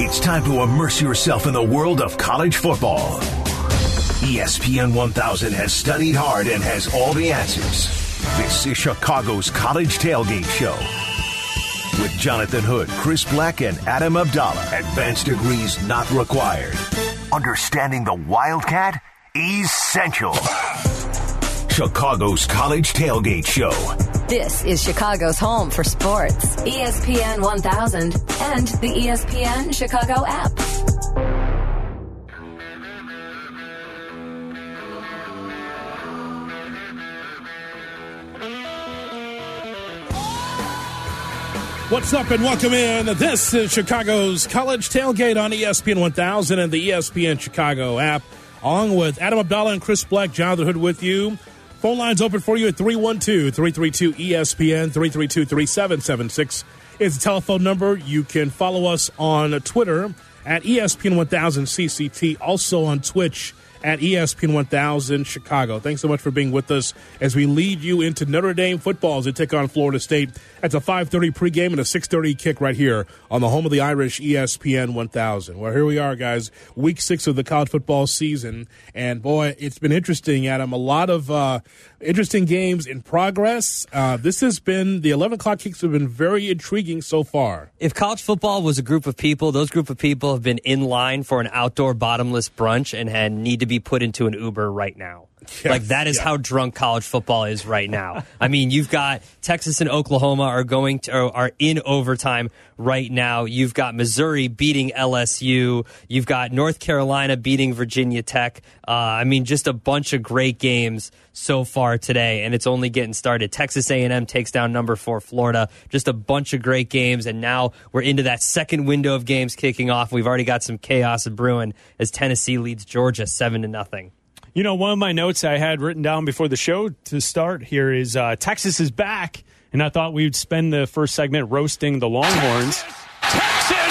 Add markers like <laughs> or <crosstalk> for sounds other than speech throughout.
It's time to immerse yourself in the world of college football. ESPN 1000 has studied hard and has all the answers. This is Chicago's College Tailgate Show. With Jonathan Hood, Chris Black, and Adam Abdallah. Advanced degrees not required. Understanding the Wildcat? Essential. Chicago's College Tailgate Show. This is Chicago's home for sports. ESPN 1000 and the ESPN Chicago app. What's up and welcome in. This is Chicago's College Tailgate on ESPN 1000 and the ESPN Chicago app. Along with Adam Abdallah and Chris Black, Jonathan Hood with you. Phone lines open for you at 312 332 ESPN 332 3776 is the telephone number. You can follow us on Twitter at ESPN 1000 CCT, also on Twitch at ESPN 1000 Chicago. Thanks so much for being with us as we lead you into Notre Dame football as they take on Florida State. That's a 5:30 pregame and a 6:30 kick right here on the home of the Irish, ESPN 1000. Well, here we are, guys. Week six of the college football season, and boy, it's been interesting, Adam. A lot of uh, interesting games in progress. Uh, this has been the 11 o'clock kicks have been very intriguing so far. If college football was a group of people, those group of people have been in line for an outdoor bottomless brunch and had need to be put into an Uber right now. Yes, like that is yeah. how drunk college football is right now. I mean, you've got Texas and Oklahoma are going to are in overtime right now. You've got Missouri beating LSU. You've got North Carolina beating Virginia Tech. Uh, I mean, just a bunch of great games so far today, and it's only getting started. Texas A&M takes down number four Florida. Just a bunch of great games, and now we're into that second window of games kicking off. We've already got some chaos brewing as Tennessee leads Georgia seven to nothing. You know, one of my notes I had written down before the show to start here is uh, Texas is back, and I thought we'd spend the first segment roasting the Longhorns. Texas.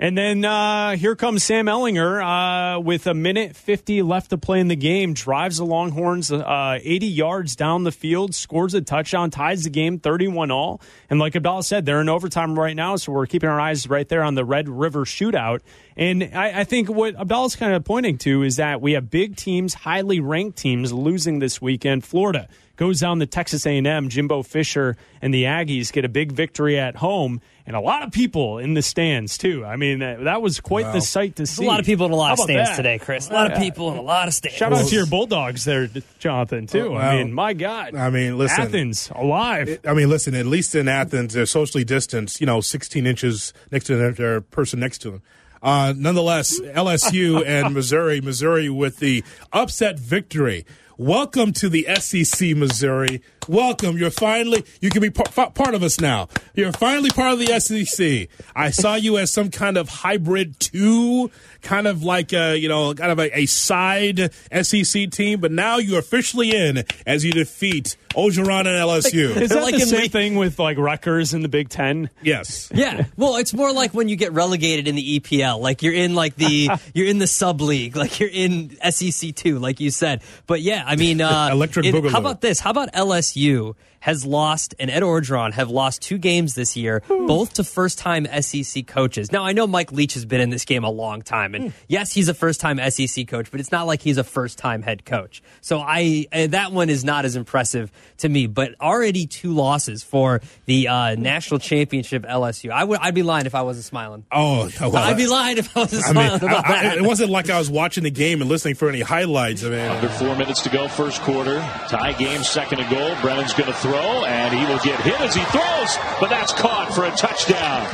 And then uh, here comes Sam Ehlinger uh, with a minute 50 left to play in the game, drives the Longhorns uh, 80 yards down the field, scores a touchdown, ties the game 31 all. And like Abdallah said, they're in overtime right now, so we're keeping our eyes right there on the Red River shootout. And I, I think what Abdallah's kind of pointing to is that we have big teams, highly ranked teams losing this weekend. Florida goes down to Texas A&M. Jimbo Fisher and the Aggies get a big victory at home, and a lot of people in the stands too. I mean, that, that was quite the sight to There's see. a lot of people in a lot How of stands that? today, Chris. A lot of people in a lot of stands. Shout out to your Bulldogs there, Jonathan. Too. Oh, I mean, my God. I mean, listen. Athens alive. I mean, listen. At least in Athens, they're socially distanced. You know, 16 inches next to their, their person next to them. Uh, nonetheless, LSU <laughs> and Missouri, Missouri with the upset victory. Welcome to the SEC, Missouri. Welcome. You're finally, you can be par- part of us now. You're finally part of the SEC. I saw you as some kind of hybrid two, kind of like a, you know, kind of a, a side SEC team, but now you're officially in as you defeat Orgeron and LSU. Is They're that like the same week- thing with like Rutgers in the Big Ten? yes. Yeah. Well, it's more like when you get relegated in the EPL. Like you're in like the <laughs> you're in the sub league. Like you're in SEC two, like you said. But yeah, I mean, uh, <laughs> Electric it- How about this? How about LSU you has lost and Ed Orgeron have lost two games this year, both to first time SEC coaches. Now I know Mike Leach has been in this game a long time, and yes, he's a first time SEC coach, but it's not like he's a first time head coach. So I uh, that one is not as impressive to me. But already two losses for the uh, national championship LSU. I would I'd be lying if I wasn't smiling. Oh, well, I'd be lying if I wasn't I mean, smiling about I- I- that. it wasn't like I was watching the game and listening for any highlights. I mean, Under four minutes to go, first quarter. Tie game, second and goal. Brennan's going to throw, and he will get hit as he throws, but that's caught for a touchdown.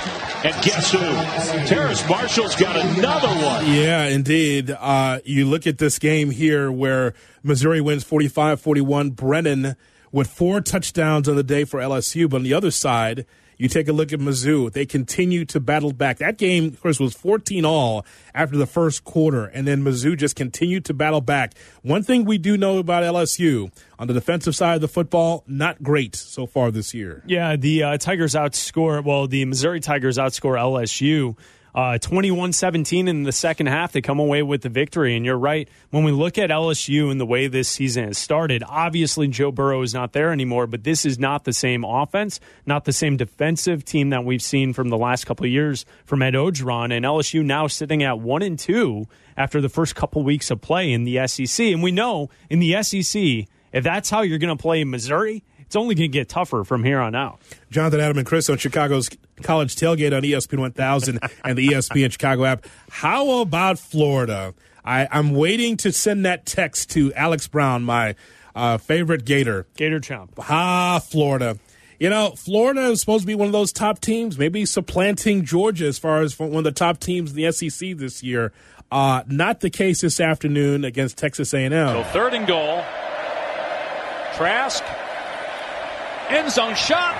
And guess who? Terrace Marshall's got another one. yeah, indeed. Uh, you look at this game here where Missouri wins 45 41. Brennan with four touchdowns on the day for LSU. But on the other side, you take a look at Mizzou. They continue to battle back. That game, of course, was 14 all after the first quarter. And then Mizzou just continued to battle back. One thing we do know about LSU on the defensive side of the football, not great so far this year. Yeah, the uh, Tigers outscore. Well, the Missouri Tigers outscore LSU Uh, 21 17 in the second half. They come away with the victory. And you're right. When we look at LSU and the way this season has started, obviously Joe Burrow is not there anymore, but this is not the same offense, not the same defensive team that we've seen from the last couple of years from Ed Orgeron. And LSU now sitting at 1 and 2 after the first couple weeks of play in the SEC. And we know in the SEC, if that's how you're going to play Missouri, it's only going to get tougher from here on out. Jonathan, Adam, and Chris on Chicago's College Tailgate on ESPN 1000 <laughs> and the ESPN Chicago app. How about Florida? I, am waiting to send that text to Alex Brown, my uh, favorite Gator. Gator Chomp. Ah, Florida. You know, Florida is supposed to be one of those top teams, maybe supplanting Georgia as far as one of the top teams in the SEC this year. Uh, not the case this afternoon against Texas A&M. So third and goal. Trask End zone shot.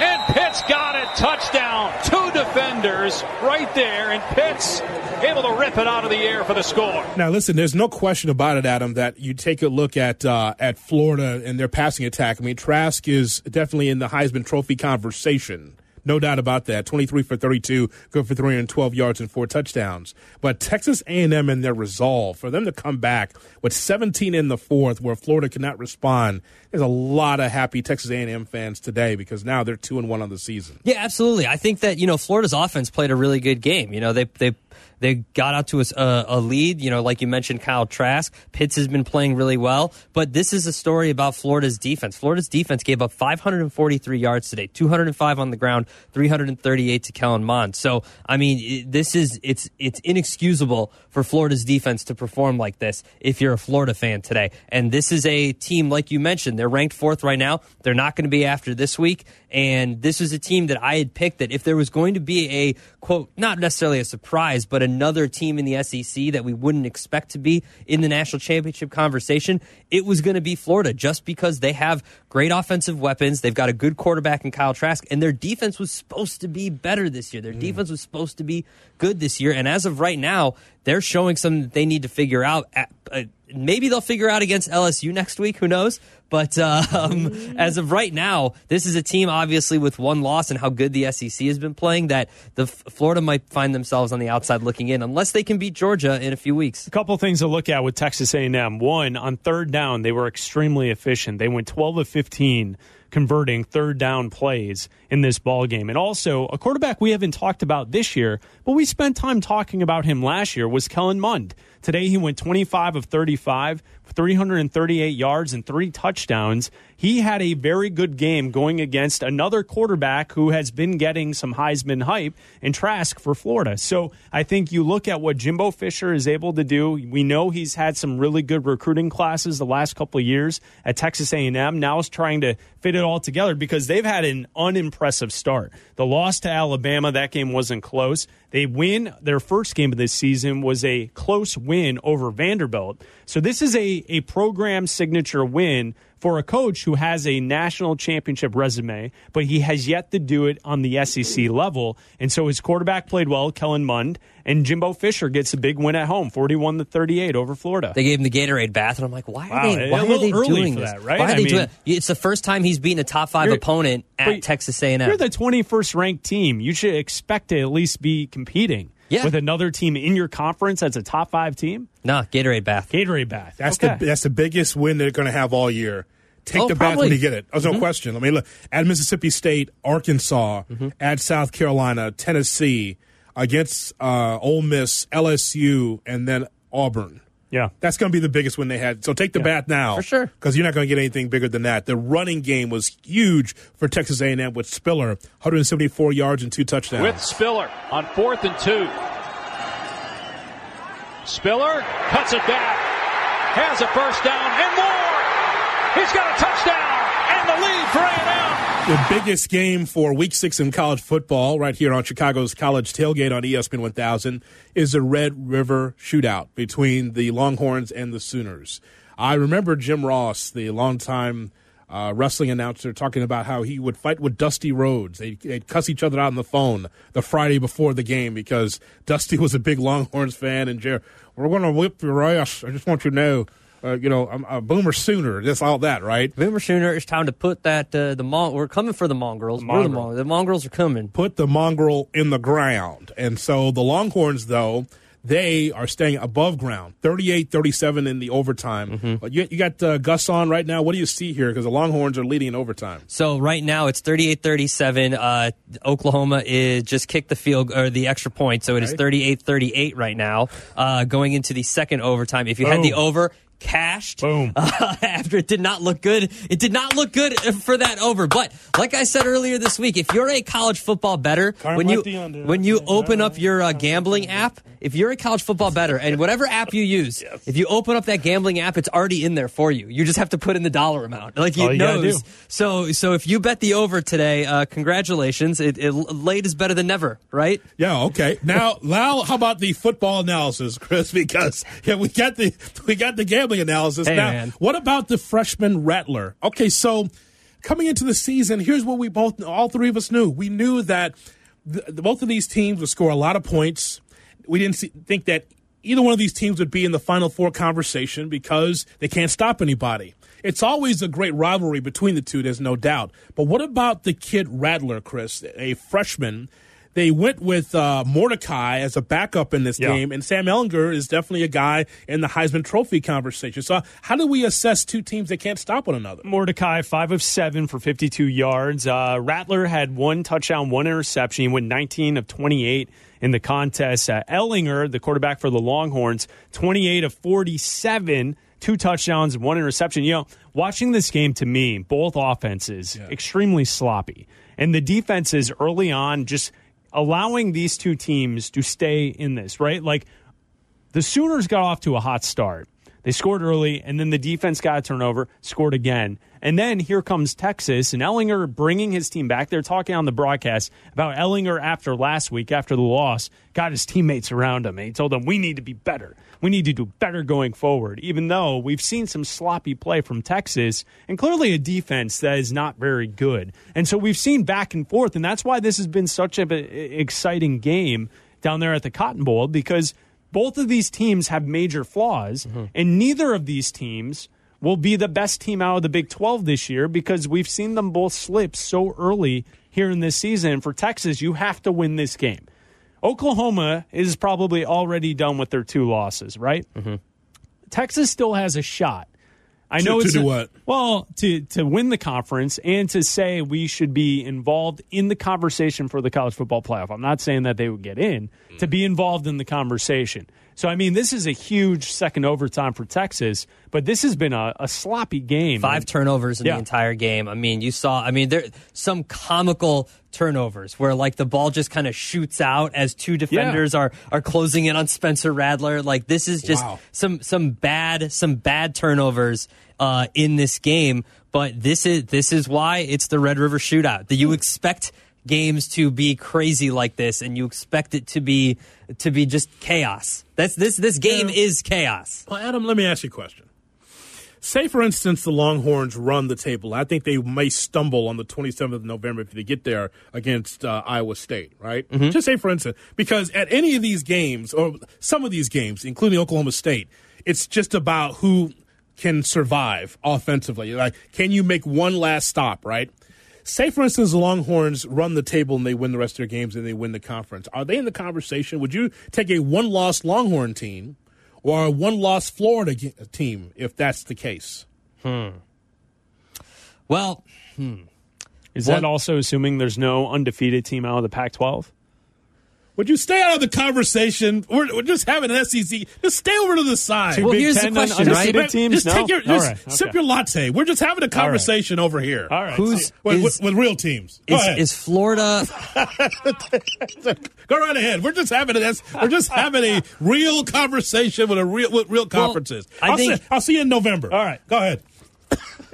And Pitts got it. Touchdown. Two defenders right there. And Pitts able to rip it out of the air for the score. Now, listen, there's no question about it, Adam, that you take a look at uh, at Florida and their passing attack. I mean, Trask is definitely in the Heisman Trophy conversation. No doubt about that. 23 for 32, good for 312 yards and four touchdowns. But Texas A&M and their resolve for them to come back with 17 in the fourth, where Florida cannot respond. There's a lot of happy Texas A&M fans today because now they're two and one on the season. Yeah, absolutely. I think that you know Florida's offense played a really good game. You know they they they got out to a, a, lead, you know, like you mentioned, Kyle Trask. Pitts has been playing really well, but this is a story about Florida's defense. Florida's defense gave up 543 yards today, 205 on the ground, 338 to Kellen Mond. So, I mean, this is it's it's inexcusable for Florida's defense to perform like this if you're a Florida fan today. And this is a team, like you mentioned, they're ranked fourth right now. They're not going to be after this week. And this was a team that I had picked that if there was going to be a quote, not necessarily a surprise, but another team in the SEC that we wouldn't expect to be in the national championship conversation, it was going to be Florida just because they have great offensive weapons. They've got a good quarterback in Kyle Trask, and their defense was supposed to be better this year. Their mm. defense was supposed to be good this year. And as of right now, they're showing something that they need to figure out. At, uh, maybe they'll figure out against LSU next week. Who knows? But um, as of right now, this is a team obviously with one loss and how good the SEC has been playing that the Florida might find themselves on the outside looking in unless they can beat Georgia in a few weeks. A couple things to look at with Texas A&M. One, on third down, they were extremely efficient. They went 12 of 15 converting third down plays in this ball game. And also, a quarterback we haven't talked about this year, but we spent time talking about him last year was Kellen Mond. Today he went 25 of 35 338 yards and three touchdowns. He had a very good game going against another quarterback who has been getting some Heisman hype in Trask for Florida. So I think you look at what Jimbo Fisher is able to do. We know he's had some really good recruiting classes the last couple years at Texas A&M. Now is trying to fit it all together because they've had an unimpressive start. The loss to Alabama, that game wasn't close. They win their first game of this season was a close win over Vanderbilt. So this is a, a program signature win for a coach who has a national championship resume, but he has yet to do it on the SEC level. And so his quarterback played well, Kellen Mond, and Jimbo Fisher gets a big win at home, 41 to 38 over Florida. They gave him the Gatorade bath, and I'm like, why are wow, they, why are they doing this? That, right? Why are I they mean, doing it? It's the first time he's beaten a top five opponent at Texas A&M. You're the 21st ranked team. You should expect to at least be competing. Yeah. With another team in your conference that's a top five team? No, Gatorade bath. Gatorade bath. That's okay. the that's the biggest win they're going to have all year. Take oh, the probably. bath when you get it. There's no mm-hmm. question. I mean, look at Mississippi State, Arkansas, mm-hmm. at South Carolina, Tennessee, against uh, Ole Miss, LSU, and then Auburn. Yeah, that's going to be the biggest win they had. So take the yeah, bath now, for sure, because you're not going to get anything bigger than that. The running game was huge for Texas A&M with Spiller, 174 yards and two touchdowns. With Spiller on fourth and two, Spiller cuts it back, has a first down and more. He's got a touchdown and the lead for A&M. The biggest game for Week Six in college football, right here on Chicago's College Tailgate on ESPN 1000, is the Red River Shootout between the Longhorns and the Sooners. I remember Jim Ross, the longtime uh, wrestling announcer, talking about how he would fight with Dusty Rhodes. They'd, they'd cuss each other out on the phone the Friday before the game because Dusty <laughs> was a big Longhorns fan, and Jer- we're going to whip your ass. I just want you to know uh, you know, um, uh, Boomer Sooner, That's all that, right? Boomer Sooner, it's time to put that uh, the mon- We're coming for the mongrels. We're the, mon- the mongrels are coming. Put the mongrel in the ground. And so the Longhorns, though, they are staying above ground, 38 37 in the overtime. But You, you got uh, Gus on right now. What do you see here? Because the Longhorns are leading in overtime. So right now it's 38-37. Uh, Oklahoma is just kicked the field or the extra point, so it is Okay. 38-38 right now. Uh, going into the second overtime, if you had the over. Cashed Boom. uh, <laughs> after it did not look good. It did not look good for that over. But like I said earlier this week, if you're a college football bettor, Karma when you under. when you open up your uh, gambling app, if you're a college football bettor and whatever app you use, <laughs> if you open up that gambling app, it's already in there for you. You just have to put in the dollar amount. Like it you gotta knows. So so if you bet the over today, uh, congratulations. It, it late is better than never, right? Yeah, okay. Now, now, how about the football analysis, Chris? <laughs> Because yeah, we got the we got the gambling analysis. Hey, now, man. what about the freshman Rattler? Okay, so coming into the season, here's what we both, all three of us knew. We knew that the, the, both of these teams would score a lot of points. We didn't see, think that either one of these teams would be in the Final Four conversation because they can't stop anybody. It's always a great rivalry between the two, there's no doubt. But what about the kid Rattler, Chris, a freshman? They went with uh, Mordecai as a backup in this Yeah. game, and Sam Ehlinger is definitely a guy in the Heisman Trophy conversation. So, how do we assess two teams that can't stop one another? Mordecai, five of seven for 52 yards. Uh, Rattler had one touchdown, one interception. He went 19 of 28 in the contest. Uh, Ehlinger, the quarterback for the Longhorns, 28 of 47, two touchdowns, one interception. You know, watching this game to me, both offenses extremely sloppy, and the defenses early on just allowing these two teams to stay in this right, like the Sooners got off to a hot start. They scored early, and then the defense got a turnover, scored again. And then here comes Texas, and Ehlinger bringing his team back. They're talking on the broadcast about Ehlinger after last week, after the loss, got his teammates around him, and he told them, We need to be better. We need to do better going forward, even though we've seen some sloppy play from Texas and clearly a defense that is not very good. And so we've seen back and forth, and that's why this has been such an exciting game down there at the Cotton Bowl because both of these teams have major flaws, mm-hmm. and neither of these teams will be the best team out of the Big 12 this year because we've seen them both slip so early here in this season. And for Texas, you have to win this game. Oklahoma is probably already done with their two losses, right? Mm-hmm. Texas still has a shot. I know To- to it's do a- what? Well, to to win the conference and to say we should be involved in the conversation for the college football playoff. I'm not saying that they would get in to be involved in the conversation. So I mean, this is a huge second overtime for Texas, but this has been a, a sloppy game. Five turnovers in Yeah. the entire game. I mean, you saw. I mean, there some comical turnovers where like the ball just kind of shoots out as two defenders are are closing in on Spencer Rattler. Like this is just Wow. some some bad some bad turnovers uh, in this game. But this is this is why it's the Red River Shootout. That you expect games to be crazy like this, and you expect it to be to be just chaos. That's this this game Yeah. is chaos. Well, Adam, let me ask you a question. Say, for instance, the Longhorns run the table. I think they may stumble on the 27th of November if they get there against uh, Iowa State, right? Just say, for instance, because at any of these games, or some of these games, including Oklahoma State, it's just about who can survive offensively. Like, can you make one last stop, right? Say, for instance, the Longhorns run the table and they win the rest of their games and they win the conference. Are they in the conversation? Would you take a one loss Longhorn team or a one loss Florida ge- team if that's the case? Hmm. Well, hmm. Is What- that also assuming there's no undefeated team out of the Pac-12? Would you stay out of the conversation? We're, we're just having an SEC. Just stay over to the side. Two Well, Big here's the question, right? Just- teams? just no? take your, just right, sip your latte. We're just having a conversation over here. All right. Who's- With, Is- with, with real teams. Go is, ahead. is Florida <laughs> <laughs> Go right ahead. We're just having a, we're just having a real conversation with a real with real conferences. I will think- see, I'll see you in November. All right. Go ahead.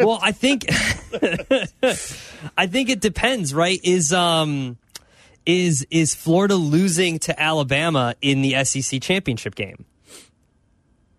well, I think <laughs> I think it depends, right? Is um is is Florida losing to Alabama in the SEC championship game?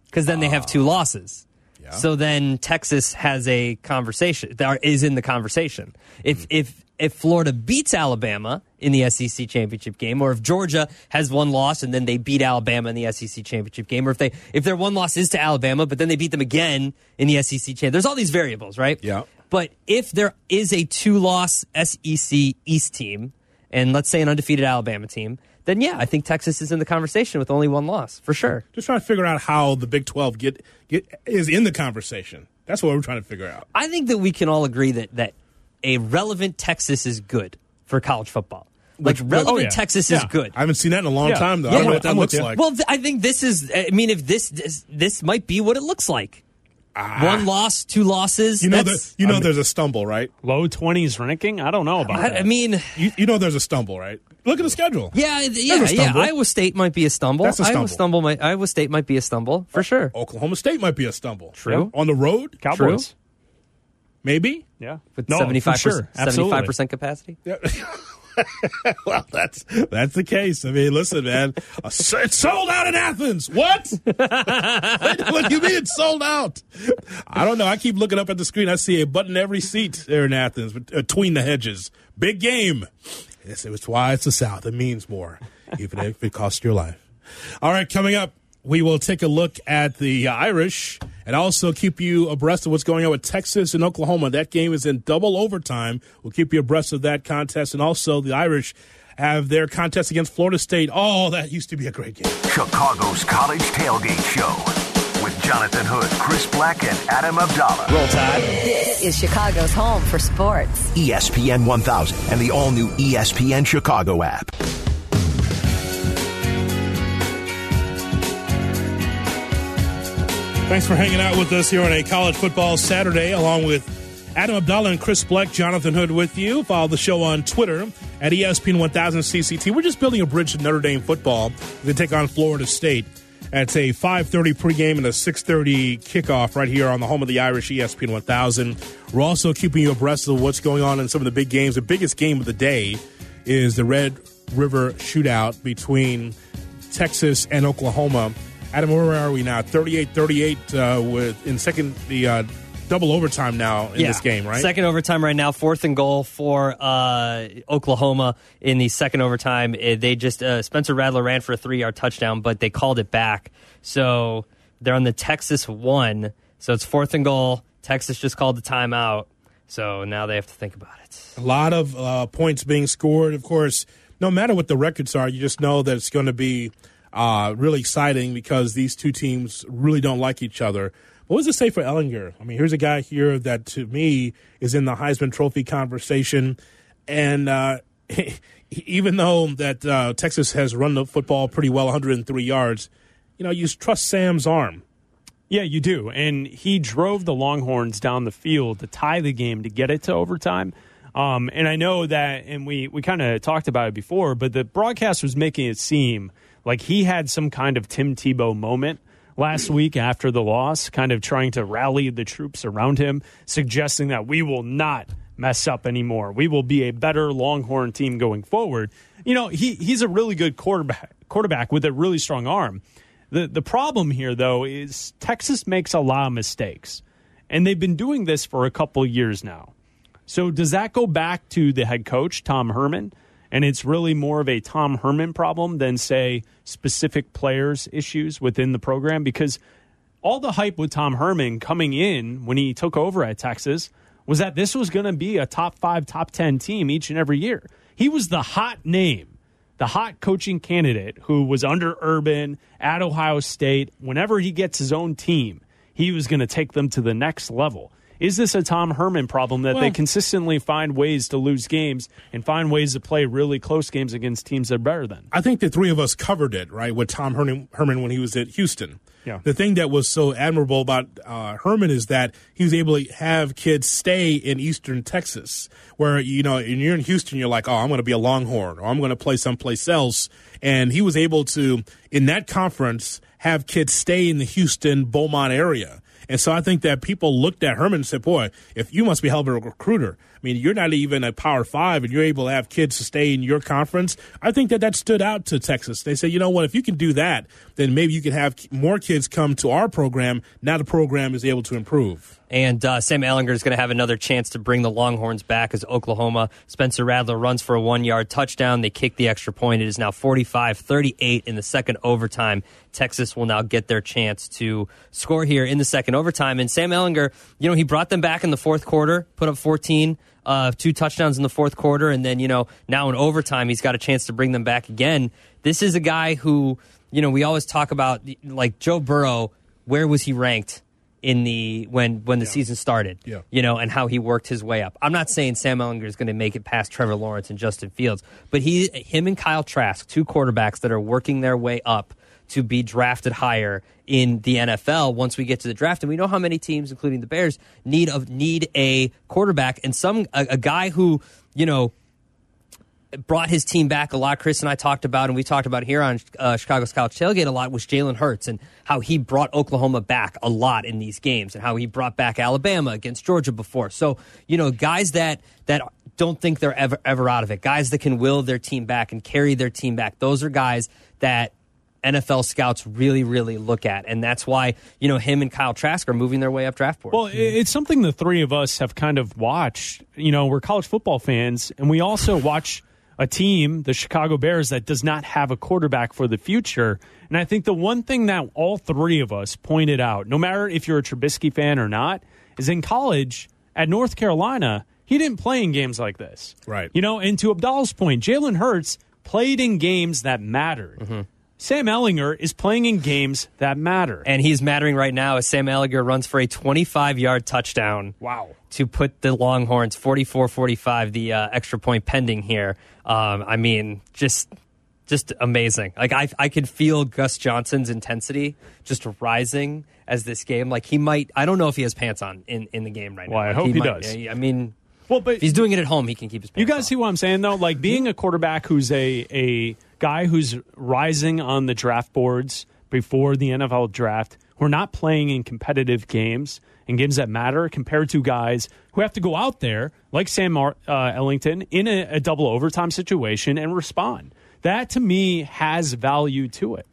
Because then they have two ah. losses. So then Texas has a conversation that is in the conversation. If hmm. if if Florida beats Alabama in the SEC championship game, or if Georgia has one loss and then they beat Alabama in the SEC championship game, or if they if their one loss is to Alabama, but then they beat them again in the SEC championship. There's all these variables, right? Yeah. But if there is a two loss SEC East team, and let's say an undefeated Alabama team, then yeah, I think Texas is in the conversation with only one loss for sure. Just trying to figure out how the Big 12 get, get is in the conversation. That's what we're trying to figure out. I think that we can all agree that that a relevant Texas is good for college football. Like Which- relevant oh, yeah. Texas is Yeah. good. I haven't seen that in a long Yeah. time, though. I Yeah, don't know what that with looks like. Well, th- I think this is. I mean, if this this, this might be what it looks like. One loss, two losses. Ah. you know, that's- that you know, there's a stumble, right? Low 20s ranking? I don't know about I, that. I mean, You, you know, there's a stumble, right? Look at the schedule. yeah, yeah, yeah. Iowa State might be a stumble. That's a Iowa stumble. stumble. Might, Iowa State might be a stumble for sure. Oklahoma State might be a stumble. True. On the road, Cowboys. maybe. Yeah. With no, seventy for sure. seventy five percent capacity. <laughs> <laughs> well, that's that's the case. I mean, listen, man, Uh, it's sold out in Athens. What? what do you mean it's sold out? I don't know. I keep looking up at the screen. I see a button every seat there in Athens, between the hedges. Big game. It's, it's why it's the South. It means more, even if it costs your life. All right, coming up, we will take a look at the Irish and also keep you abreast of what's going on with Texas and Oklahoma. That game is in double overtime. We'll keep you abreast of that contest. And also, the Irish have their contest against Florida State. Oh, that used to be a great game. Chicago's College Tailgate Show with Jonathan Hood, Chris Black, and Adam Abdallah. Roll Tide. This is Chicago's home for sports. ESPN 1000 and the all new ESPN Chicago app. Thanks for hanging out with us here on a college football Saturday, along with Adam Abdallah and Chris Bleck, Jonathan Hood with you. Follow the show on Twitter at ESPN 1000 CCT. We're just building a bridge to Notre Dame football. They take on Florida State. It's a 5:30 pregame and a 6:30 kickoff right here on the home of the Irish, ESPN 1000. We're also keeping you abreast of what's going on in some of the big games. The biggest game of the day is the Red River Shootout between Texas and Oklahoma. Adam, where are we now? 38-38 uh, with in second the uh, double overtime now in this game, right? Second overtime right now, fourth and goal for uh, Oklahoma in the second overtime. Eh, They just uh, Spencer Rattler ran for a three yard touchdown, but they called it back. So they're on the Texas one. So it's fourth and goal. Texas just called the timeout. So now they have to think about it. A lot of uh, points being scored. Of course, no matter what the records are, you just know that it's going to be uh, really exciting because these two teams really don't like each other. What does it say for Ehlinger? I mean, here's a guy here that to me is in the Heisman Trophy conversation, and uh, <laughs> even though that uh, Texas has run the football pretty well, 103 yards, you know, you trust Sam's arm. Yeah, you do. And he drove the Longhorns down the field to tie the game to get it to overtime. Um, and I know that, and we, we kind of talked about it before, but the broadcast was making it seem like he had some kind of Tim Tebow moment last week after the loss, kind of trying to rally the troops around him, suggesting that we will not mess up anymore. We will be a better Longhorn team going forward. You know, he, he's a really good quarterback, quarterback with a really strong arm. The the problem here though is Texas makes a lot of mistakes. And they've been doing this for a couple years now. So does that go back to the head coach, Tom Herman? And it's really more of a Tom Herman problem than say specific players issues within the program because all the hype with Tom Herman coming in when he took over at Texas was that this was going to be a top 5 top 10 team each and every year. He was the hot name the hot coaching candidate who was under Urban at Ohio State, whenever he gets his own team, he was going to take them to the next level. Is this a Tom Herman problem that they consistently find ways to lose games and find ways to play really close games against teams that are better than? I think the three of us covered it, right, with Tom Herman, Herman when he was at Houston. Yeah. The thing that was so admirable about uh, Herman is that he was able to have kids stay in Eastern Texas, where, you know, and you're in Houston, you're like, oh, I'm going to be a Longhorn or I'm going to play someplace else. And he was able to, in that conference, have kids stay in the Houston, Beaumont area. And so I think that people looked at Herman and said, boy, if you must be hell of a recruiter. I mean, you're not even a Power Five, and you're able to have kids to stay in your conference. I think that that stood out to Texas. They said, you know what, if you can do that, then maybe you could have more kids come to our program. Now the program is able to improve. And uh, Sam Ehlinger is going to have another chance to bring the Longhorns back as Oklahoma. Spencer Rattler runs for a one yard touchdown. They kick the extra point. It is now 45 38 in the second overtime. Texas will now get their chance to score here in the second overtime. And Sam Ehlinger, you know, he brought them back in the fourth quarter, put up 14, uh, two touchdowns in the fourth quarter. And then, you know, now in overtime, he's got a chance to bring them back again. This is a guy who, you know, we always talk about, like Joe Burrow, where was he ranked? in the when when the yeah. season started. Yeah. You know, and how he worked his way up. I'm not saying Sam Ehlinger is going to make it past Trevor Lawrence and Justin Fields, but he him and Kyle Trask, two quarterbacks that are working their way up to be drafted higher in the NFL once we get to the draft. And we know how many teams, including the Bears, need of need a quarterback and some a, a guy who, you know, brought his team back a lot. Chris and I talked about, and we talked about here on uh, Chicago's Tailgate a lot, was Jalen Hurts and how he brought Oklahoma back a lot in these games, and how he brought back Alabama against Georgia before. So you know, guys that that don't think they're ever ever out of it, guys that can will their team back and carry their team back. Those are guys that NFL scouts really, really look at. And that's why, you know, him and Kyle Trask are moving their way up draft board. Well, it's something the three of us have kind of watched. You know, we're college football fans, and we also watch a team, the Chicago Bears, that does not have a quarterback for the future. And I think the one thing that all three of us pointed out, no matter if you're a Trubisky fan or not, is in college at North Carolina, he didn't play in games like this. Right. You know, and to Abdallah's point, Jalen Hurts played in games that mattered. Mm-hmm. Sam Ehlinger is playing in games that matter. And he's mattering right now as Sam Ehlinger runs for a 25 yard touchdown. Wow. To put the Longhorns 44 45, the uh, extra point pending here. Um, I mean, just just amazing. Like I, I could feel Gus Johnson's intensity just rising as this game. Like he might. I don't know if he has pants on in, in the game right well, now. Well, like I hope he, he does. I mean, well, but if he's doing it at home, he can keep his. Pants. You guys off. see what I'm saying though? Like being a quarterback who's a a guy who's rising on the draft boards before the NFL draft, who are not playing in competitive games and games that matter, compared to guys who have to go out there like Sam uh, Ellington in a, a double overtime situation and respond. That to me has value to it.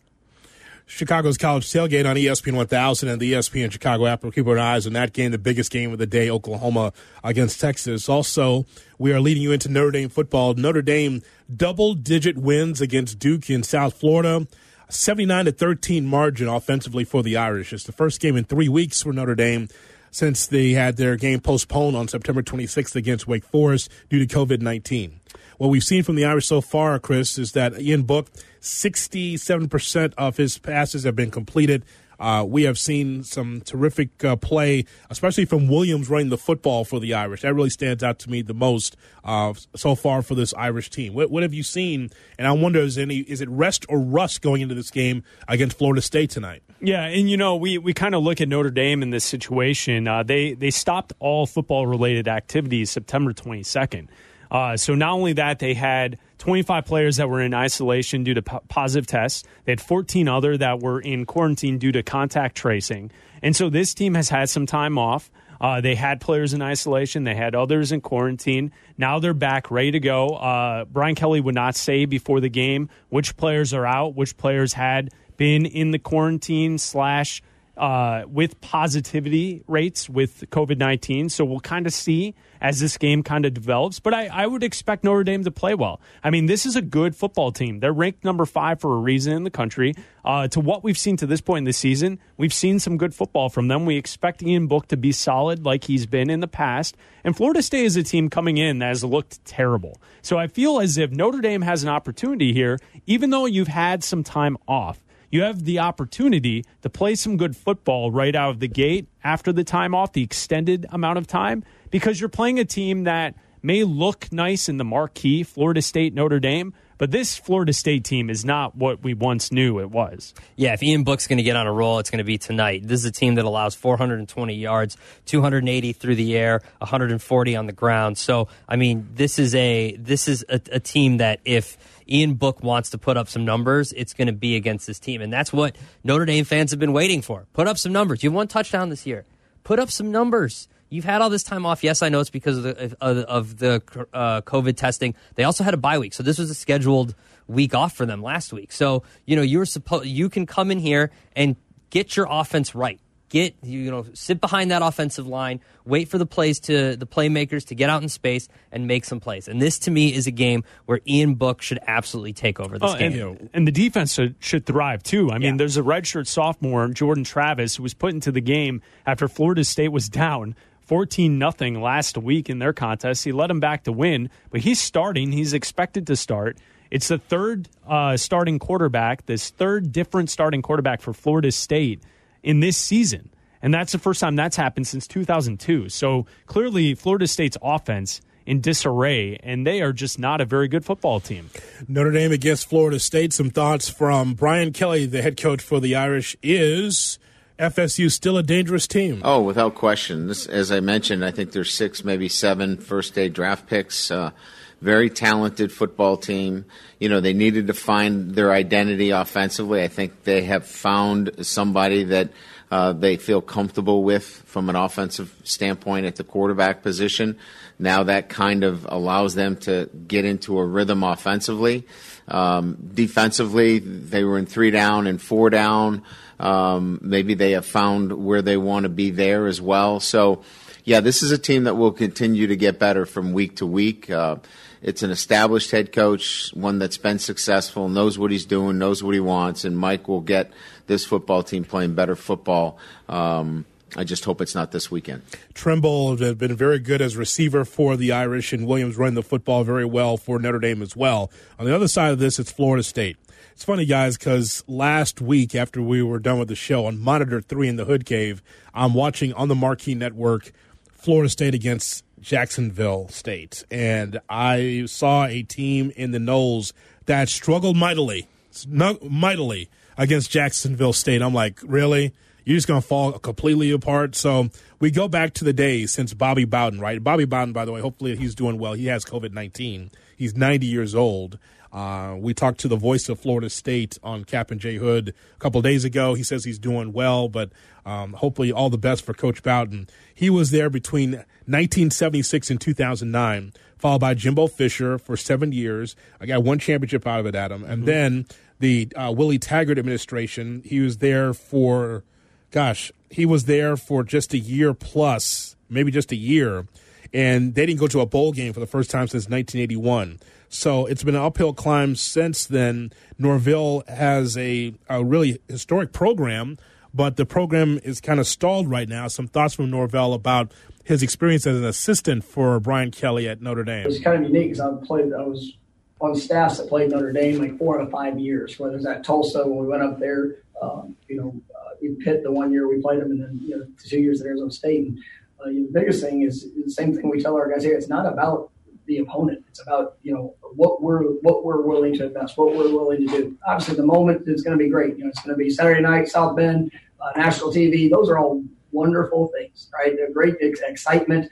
Chicago's college tailgate on ESPN 1000 and the ESPN Chicago app. We're keeping our eyes on that game, the biggest game of the day, Oklahoma against Texas. Also, we are leading you into Notre Dame football. Notre Dame double digit wins against Duke in South Florida. 79 to 13 margin offensively for the Irish. It's the first game in three weeks for Notre Dame since they had their game postponed on September 26th against Wake Forest due to COVID 19. What we've seen from the Irish so far, Chris, is that Ian Book, 67% of his passes have been completed. Uh, we have seen some terrific uh, play, especially from Williams running the football for the Irish. That really stands out to me the most uh, so far for this Irish team. What, what, have you seen? And I wonder, is any is it rest or rust going into this game against Florida State tonight? Yeah, and you know we, we kind of look at Notre Dame in this situation. Uh, they they stopped all football related activities September twenty second. Uh, so not only that, they had 25 players that were in isolation due to po- positive tests. They had 14 other that were in quarantine due to contact tracing. And so this team has had some time off. Uh, they had players in isolation. They had others in quarantine. Now they're back, ready to go. Uh, Brian Kelly would not say before the game which players are out, which players had been in the quarantine slash uh, with positivity rates with COVID 19. So we'll kind of see as this game kind of develops. But I, I, would expect Notre Dame to play well. I mean, this is a good football team. They're ranked number five for a reason in the country. Uh, to what we've seen to this point in the season, we've seen some good football from them. We expect Ian Book to be solid like he's been in the past. And Florida State is a team coming in that has looked terrible. So I feel as if Notre Dame has an opportunity here, even though you've had some time off you have the opportunity to play some good football right out of the gate after the time off, the extended amount of time, because you're playing a team that may look nice in the marquee, Florida State, Notre Dame, But this Florida State team is not what we once knew it was. Yeah, if Ian Book's going to get on a roll, it's going to be tonight. This is a team that allows 420 yards, 280 through the air, 140 on the ground. So, I mean, this is a this is a, a team that if Ian Book wants to put up some numbers, it's going to be against this team, and that's what Notre Dame fans have been waiting for. Put up some numbers. You have one touchdown this year. Put up some numbers. You've had all this time off. Yes, I know it's because of the of, of the uh, COVID testing. They also had a bye week, so this was a scheduled week off for them last week. So you know you're supposed you can come in here and get your offense right. Get you know sit behind that offensive line, wait for the plays to the playmakers to get out in space and make some plays. And this to me is a game where Ian Book should absolutely take over this Oh, game. and, and the defense should, should thrive too. I mean, Yeah. there's a redshirt sophomore, Jordan Travis, who was put into the game after Florida State was down 14 nothing last week in their contest. He led them back to win, but he's starting. He's expected to start. It's the third uh, starting quarterback, this third different starting quarterback for Florida State in this season. And that's the first time that's happened since 2002. So clearly, Florida State's offense in disarray, and they are just not a very good football team. Notre Dame against Florida State. Some thoughts from Brian Kelly, the head coach for the Irish. Is FSU still a dangerous team? Oh, without question. This, as I mentioned, I think there's six, maybe seven first day draft picks. Uh, very talented football team. You know, they needed to find their identity offensively. I think they have found somebody that uh, they feel comfortable with from an offensive standpoint at the quarterback position. Now that kind of allows them to get into a rhythm offensively. Um, defensively, they were in three down and four down. Um, maybe they have found where they want to be there as well. So, yeah, this is a team that will continue to get better from week to week. Uh, it's an established head coach, one that's been successful, knows what he's doing, knows what he wants, and Mike will get this football team playing better football. Um, I just hope it's not this weekend. Tremble has been very good as receiver for the Irish, and Williams running the football very well for Notre Dame as well. On the other side of this, it's Florida State. It's funny, guys, because last week after we were done with the show on Monitor 3 in the Hood Cave, I'm watching on the Marquee Network Florida State against Jacksonville State. And I saw a team in the Noles that struggled mightily, mightily against Jacksonville State. I'm like, really? You're just going to fall completely apart. So we go back to the days since Bobby Bowden, right? Bobby Bowden, by the way, hopefully he's doing well. He has COVID 19. He's 90 years old. Uh, we talked to the voice of Florida State on Kap and J Hood a couple days ago. He says he's doing well, but um, hopefully all the best for Coach Bowden. He was there between 1976 and 2009, followed by Jimbo Fisher for seven years. I got one championship out of it, Adam. And then the uh, Willie Taggart administration, he was there for, gosh, he was there for just a year plus, maybe just a year. And they didn't go to a bowl game for the first time since 1981. So it's been an uphill climb since then. Norvell has a, a really historic program, but the program is kind of stalled right now. Some thoughts from Norvell about his experience as an assistant for Brian Kelly at Notre Dame. It was kind of unique because I played. I was on staffs that played Notre Dame like four out of five years. Whether it was at Tulsa when we went up there, um, you know, uh, in Pitt the one year we played them, and then you know two years at Arizona State. And uh, the biggest thing is the same thing we tell our guys here. It's not about the opponent. It's about you know what we're what we're willing to invest, what we're willing to do. Obviously, the moment is going to be great. You know, it's going to be Saturday night, South Bend, uh, national TV. Those are all wonderful things, right? They're great ex- excitement,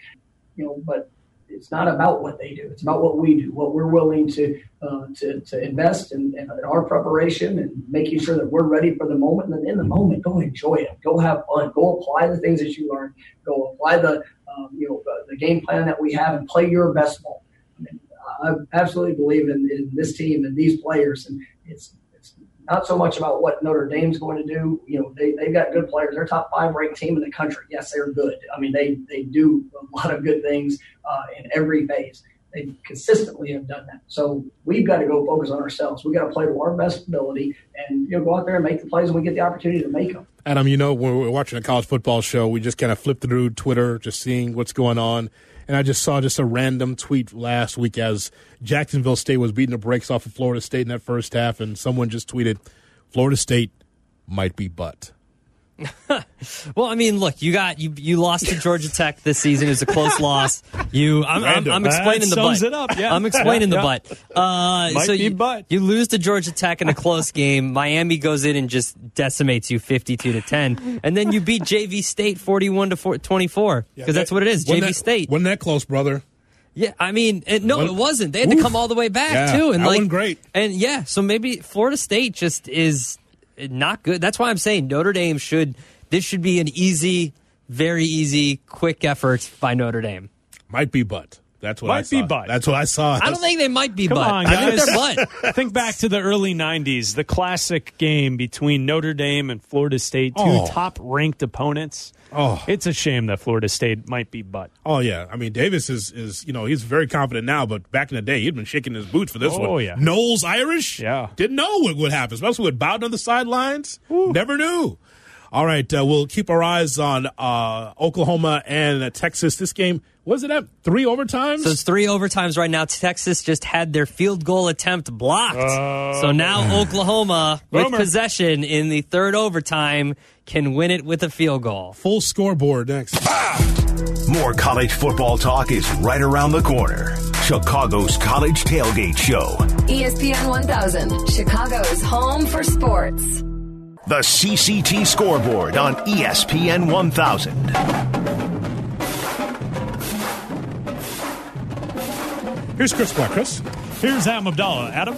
you know, but it's not about what they do. It's about what we do, what we're willing to uh, to, to invest in, in our preparation and making sure that we're ready for the moment. And in the moment, go enjoy it. Go have fun. Go apply the things that you learned. Go apply the um, you know the, the game plan that we have and play your best ball. I, mean, I absolutely believe in, in this team and these players, and it's it's not so much about what Notre Dame's going to do. You know, they, they've got good players. They're top five ranked team in the country. Yes, they're good. I mean, they, they do a lot of good things uh, in every phase. They consistently have done that. So we've got to go focus on ourselves. We've got to play to our best ability and you know go out there and make the plays when we get the opportunity to make them. Adam, you know, when we're watching a college football show, we just kind of flip through Twitter, just seeing what's going on. And I just saw just a random tweet last week as Jacksonville State was beating the brakes off of Florida State in that first half, and someone just tweeted, Florida State might be butt. Well, I mean, look, you got you you lost to Georgia Tech this season. It was a close <laughs> loss. You, I'm, I'm, I'm explaining the sums butt. it up, yeah. I'm explaining Yeah, the yeah. butt. Uh, Might so be you, butt. you lose to Georgia Tech in a close game. Miami goes in and just decimates you 52 to 10, and then you beat JV State 41 to 4, 24 because that's what it is. JV that- State. Wasn't that close, brother? Yeah, I mean, it, no, it wasn't. They had to come all the way back Yeah, too, and like, great. And yeah, so maybe Florida State just is not good. That's why I'm saying Notre Dame should. This should be an easy, very easy, quick effort by Notre Dame. Might be butt. That's what Might I saw. be butt. That's what I saw. I don't think they might be Come butt. on, I think guys. they're butt. <laughs> Think back to the early 90s, the classic game between Notre Dame and Florida State, two Oh. top ranked opponents. Oh. It's a shame that Florida State might be butt. Oh yeah, I mean Davis is is you know he's very confident now, but back in the day he'd been shaking his boots for this one. Oh, yeah. Noles Irish. Yeah. didn't know what would happen, especially with Bowden on the sidelines. Never knew. All right, uh, we'll keep our eyes on uh, Oklahoma and uh, Texas. This game was it at three overtimes? So it's three overtimes right now. Texas just had their field goal attempt blocked. Oh, so now Oklahoma, with Boomer. possession in the third overtime, can win it with a field goal. Full scoreboard next. Ah! More college football talk is right around the corner. Chicago's College Tailgate Show. ESPN 1000, Chicago's home for sports. The CCT scoreboard on ESPN 1000. Here's Chris Black. Chris, Here's Adam Abdallah. Adam?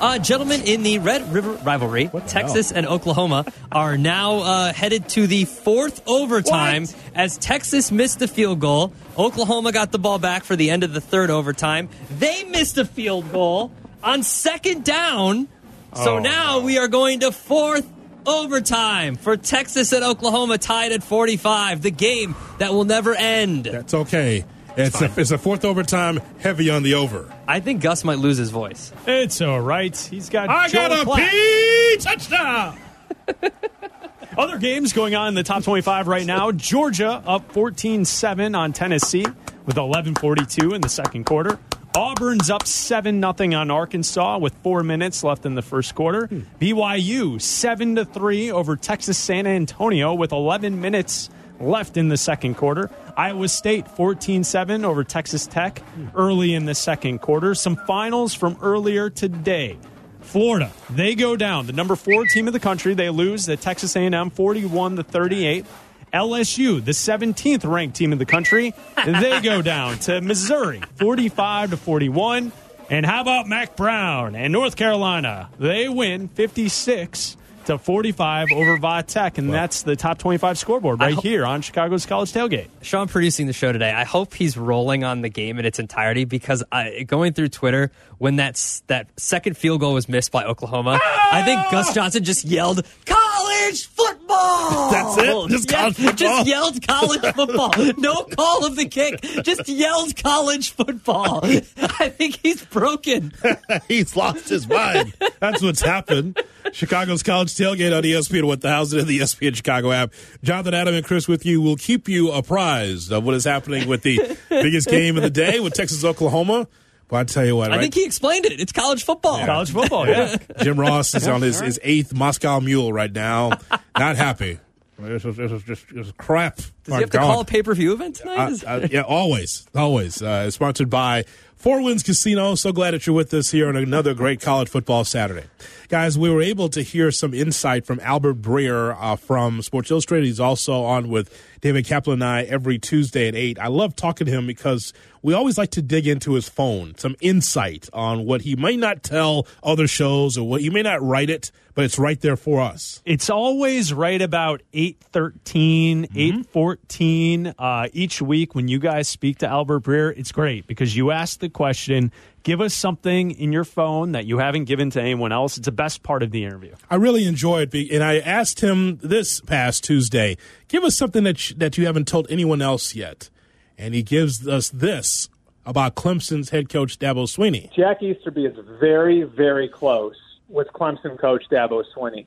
Uh, gentlemen, in the Red River rivalry, Texas and Oklahoma are now uh, headed to the fourth overtime What? as Texas missed the field goal. Oklahoma got the ball back for the end of the third overtime. They missed a field goal on second down. So Oh, now we are going to fourth overtime for Texas and Oklahoma tied at 45. The game that will never end. that's okay. It's a, it's a fourth overtime, heavy on the over. I think Gus might lose his voice. It's all right. He's got I Joel got a Klatt. P touchdown. <laughs> Other games going on in the top 25 right now. Georgia up 14-7 on Tennessee with 11:42 in the second quarter. Auburn's up 7 nothing on Arkansas with 4 minutes left in the first quarter. Hmm. BYU 7 to 3 over Texas San Antonio with 11 minutes left in the second quarter. Iowa State 14-7 over Texas Tech early in the second quarter. Some finals from earlier today. Florida, they go down. The number four team of the country, they lose the Texas A&M 41 to 38. LSU, the 17th ranked team in the country, they go down to Missouri 45 to 41. And how about Mack Brown and North Carolina? They win 56 to 45 over Va Tech, and that's the top 25 scoreboard right ho- here on Chicago's College Tailgate. Sean producing the show today. I hope he's rolling on the game in its entirety because I, going through Twitter when that that second field goal was missed by Oklahoma, I think Gus Johnson just yelled college football. That's it? Just Yeah, college football? Just yelled college football. No call of the kick. Just yelled college football. I think he's broken. <laughs> He's lost his mind. That's what's happened. Chicago's College Tailgate on ESPN 1000 and the ESPN Chicago app. Jonathan, Adam, and Chris with you will keep you apprised of what is happening with the biggest game of the day with Texas Oklahoma. But I tell you what, I right? think he explained it. It's college football. College football, yeah. <laughs> Jim Ross is on his, his eighth Moscow Mule right now. <laughs> Not happy. This is, this is just this is crap. Does he have to call a pay per view event tonight? Is- Uh, uh, yeah, always, always. Uh, sponsored by Four Winds Casino. So glad that you're with us here on another great college football Saturday. Guys, we were able to hear some insight from Albert Breer uh, from Sports Illustrated. He's also on with David Kaplan and I every Tuesday at 8. I love talking to him because we always like to dig into his phone, some insight on what he may not tell other shows or what he may not write it, but it's right there for us. It's always right about 813, 814 uh, each week when you guys speak to Albert Breer. It's great because you ask the question, give us something in your phone that you haven't given to anyone else. It's the best part of the interview. I really enjoyed it, and I asked him this past Tuesday, give us something that sh- that you haven't told anyone else yet, and he gives us this about Clemson's head coach Dabo Sweeney. Jack Easterby is very, very close with Clemson coach Dabo Sweeney,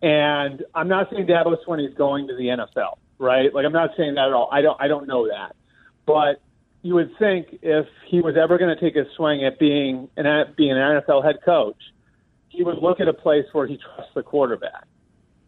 And I'm not saying Dabo Swinney is going to the NFL, right? Like I'm not saying that at all. I don't I don't know that. But you would think if he was ever going to take a swing at being an being an NFL head coach, he would look at a place where he trusts the quarterback.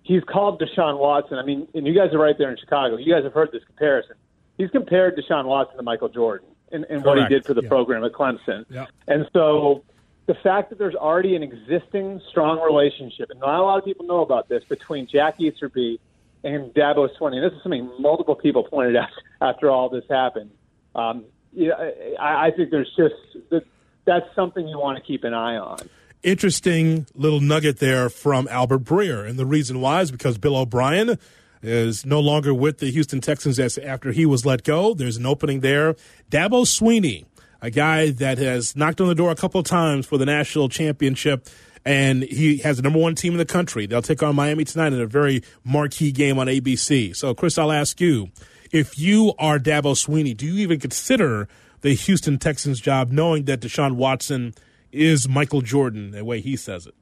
he's called Deshaun Watson. I mean, and you guys are right there in Chicago. You guys have heard this comparison. He's compared Deshaun Watson to Michael Jordan and, and what he did for the Yeah. program at Clemson. Yeah. And so the fact that there's already an existing strong relationship, and not a lot of people know about this, between Jack Easterby and Dabo Swinney, and this is something multiple people pointed out <laughs> after all this happened. Um, yeah, I, I think there's just that, that's something you want to keep an eye on. interesting little nugget there from Albert Breer. And the reason why is because Bill O'Brien is no longer with the Houston Texans as after he was let go. There's an opening there. Dabo Sweeney, a guy that has knocked on the door a couple of times for the national championship. And he has the number one team in the country. They'll take on Miami tonight in a very marquee game on ABC. So, Chris, I'll ask you if you are Dabo Sweeney, do you even consider the Houston Texans job knowing that Deshaun Watson is Michael Jordan, the way he says it?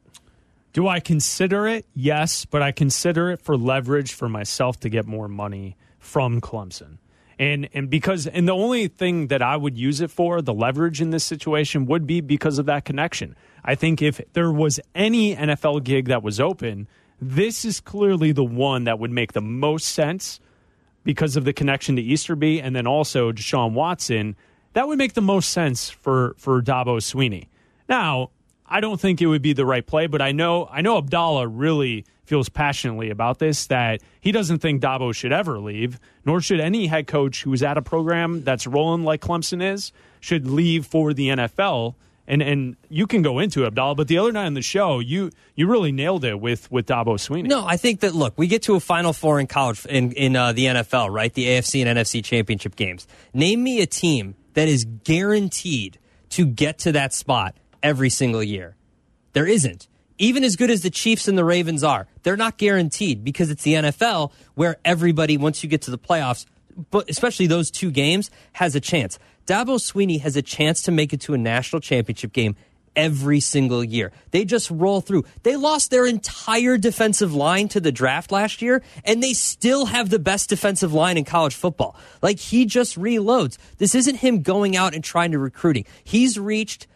Do I consider it? Yes, but I consider it for leverage for myself to get more money from Clemson. And and because and the only thing that I would use it for, the leverage in this situation would be because of that connection. I think if there was any NFL gig that was open, this is clearly the one that would make the most sense because of the connection to Easterby and then also Deshaun Watson. That would make the most sense for for Dabo Sweeney. Now, I don't think it would be the right play, but I know I know Abdallah really feels passionately about this that he doesn't think Dabo should ever leave, nor should any head coach who is at a program that's rolling like Clemson is should leave for the NFL. And and you can go into it, Abdallah, but the other night on the show, you you really nailed it with with Dabo Sweeney. No, I think that look, we get to a Final Four in college in in uh, the NFL, right? The AFC and NFC championship games. Name me a team that is guaranteed to get to that spot every single year. There isn't. Even as good as the Chiefs and the Ravens are, they're not guaranteed because it's the NFL where everybody, once you get to the playoffs, but especially those two games, has a chance. Dabo Sweeney has a chance to make it to a national championship game every single year. They just roll through. They lost their entire defensive line to the draft last year, and they still have the best defensive line in college football. Like he just reloads. This isn't him going out and trying to recruiting. He's reached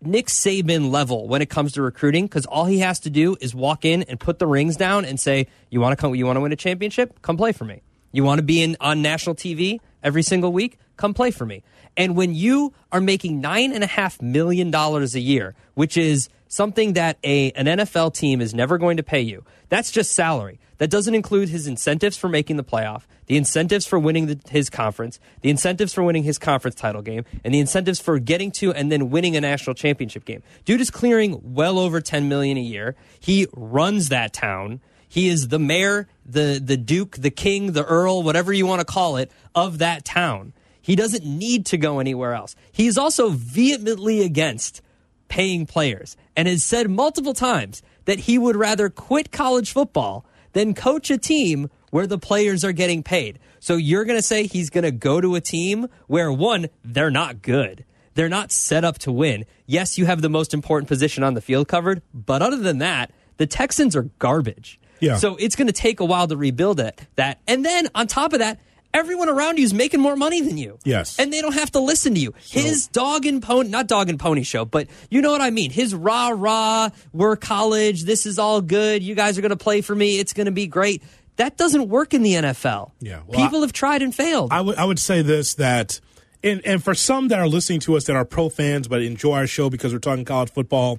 Nick Saban level when it comes to recruiting because all he has to do is walk in and put the rings down and say, "You want to come? You want to win a championship? Come play for me. You want to be in on national TV every single week? Come play for me." And when you are making nine and a half million dollars a year, which is something that a an NFL team is never going to pay you, that's just salary. That doesn't include his incentives for making the playoff, the incentives for winning the, his conference, the incentives for winning his conference title game, and the incentives for getting to and then winning a national championship game. Dude is clearing well over 10 million a year. He runs that town. He is the mayor, the the duke, the king, the earl, whatever you want to call it, of that town. He doesn't need to go anywhere else. He is also vehemently against paying players and has said multiple times that he would rather quit college football than coach a team where the players are getting paid. So you're going to say he's going to go to a team where one, they're not good. They're not set up to win. Yes, you have the most important position on the field covered, but other than that, the Texans are garbage. Yeah. So it's going to take a while to rebuild it, that. And then on top of that, everyone around you is making more money than you. Yes. And they don't have to listen to you. His dog and pony, not dog and pony show, but you know what I mean. His rah rah, we're college, this is all good, you guys are going to play for me, it's going to be great. That doesn't work in the NFL. Yeah, well, People have tried and failed. I would I would say this that and and for some that are listening to us that are pro fans but enjoy our show because we're talking college football,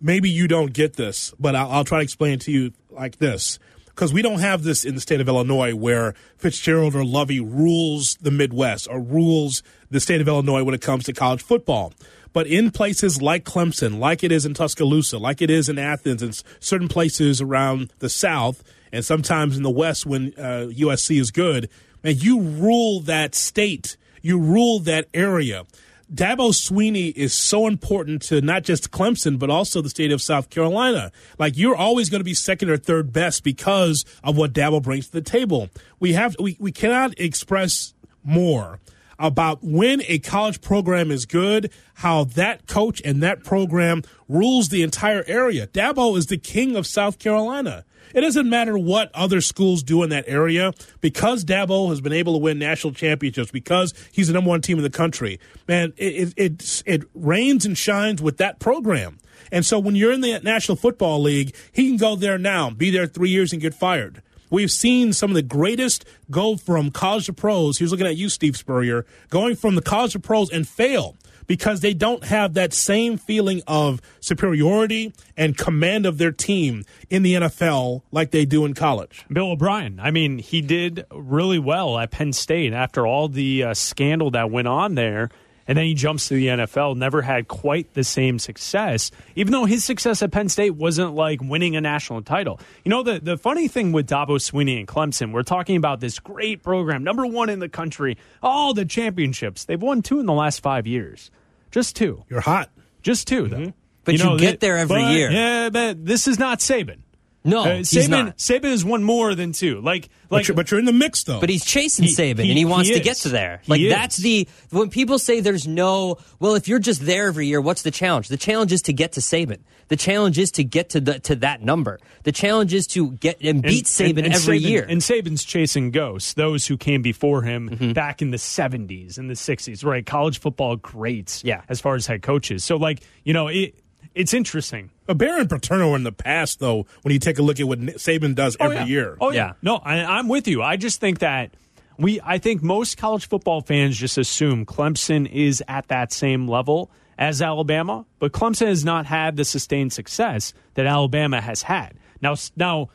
maybe you don't get this, but I'll, I'll try to explain it to you like this. Because we don't have this in the state of Illinois where Fitzgerald or Lovie rules the Midwest or rules the state of Illinois when it comes to college football. But in places like Clemson, like it is in Tuscaloosa, like it is in Athens, and certain places around the South, and sometimes in the West when uh, USC is good, and you rule that state, you rule that area. Dabo Sweeney is so important to not just Clemson, but also the state of South Carolina. Like you're always going to be second or third best because of what Dabo brings to the table. We have we, we cannot express more about when a college program is good, how that coach and that program rules the entire area. Dabo is the king of South Carolina. It doesn't matter what other schools do in that area because Dabo has been able to win national championships because he's the number one team in the country. Man, it it it, rains and shines with that program. And so when you're in the National Football League, he can go there now, be there three years and get fired. We've seen some of the greatest go from college to pros. He was looking at you, Steve Spurrier, going from the college to pros and fail because they don't have that same feeling of superiority and command of their team in the NFL like they do in college. Bill O'Brien, I mean, he did really well at Penn State after all the uh, scandal that went on there. And then he jumps to the NFL, never had quite the same success, even though his success at Penn State wasn't like winning a national title. You know, the, the funny thing with Dabo Sweeney and Clemson, we're talking about this great program, number one in the country, all the championships. They've won two in the last five years. Just two. You're hot. Just two, though. Mm-hmm. But you, know, get there every but, year. Yeah, but this is not Saban. No, uh, he's Saban. not. Saban has won more than two. Like, like, but you're, but you're in the mix though. But he's chasing He- Saban, he- and he wants he to get to there. He Like that's the when people say there's no. Well, if you're just there every year, what's the challenge? The challenge is to get to Saban. The challenge is to get to the to that number. The challenge is to get and beat Saban every Saban- year. And Saban's chasing ghosts, those who came before him Mm-hmm. back in the 70s and the 60s, right? College football greats, Yeah. as far as head coaches. So, like, you know, it, it's interesting. But Barron Paterno in the past, though, when you take a look at what Saban does oh, every yeah. year. Oh, yeah. Yeah. No, I, I'm with you. I just think that we, I think most college football fans just assume Clemson is at that same level as Alabama, but Clemson has not had the sustained success that Alabama has had. Now, now,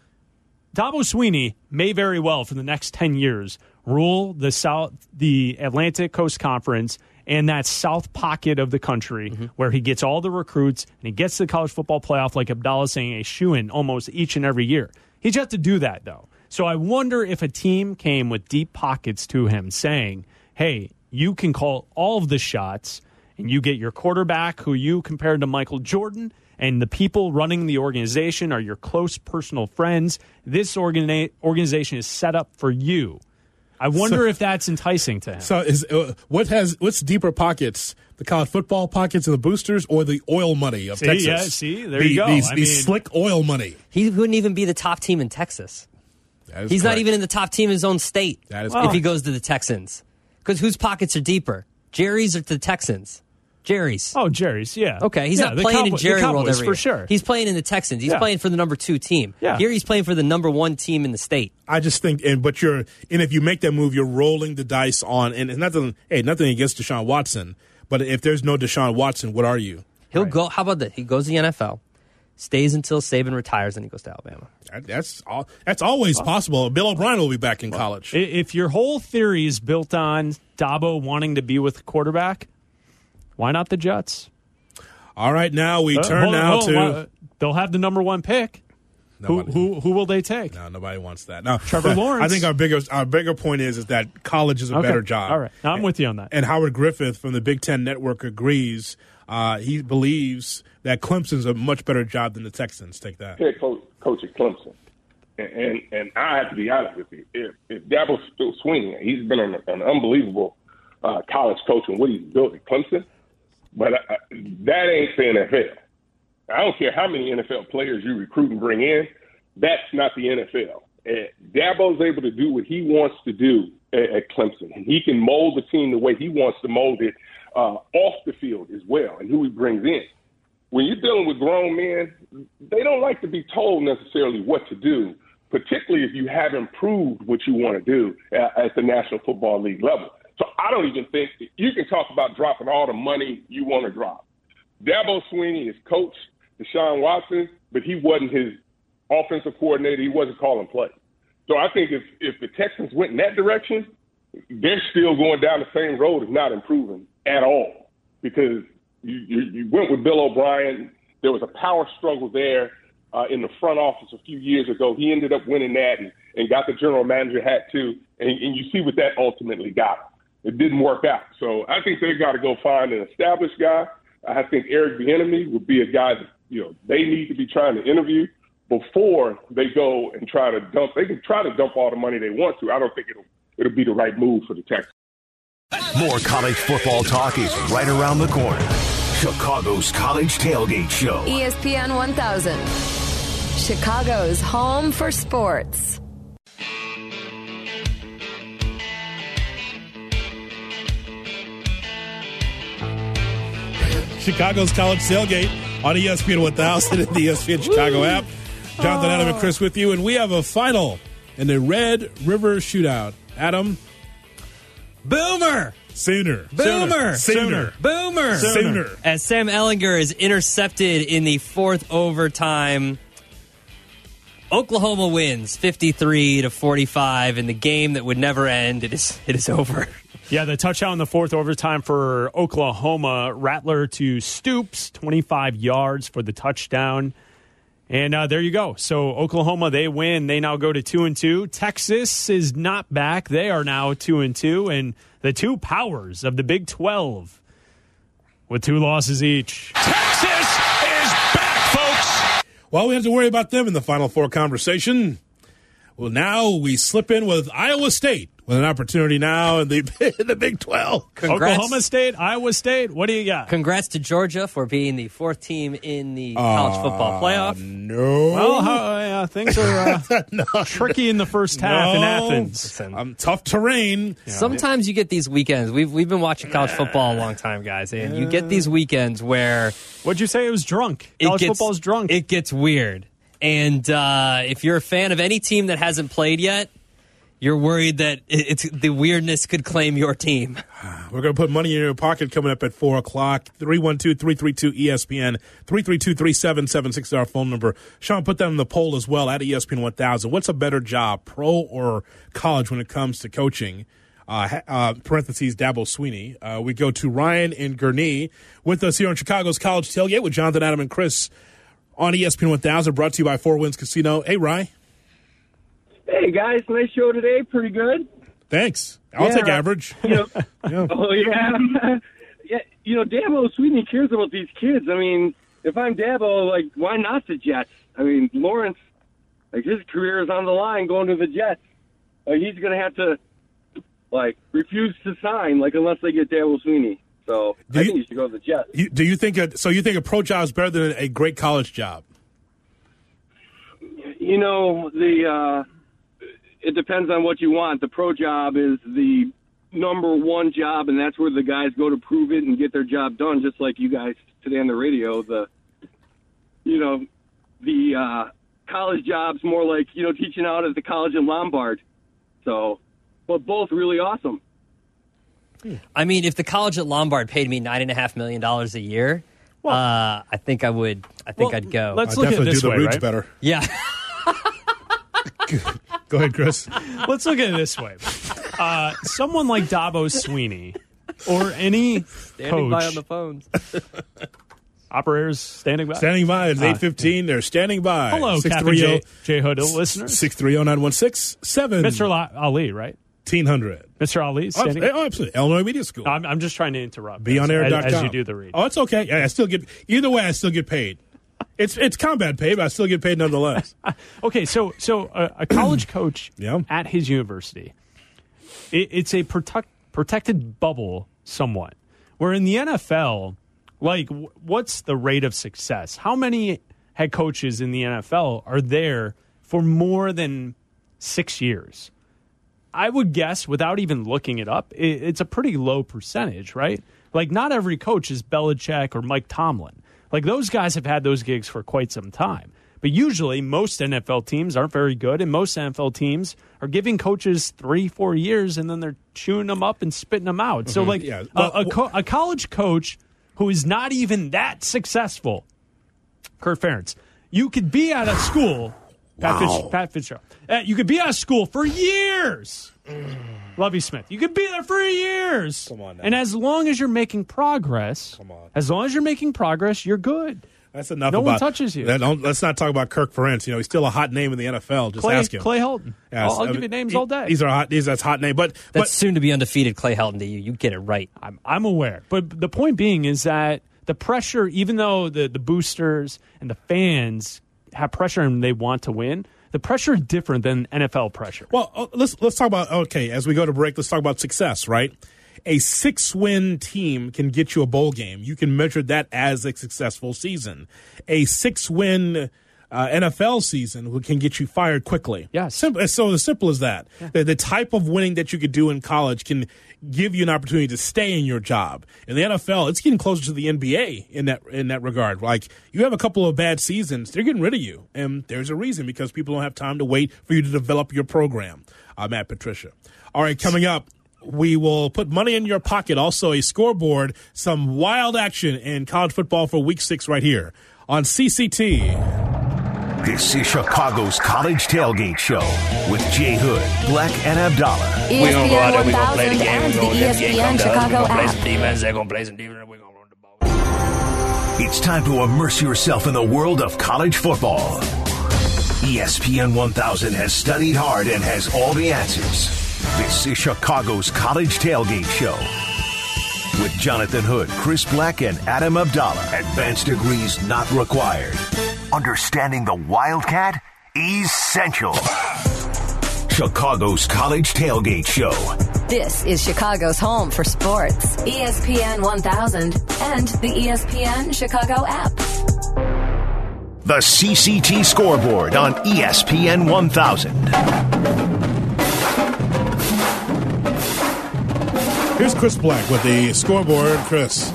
Dabo Sweeney may very well for the next 10 years rule the South the Atlantic Coast Conference and that south pocket of the country mm-hmm. where he gets all the recruits and he gets the college football playoff like Abdallah saying a shoe in almost each and every year. He's to do that though. So I wonder if a team came with deep pockets to him saying, Hey, you can call all of the shots and you get your quarterback who you compared to Michael Jordan and the people running the organization are your close personal friends. This organi- organization is set up for you. I wonder if that's enticing to him. So is uh, what has what's deeper pockets? The college football pockets of the boosters, or the oil money of See, Texas? yeah, see, there The- you go. These, I these mean- slick oil money. he wouldn't even be the top team in Texas. That is He's not even in the top team in his own state. That is if he goes to the Texans, because whose pockets are deeper? Jerry's or the Texans? Jerry's. oh, Jerry's, yeah. Okay, he's Yeah, not playing Cowboy- in the Jerry World Cowboys, every for year. sure. He's playing in the Texans. He's Yeah. playing for the number two team. Yeah. Here he's playing for the number one team in the state. I just think, and but you're, and if you make that move, you're rolling the dice on, and it's nothing. Hey, nothing against Deshaun Watson, but if there's no Deshaun Watson, what are you? He'll go. How about that? He goes to the NFL, stays until Saban retires, and he goes to Alabama. That's all. That's always possible. Bill O'Brien will be back in college. If your whole theory is built on Dabo wanting to be with the quarterback, why not the Jets? All right, now we Uh, turn hold now hold to. why- they'll have the number one pick. Who, Nobody- who who will they take? No, nobody wants that. No, Trevor <laughs> Lawrence. I think our bigger our bigger point is is that college is a Okay. better job. All right. Now, I'm with you on that. And Howard Griffith from the Big Ten Network agrees. Uh, he believes that Clemson's a much better job than the Texans. Take that. head coach, coach at Clemson. And, and and I have to be honest with you. If if Dabo Sweeney, he's been an, an unbelievable uh, college coach and what he's built at Clemson, but I, that ain't the NFL. I don't care how many NFL players you recruit and bring in. That's not the NFL. And Dabo's able to do what he wants to do at, at Clemson, and he can mold the team the way he wants to mold it uh, off the field as well, and who he brings in when you're dealing with grown men, they don't like to be told necessarily what to do, particularly if you haven't proved what you want to do at, at the National Football League level. So I don't even think you can talk about dropping all the money you want to drop. Dabo Sweeney is coach Deshaun Watson, but he wasn't his offensive coordinator. He wasn't calling plays. So I think if if the Texans went in that direction, they're still going down the same road of not improving at all because you, you, you went with Bill O'Brien. There was a power struggle there uh, in the front office a few years ago. He ended up winning that and, and got the general manager hat too. And, and you see what that ultimately got. Him. It didn't work out. So I think they've got to go find an established guy. I think Eric Bieniemy would be a guy that you know they need to be trying to interview before they go and try to dump. They can try to dump all the money they want to. I don't think it'll it'll be the right move for the Texans. More college football talk is right around the corner. Chicago's College Tailgate Show. ESPN 1000. Chicago's home for sports. Chicago's College Tailgate on ESPN 1000 and the ESPN Chicago app. Jonathan, Adam, and Chris with you, and we have a final in the Red River Shootout. Adam, Boomer! Sooner, Boomer! Sooner, Boomer! Sooner. As Sam Ehlinger is intercepted in the fourth overtime, Oklahoma wins 53 to 45 in the game that would never end. It is it is over. Yeah, the touchdown in the fourth overtime for Oklahoma. Rattler to Stoops, 25 yards for the touchdown. And uh, there you go. So Oklahoma, they win. They now go to two and two. Texas is not back. They are now two and two. And the two powers of the Big 12 with two losses each. Texas is back, folks. Well, we have to worry about them in the Final Four conversation. Well, now we slip in with Iowa State with an opportunity now in the <laughs> in the Big Twelve. Congrats. Oklahoma State, Iowa State. What do you got? Congrats to Georgia for being the fourth team in the college football playoff. No, Well, how, uh, things are uh, <laughs> tricky in the first half in No. Athens. um, tough terrain. Sometimes you get these weekends. We've we've been watching college football a long time, guys, and you get these weekends where What'd you say? It was drunk. it College gets football's drunk. It gets weird, and uh, if you're a fan of any team that hasn't played yet, you're worried that it's the weirdness could claim your team. <sighs> We're going to put money in your pocket coming up at 4 o'clock. 312 332 ESPN. 332 3776 is our phone number. Sean, put that in the poll as well at ESPN 1000. What's a better job, pro or college, when it comes to coaching? Uh, uh, parentheses, Dabo Sweeney. Uh, we go to Ryan and Gurnee with us here on Chicago's College Tailgate with Jonathan, Adam, and Chris on ESPN 1000, brought to you by Four Winds Casino. Hey, Ryan. Hey guys, nice show today. Pretty good. Thanks. I'll Yeah. take average. You know, <laughs> Yeah. <laughs> oh yeah, <laughs> yeah. You know, Dabo Sweeney cares about these kids. I mean, if I'm Dabo, like, why not the Jets? I mean, Lawrence, like his career is on the line going to the Jets. Like, he's gonna have to, like, refuse to sign, like, unless they get Dabo Sweeney. So Do I you- think he should go to the Jets. You, do you think a, so? You think a pro job is better than a great college job? You know, the uh, it depends on what you want. The pro job is the number one job, and that's where the guys go to prove it and get their job done. Just like you guys today on the radio, the you know the uh, college job's more like you know teaching out at the college in Lombard. So, but both really awesome. I mean, if the college at Lombard paid me nine and a half million dollars a year, uh, I think I would. I think Well, I'd go. let's I look at it definitely this do the way, Roots right? better. yeah. <laughs> <laughs> Go ahead, Chris. Let's look at it this way. Uh, someone like Dabo Sweeney or any Standing by on the phones. <laughs> operators standing by. Standing by. It's Uh, eight fifteen. They're standing by. Hello, Captain J, J Hood listeners. Six three zero nine one six seven. Mr. La- Ali, right? Eighteen hundred. Mr. Ali standing. Oh, absolutely. Illinois Media School. I'm, I'm just trying to interrupt. BeOnAir.com. as, as you do the read. Oh, it's okay. Yeah, I still get. Either way, I still get paid. It's it's combat pay, but I still get paid nonetheless. <laughs> Okay, so so uh, a college coach <clears throat> Yeah. at his university, it, it's a protect, protected bubble somewhat. Where in the NFL, like, w- what's the rate of success? How many head coaches in the NFL are there for more than six years? I would guess, without even looking it up, it, it's a pretty low percentage, right? Like, not every coach is Belichick or Mike Tomlin. Like, those guys have had those gigs for quite some time. But usually, most NFL teams aren't very good, and most NFL teams are giving coaches three, four years, and then they're chewing them up and spitting them out. So, like, Yeah. a, a, co- a college coach who is not even that successful, Kurt Ferentz, you could be at a school, Pat, Fitz, Pat Fitzgerald, uh, you could be at a school for years. Lovie Smith, you could be there for years. Come on now. And as long as you're making progress, Come on. as long as you're making progress, you're good. That's enough. No one touches you. that- don't- let's not talk about Kirk Ferentz. You know, he's still a hot name in the NFL. Just Clay, ask him. Clay Helton. Yes, I'll, I'll give you names he- all day. These are hot. These that's hot name. But That's but soon to be undefeated Clay Helton to you. You get it right. I'm, I'm aware. But the point being is that the pressure, even though the, the boosters and the fans have pressure and they want to win, the pressure is different than NFL pressure. Well, uh, let's let's talk about okay. As we go to break, let's talk about success. Right? a six win team can get you a bowl game. You can measure that as a successful season. A six win uh, NFL season can get you fired quickly. Yeah. Simple, so as simple as that. The, the type of winning that you could do in college can give you an opportunity to stay in your job. In the NFL, it's getting closer to the NBA in that in that regard. Like you have a couple of bad seasons, they're getting rid of you, and there's a reason because people don't have time to wait for you to develop your program. Uh, Matt Patricia. All right, coming up. We will put money in your pocket, also a scoreboard, some wild action in college football for week six right here on CCT. This is Chicago's College Tailgate Show with Jay Hood, Black, and Abdallah. ESPN 1000 and the ESPN Chicago app. defense. They're going to play some defense. We're going to run the ball. It's time to immerse yourself in the world of college football. ESPN 1000 has studied hard and has all the answers. This is Chicago's College Tailgate Show. With Jonathan Hood, Chris Black, and Adam Abdallah. Advanced degrees not required. Understanding the Wildcat? Essential. Chicago's College Tailgate Show. This is Chicago's home for sports. ESPN 1000 and the ESPN Chicago app. The CCT scoreboard on ESPN 1000. Here's Chris Black with the scoreboard. Chris.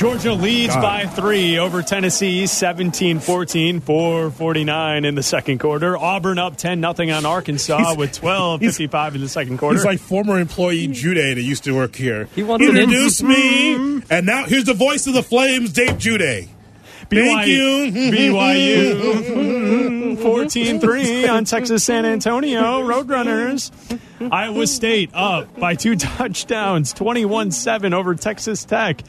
Georgia leads God. by three over Tennessee, 17 14, 449 in the second quarter. Auburn up 10 nothing on Arkansas He's- with 12 55 in the second quarter. He's like former employee Jude that used to work here. He wants an Introduce me, and now here's the voice of the Flames, Dave Jude. Thank you. BYU <laughs> 14 3 on Texas San Antonio. Roadrunners. Iowa State up by two <laughs> touchdowns, 21 7 over Texas Tech.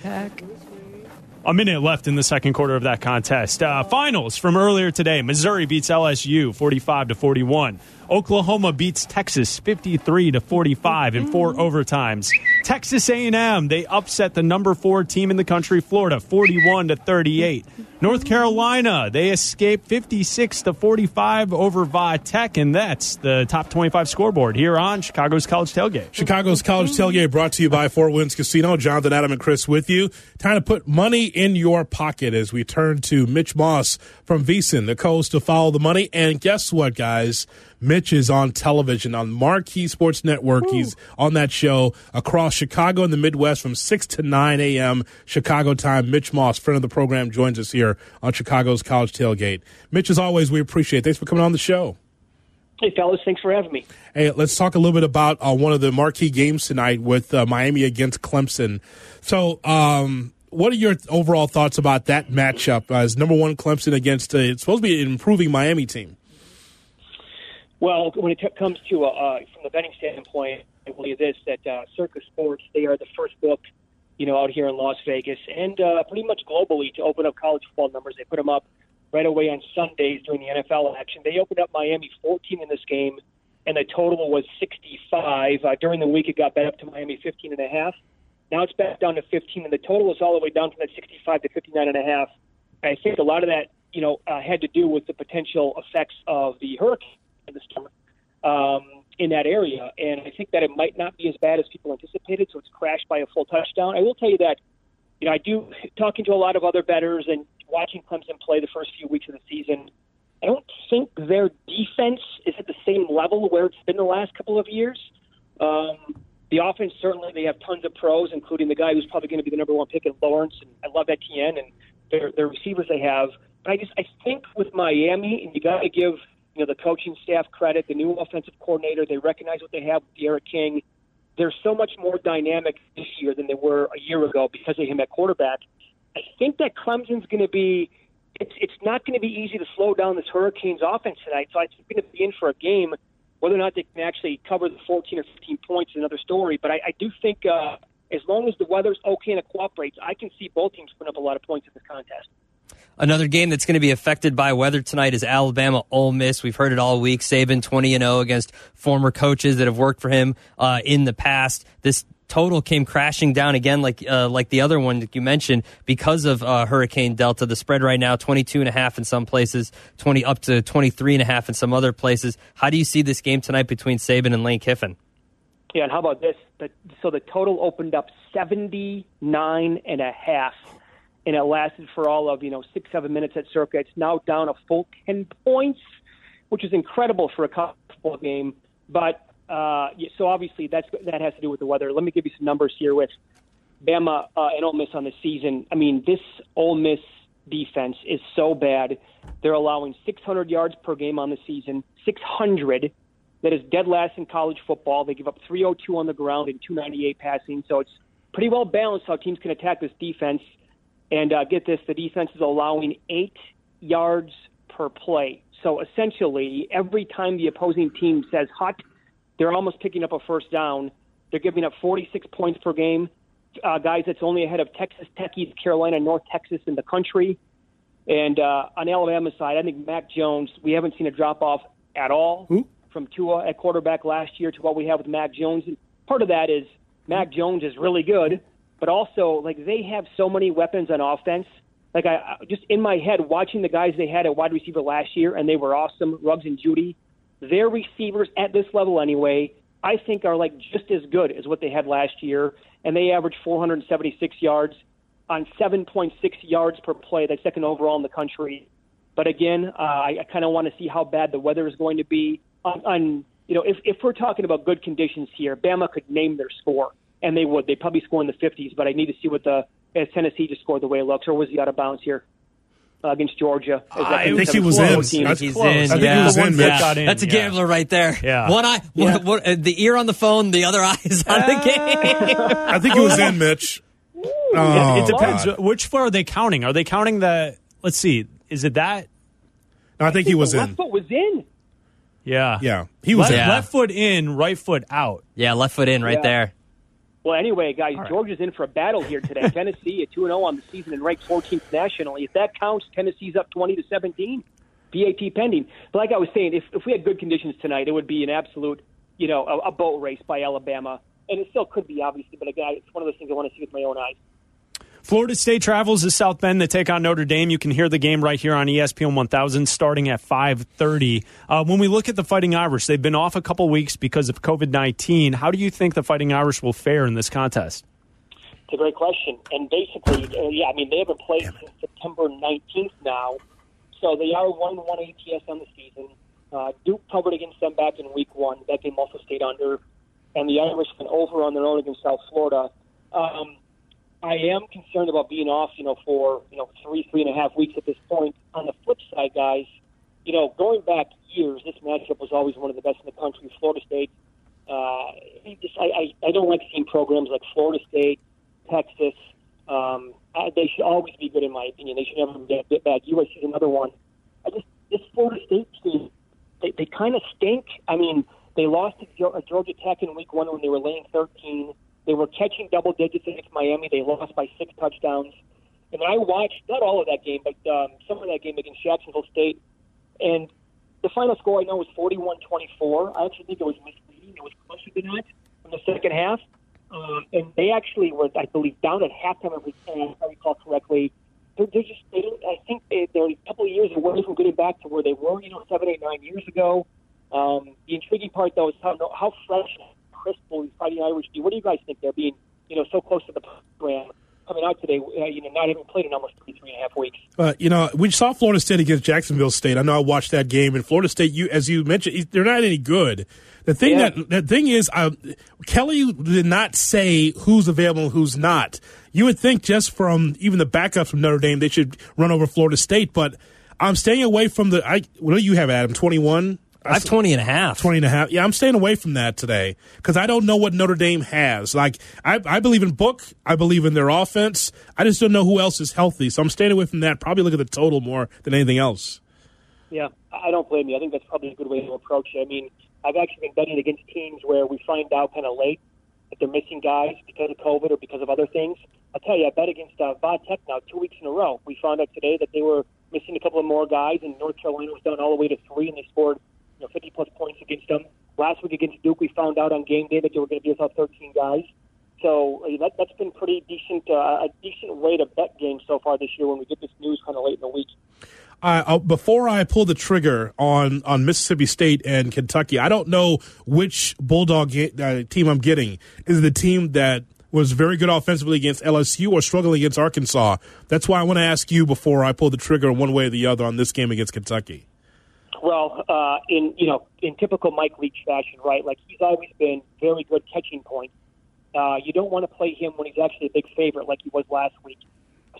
A minute left in the second quarter of that contest. Uh, finals from earlier today: Missouri beats LSU 45 to 41. Oklahoma beats Texas 53 to 45 in four overtimes. Texas A&M they upset the number four team in the country, Florida, 41 to 38. North Carolina they escape 56 to 45 over Va Tech, and that's the top 25 scoreboard here on Chicago's College Tailgate. Chicago's College Tailgate brought to you by Four Winds Casino. Jonathan, Adam, and Chris with you. Time to put money in your pocket as we turn to Mitch Moss from VSiN, the coast to follow the money. And guess what, guys? Mitch is on television on Marquee Sports Network. He's on that show across Chicago and the Midwest from 6 to 9 a.m. Chicago time. Mitch Moss, friend of the program, joins us here on Chicago's College Tailgate. Mitch, as always, we appreciate it. Thanks for coming on the show. Hey, fellas, thanks for having me. Hey, let's talk a little bit about uh, one of the marquee games tonight with uh, Miami against Clemson. So, um, what are your overall thoughts about that matchup as number one Clemson against uh, it's supposed to be an improving Miami team? Well, when it comes to uh, uh, from the betting standpoint, I will tell you this: that uh, Circa Sports they are the first book, you know, out here in Las Vegas and uh, pretty much globally to open up college football numbers. They put them up right away on Sundays during the NFL action. They opened up Miami 14 in this game, and the total was 65. Uh, during the week, it got bet up to Miami 15 and a half. Now it's back down to 15, and the total is all the way down from that 65 to 59 and a half. I think a lot of that, you know, uh, had to do with the potential effects of the hurricane this summer um, in that area, and I think that it might not be as bad as people anticipated. So it's crashed by a full touchdown. I will tell you that, you know, I do talking to a lot of other bettors and watching Clemson play the first few weeks of the season. I don't think their defense is at the same level where it's been the last couple of years. Um, the offense certainly they have tons of pros, including the guy who's probably going to be the number one pick in Lawrence, and I love Etienne and their their receivers they have. But I just I think with Miami, and you got to give you know the coaching staff credit, the new offensive coordinator, they recognize what they have with D'Eriq King. They're so much more dynamic this year than they were a year ago because of him at quarterback. I think that Clemson's going to be. It's it's not going to be easy to slow down this Hurricanes offense tonight. So I think going to be in for a game. Whether or not they can actually cover the 14 or 15 points is another story. But I, I do think uh, as long as the weather's okay and it cooperates, I can see both teams putting up a lot of points in this contest. Another game that's going to be affected by weather tonight is Alabama Ole Miss. We've heard it all week. Saban 20 and 0 against former coaches that have worked for him uh, in the past. This total came crashing down again like uh, like the other one that you mentioned because of uh, Hurricane Delta. The spread right now 22 and a half in some places, 20 up to 23 and a half in some other places. How do you see this game tonight between Saban and Lane Kiffin? Yeah, and how about this? The, so the total opened up 79 and a half, and it lasted for all of, you know, six, seven minutes at Circa. It's now down a full 10 points, which is incredible for a college football game. But uh, so obviously that's that has to do with the weather. Let me give you some numbers here with Bama uh, and Ole Miss on the season. I mean, this Ole Miss defense is so bad. They're allowing 600 yards per game on the season, 600. That is dead last in college football. They give up 302 on the ground and 298 passing. So it's pretty well balanced how teams can attack this defense. And uh, get this, the defense is allowing eight yards per play. So essentially, every time the opposing team says hot, they're almost picking up a first down. They're giving up 46 points per game. Uh, guys, that's only ahead of Texas Tech, East Carolina, North Texas in the country. And uh, on Alabama's side, I think Mac Jones, we haven't seen a drop off at all from Tua at quarterback last year to what we have with Mac Jones. And part of that is Mac Jones is really good, but also like they have so many weapons on offense. Like I just in my head watching the guys they had at wide receiver last year, and they were awesome. Ruggs and Jeudy, their receivers at this level anyway, I think are like just as good as what they had last year, and they averaged 476 yards on 7.6 yards per play. That's second overall in the country. But again, uh, I, I kind of want to see how bad the weather is going to be. On, on you know, if if we're talking about good conditions here, Bama could name their score, and they would. They probably score in the 50s. But I need to see what the as Tennessee just scored the way it looks, or was he out of bounds here? Uh, against Georgia. I think he was seven- in. team? That's He's close. in. I think yeah. he was in, Mitch. Yeah. in, That's a yeah. gambler right there. Yeah. One eye, Yeah. one, one, uh, the ear on the phone, the other <laughs> eye is on the game. I think he was in, Mitch. Oh, it depends. God. Which foot are they counting? Are they counting the? Let's see. Is it that? No, I think he was the left in. foot was in. Yeah. Yeah, he was Left, in. Yeah. left foot in, right foot out. Yeah, left foot in right Yeah. there. Well, anyway, guys, Georgia's in for a battle here today. <laughs> Tennessee at two and zero on the season and ranked 14th nationally. If that counts, Tennessee's up 20 to 17. BAT pending. But like I was saying, if if we had good conditions tonight, it would be an absolute, you know, a, a boat race by Alabama, and it still could be obviously. But again, it's one of those things I want to see with my own eyes. Florida State travels to South Bend to take on Notre Dame. You can hear the game right here on ESPN 1000 starting at 5:30. Uh, when we look at the Fighting Irish, they've been off a couple weeks because of COVID-19. How do you think the Fighting Irish will fare in this contest? It's a great question. And basically, uh, yeah, I mean, they haven't played since September 19th now. So they are 1 1 ATS on the season. Uh, Duke covered against them back in week one. That game also stayed under. And the Irish went over on their own against South Florida. Um, I am concerned about being off, you know, for, you know, three, three and a half weeks at this point. On the flip side, guys, you know, going back years, this matchup was always one of the best in the country. Florida State, uh, just, I, I, I don't like seeing programs like Florida State, Texas. Um, uh, they should always be good, in my opinion. They should never get, bit bad. USC is another one. I just this Florida State team, they, they kind of stink. I mean, they lost to uh, Georgia Tech in Week One when they were laying 13. They were catching double digits against Miami. They lost by six touchdowns. And I watched not all of that game, but um, some of that game against Jacksonville State. And the final score I know was 41-24. I actually think it was misleading. It was closer than that in the second half. Um, and they actually were, I believe, down at halftime, if I if I recall correctly. They're, they're just, they don't, I think they, they're a couple of years away from getting back to where they were, you know, seven, eight, nine years ago. Um, the intriguing part, though, is how, how fresh and crisp will these Fighting Irish be? What do you guys think they're being, you know, so close to the program coming out today, uh, you know, not having played in almost three, three and a half weeks? Uh, you know, we saw Florida State against Jacksonville State. I know I watched that game, and Florida State, you as you mentioned, they're not any good. The thing Yeah. that the thing is, uh, Kelly did not say who's available and who's not. You would think just from even the backups from Notre Dame, they should run over Florida State. But I'm staying away from the. I what do you have, Adam? Twenty one. I have 20 and a half. 20 and a half. Yeah, I'm staying away from that today because I don't know what Notre Dame has. Like, I, I believe in Book. I believe in their offense. I just don't know who else is healthy. So I'm staying away from that. Probably look at the total more than anything else. Yeah, I don't blame you. I think that's probably a good way to approach it. I mean, I've actually been betting against teams where we find out kind of late that they're missing guys because of COVID or because of other things. I'll tell you, I bet against uh, Va Tech now two weeks in a row. We found out today that they were missing a couple of more guys, and North Carolina was down all the way to three, and they scored know 50 plus points against them. Last week against Duke, we found out on game day that they were going to be without 13 guys. So uh, that, that's been pretty decent, uh, a decent way to bet games so far this year when we get this news kind of late in the week. uh, before I pull the trigger on, on Mississippi State and Kentucky, I don't know which Bulldog uh, team I'm getting. Is the team that was very good offensively against LSU or struggling against Arkansas? That's why I want to ask you before I pull the trigger one way or the other on this game against Kentucky. Well, uh, in you know, in typical Mike Leach fashion, right? Like he's always been very good catching points. Uh, you don't want to play him when he's actually a big favorite, like he was last week.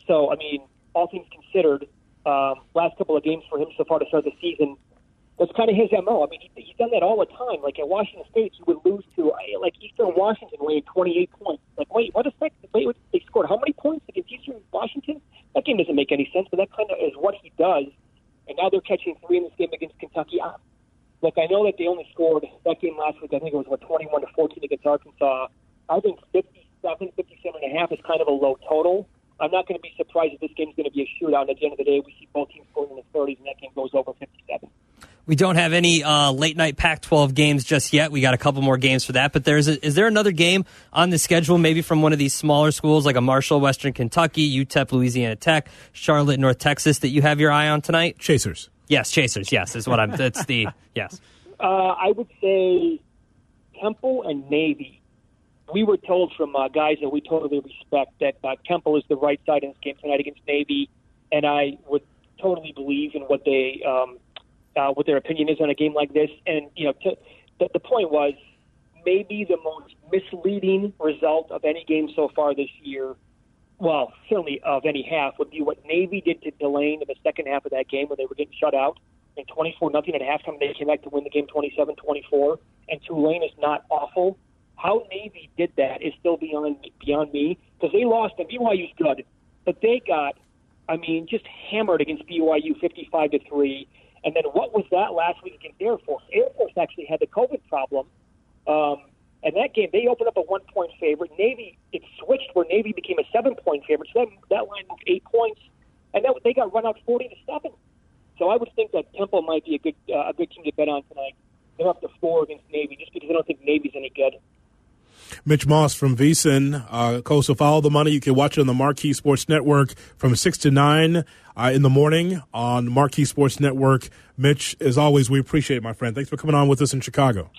So, I mean, all things considered, um, last couple of games for him so far to start the season, that's kind of his mo. I mean, he, he's done that all the time. Like at Washington State, he would lose to uh, like Eastern Washington, weighing 28 points. Like, wait, what a sec? Wait, what, they scored how many points against Eastern Washington? That game doesn't make any sense, but that kind of is what he does. And now they're catching three in this game against Kentucky. I, look, I know that they only scored that game last week. I think it was what 21 to 14 against Arkansas. I think 57, 57 and a half is kind of a low total. I'm not going to be surprised if this game's going to be a shootout. And at the end of the day, we see both teams scoring in the 30s, and that game goes over 57. We don't have any uh, late night Pac-12 games just yet. We got a couple more games for that. But there's a, is there another game on the schedule, maybe from one of these smaller schools like a Marshall, Western Kentucky, UTEP, Louisiana Tech, Charlotte, North Texas that you have your eye on tonight? Chasers. Yes, Chasers. Yes, is what I'm. That's the <laughs> yes. Uh, I would say Temple and Navy. We were told from uh, guys that we totally respect that uh, Temple is the right side in this game tonight against Navy, and I would totally believe in what they um, uh, what their opinion is on a game like this. And you know, to, the, the point was maybe the most misleading result of any game so far this year. Well, certainly of any half would be what Navy did to Tulane in the second half of that game when they were getting shut out and 24 nothing at halftime. They came back to win the game 27-24. And Tulane is not awful. How Navy did that is still beyond beyond me because they lost and BYU's good, but they got, I mean, just hammered against BYU 55 to three. And then what was that last week against Air Force? Air Force actually had the COVID problem. Um, and that game, they opened up a one point favorite. Navy, it switched where Navy became a seven point favorite. So that, that line moved eight points. And that, they got run out 40 to 7. So I would think that Temple might be a good, uh, a good team to bet on tonight. They're up to four against Navy just because I don't think Navy's any good. Mitch Moss from VSiN, uh, Coastal Follow the Money. You can watch it on the Marquee Sports Network from 6 to 9 uh, in the morning on Marquee Sports Network. Mitch, as always, we appreciate it, my friend. Thanks for coming on with us in Chicago.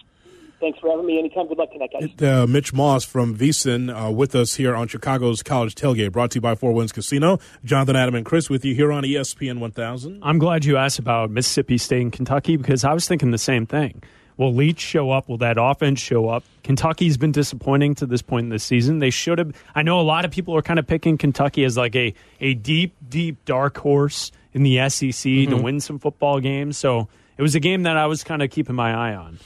Thanks for having me. Anytime. Good luck tonight, guys. Uh, Mitch Moss from VSiN uh, with us here on Chicago's College Tailgate, brought to you by Four Winds Casino. Jonathan, Adam, and Chris with you here on ESPN 1000. I'm glad you asked about Mississippi State and Kentucky because I was thinking the same thing. Will Leach show up? Will that offense show up? Kentucky's been disappointing to this point in the season. They should have. I know a lot of people are kind of picking Kentucky as like a, a deep, deep dark horse in the SEC Mm-hmm. to win some football games. So it was a game that I was kind of keeping my eye on.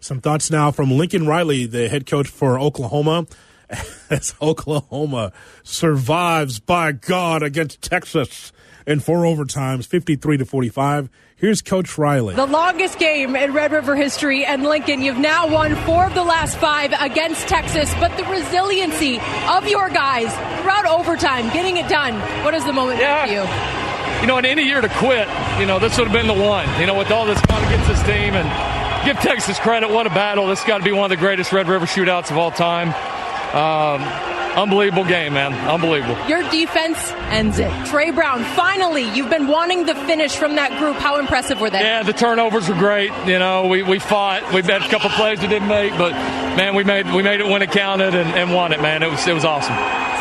Some thoughts now from Lincoln Riley, the head coach for Oklahoma. <laughs> As Oklahoma survives by God against Texas in four overtimes, 53 to 45. Here's Coach Riley. The longest game in Red River history, and Lincoln, you've now won four of the last five against Texas, but the resiliency of your guys throughout overtime, getting it done. What is the moment Yeah. for you? you know, in any year to quit, you know, this would have been the one. You know, with all that's gone against this team, and give Texas credit. What a battle! This has got to be one of the greatest Red River shootouts of all time. Um, unbelievable game, man. Unbelievable. Your defense ends it. Tre Brown, finally, you've been wanting the finish from that group. How impressive were they? Yeah, the turnovers were great. You know, we, we fought. We had a couple plays we didn't make, but man, we made we made it when it counted and, and won it. Man, it was it was awesome.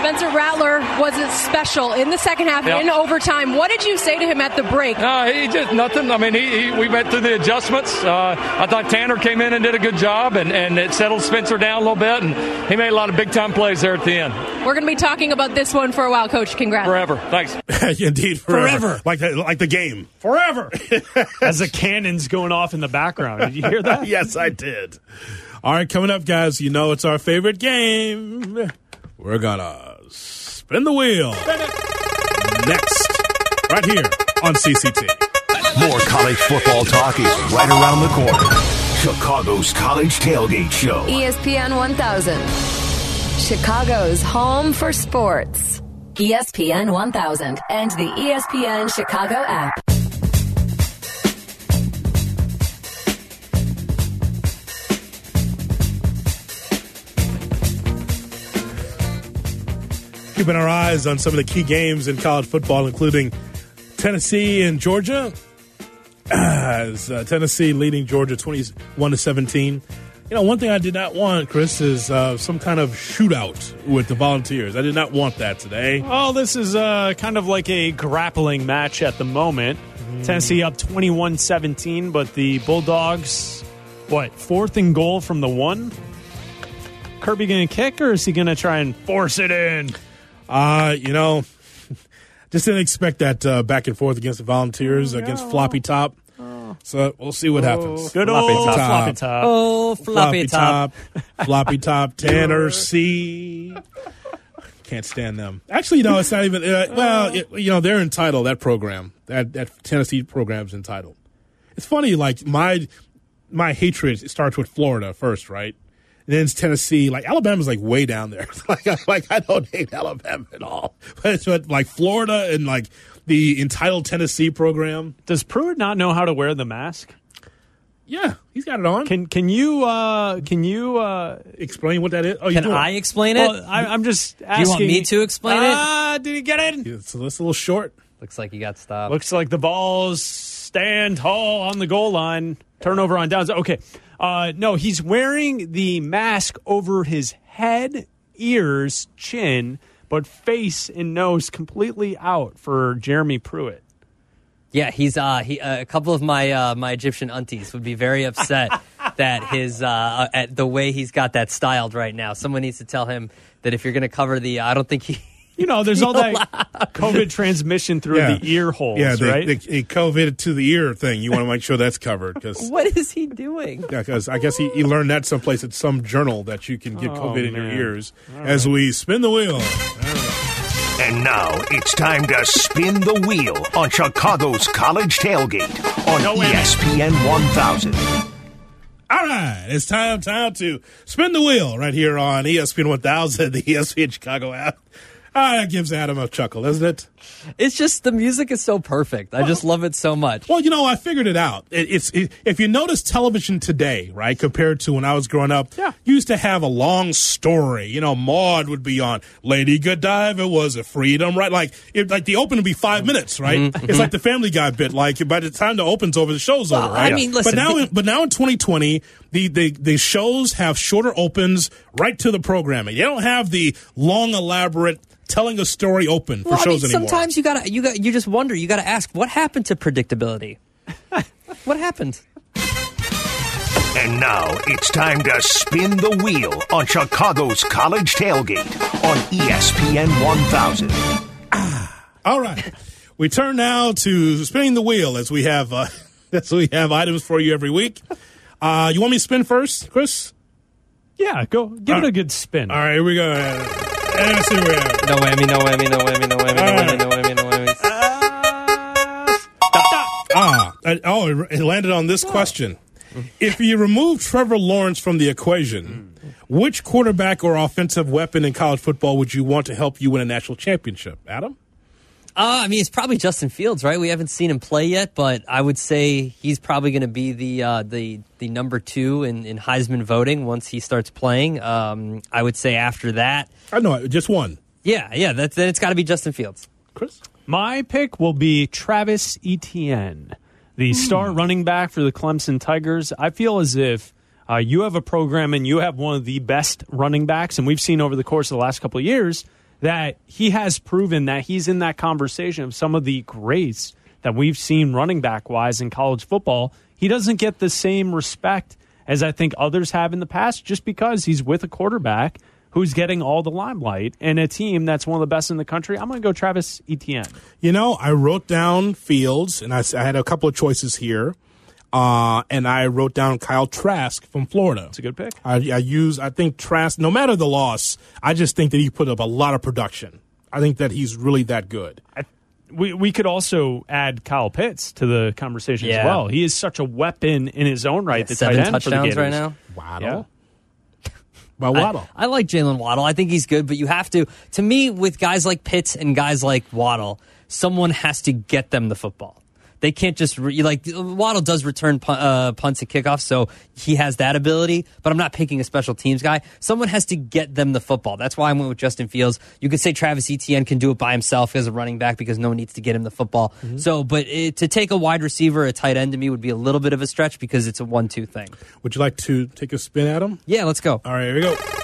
Spencer Rattler was special in the second half Yep. in overtime. What did you say to him at the break? No, he just nothing. I mean, he, he we went through the adjustments. Uh, I thought Tanner came in and did a good job, and, and it settled Spencer down a little bit, and he made a lot of big time plays there at the end. We're going to be talking about this one for a while, Coach. Congrats. Forever. Thanks. <laughs> Indeed, forever. Forever. Like the, like the game. Forever. <laughs> As the cannon's going off in the background. Did you hear that? <laughs> yes, I did. All right, coming up, guys, you know it's our favorite game. We're going to spin the wheel. Spin Next, right here on CCT. More college football talk is right around the corner. Chicago's College Tailgate Show. ESPN 1000. Chicago's home for sports. ESPN 1000 and the ESPN Chicago app. Keeping our eyes on some of the key games in college football, including Tennessee and Georgia. <clears throat> As uh, Tennessee leading Georgia 21 to 17. You know, one thing I did not want, Chris, is uh, some kind of shootout with the Volunteers. I did not want that today. Well, this is uh, kind of like a grappling match at the moment. Tennessee up 21 17, but the Bulldogs, what, fourth and goal from the one? Kirby going to kick, or is he going to try and force it in? Uh, you know, <laughs> just didn't expect that uh, back and forth against the Volunteers, against Floppy Top. So we'll see what happens. Good floppy old floppy top. Oh, floppy, top. floppy top, <laughs> Tanner C. Can't stand them. Actually, no, it's not even. Uh, well, it, you know, they're entitled. That program, that that Tennessee program's entitled. It's funny, like my my hatred starts with Florida first, right? And then it's Tennessee. Like Alabama's like way down there. <laughs> like, I, like I don't hate Alabama at all, <laughs> but it's like Florida and like the entitled Tennessee program. Does Pruitt not know how to wear the mask? Yeah, he's got it on. Can can you uh, can you uh, explain what that is? Oh, you Can. I explain it? Well, I, I'm just Do asking. you want me to explain it? Ah, did he get it? It's, it's a little short. Looks like you got stopped. Looks like the balls stand tall on the goal line. Turnover on downs. Okay. Uh, no, he's wearing the mask over his head, ears, chin, but face and nose completely out for Jeremy Pruitt. Yeah, he's uh, he, uh, a couple of my uh, my Egyptian aunties would be very upset <laughs> that his uh, at the way he's got that styled right now. Someone needs to tell him that if you're going to cover the, I don't think he. You know, there's <laughs> all that COVID transmission through Yeah. the ear holes, Yeah, the, right? the, the COVID to the ear thing. You want to make sure that's covered because <laughs> What is he doing? Yeah, because I guess he, he learned that someplace at some journal that you can get Oh, COVID in your man. ears as we spin the wheel. And now it's time to spin the wheel on Chicago's College Tailgate on E ESPN 1000. All right, it's time time to spin the wheel right here on ESPN 1000, the ESPN Chicago app. Ah, that gives Adam a chuckle, doesn't it? It's just the music is so perfect. I just love it so much. Well, you know, I figured it out. It, it's it, if you notice television today, right, compared to when I was growing up, yeah. used to have a long story. You know, Maud would be on Lady Godiva it was a freedom, right? Like, it, like the open would be five minutes, right? Mhm, It's like the Family Guy bit. Like by the time the open's over, the show's Well, over, right? I mean, listen, but now, the- but now in 2020, the, the the shows have shorter opens right to the programming. They don't have the long, elaborate telling a story open for Well, I shows mean, anymore. Sometimes you gotta you got you just wonder. You gotta ask what happened to predictability. <laughs> what happened? And now it's time to spin the wheel on Chicago's College Tailgate on ESPN 1000. All right. We turn now to spinning the wheel as we have uh, <laughs> as we have items for you every week. Uh, you want me to spin first, Chris? Yeah, go give it a good spin. All right, here we go. And let's see where we are. No whammy, no whammy, no whammy, no whammy, no whammy, no whammy, no whammy. Ah, oh, it- it landed on this question. If you remove Trevor Lawrence from the equation, which quarterback or offensive weapon in college football would you want to help you win a national championship? Adam? Uh, I mean, it's probably Justin Fields, right? We haven't seen him play yet, but I would say he's probably going to be the uh, the the number two in, in Heisman voting once he starts playing. Um, I would say after that, I know, just one. yeah, yeah, that's, then it's got to be Justin Fields. Chris? My pick will be Travis Etienne, the star running back for the Clemson Tigers. I feel as if uh, you have a program and you have one of the best running backs, and we've seen over the course of the last couple of years that he has proven that he's in that conversation of some of the greats that we've seen running back wise in college football. He doesn't get the same respect as I think others have in the past just because he's with a quarterback who's getting all the limelight and a team that's one of the best in the country. I'm going to go Travis Etienne. You know, I wrote down Fields, and I had a couple of choices here. Uh, and I wrote down Kyle Trask from Florida. It's a good pick. I, I use, I think Trask, no matter the loss, I just think that he put up a lot of production. I think that he's really that good. We we could also add Kyle Pitts to the conversation as well. He is such a weapon in his own right. the Seven tight end for the touchdowns right now. Waddle. By Waddle. I, I like Jaylen Waddle. I think he's good, but you have to. To me, with guys like Pitts and guys like Waddle, someone has to get them the football. They can't just re- like Waddle does return pun- uh, punts and kickoffs, so he has that ability. But I'm not picking a special teams guy. Someone has to get them the football. That's why I went with Justin Fields. You could say Travis Etienne can do it by himself as a running back because no one needs to get him the football. So, but it, to take a wide receiver, a tight end to me would be a little bit of a stretch because it's a one-two thing. Would you like to take a spin at him? Yeah, let's go. All right, here we go.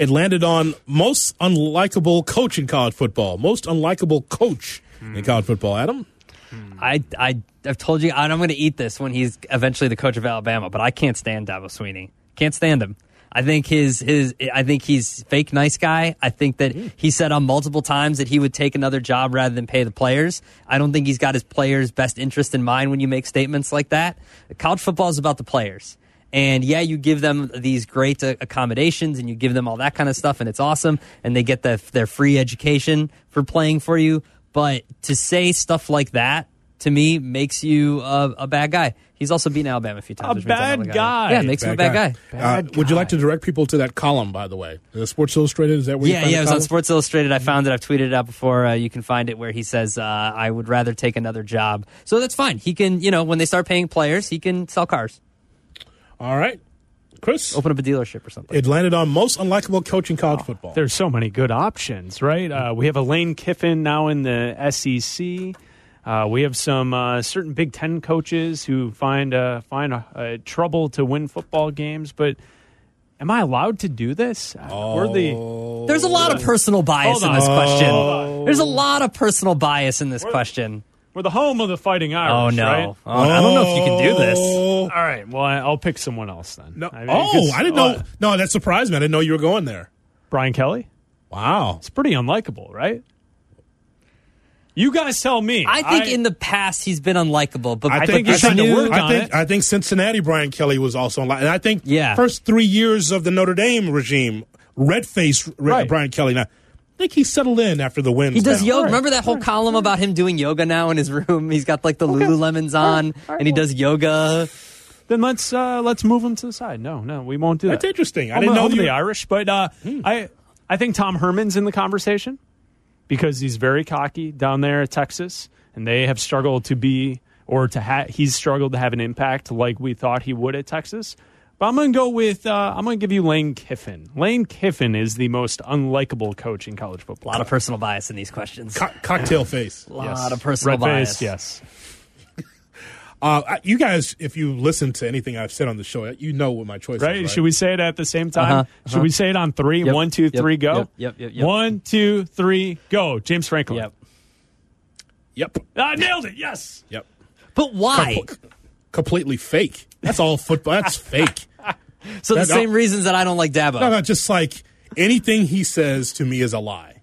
It landed on most unlikable coach in college football. Most unlikable coach in hmm. college football. Adam? Hmm. I, I, I've told you, I'm going to eat this when he's eventually the coach of Alabama, but I can't stand Dabo Swinney. Can't stand him. I think his his I think he's fake nice guy. I think that hmm. he said on multiple times that he would take another job rather than pay the players. I don't think he's got his players' best interest in mind when you make statements like that. College football is about the players. And yeah, you give them these great uh, accommodations and you give them all that kind of stuff, and it's awesome. And they get the, their free education for playing for you. But to say stuff like that to me makes you a, a bad guy. He's also beaten Alabama a few times. A which means I know bad the guy. Yeah, it makes him a bad guy. Uh, would you like to direct people to that column, by the way? The Sports Illustrated, is that where you Yeah, find yeah, the it was on? Sports Illustrated. I found it. I've tweeted it out before. Uh, you can find it where he says, uh, "I would rather take another job." So that's fine. He can, you know, when they start paying players, he can sell cars, All right. Chris? open up a dealership or something. It landed on most unlikable coach in college football. There's so many good options, right? Uh, we have Lane Kiffin now in the SEC. Uh, we have some uh, certain Big Ten coaches who find uh, find uh, uh, trouble to win football games. But am I allowed to do this? Uh, We're the There's a lot of personal bias in this question. Oh. There's a lot of personal bias in this question. We're the home of the Fighting Irish. Oh no! right? Oh, I don't know if you can do this. Oh. All right. Well, I- I'll pick someone else then. No. I mean, oh, 'cause- I didn't know. uh, No, that surprised me. I didn't know you were going there. Brian Kelly. Wow. It's pretty unlikable, right? You guys tell me. I think in the past he's been unlikable, but I but think he's this trying to new- work I on think it. I think Cincinnati Brian Kelly was also like, and I think Yeah. first three years of the Notre Dame regime, red face Right. Brian Kelly. Now, I think he settled in after the win. He does now. yoga. Remember that whole column about him doing yoga now in his room? He's got like the Lululemons on, and he does yoga. then let's uh, let's move him to the side. No, no, we won't do that. That's interesting. I I'm didn't know home of you- the Irish, but uh, I I think Tom Herman's in the conversation because he's very cocky down there at Texas, and they have struggled to be or to have he's struggled to have an impact like we thought he would at Texas. But I'm going to go with uh, I'm going to give you Lane Kiffin. Lane Kiffin is the most unlikable coach in college football. A lot of personal bias in these questions. Co- cocktail <laughs> face. A lot of personal Red bias. face, yes. <laughs> Uh, you guys, if you listen to anything I've said on the show, you know what my choice Right? is. Right? Should we say it at the same time? Uh-huh, Should uh-huh. we say it on three? Yep, One, two, yep, go. yep, yep, yep, yep. One, two, three, go. James Franklin. Yep. Yep. I nailed it. Yes. Yep. But why? Com- completely fake. That's all football. That's <laughs> fake. So the That- same reasons that I don't like Dabo. No, no, just like anything he says to me is a lie.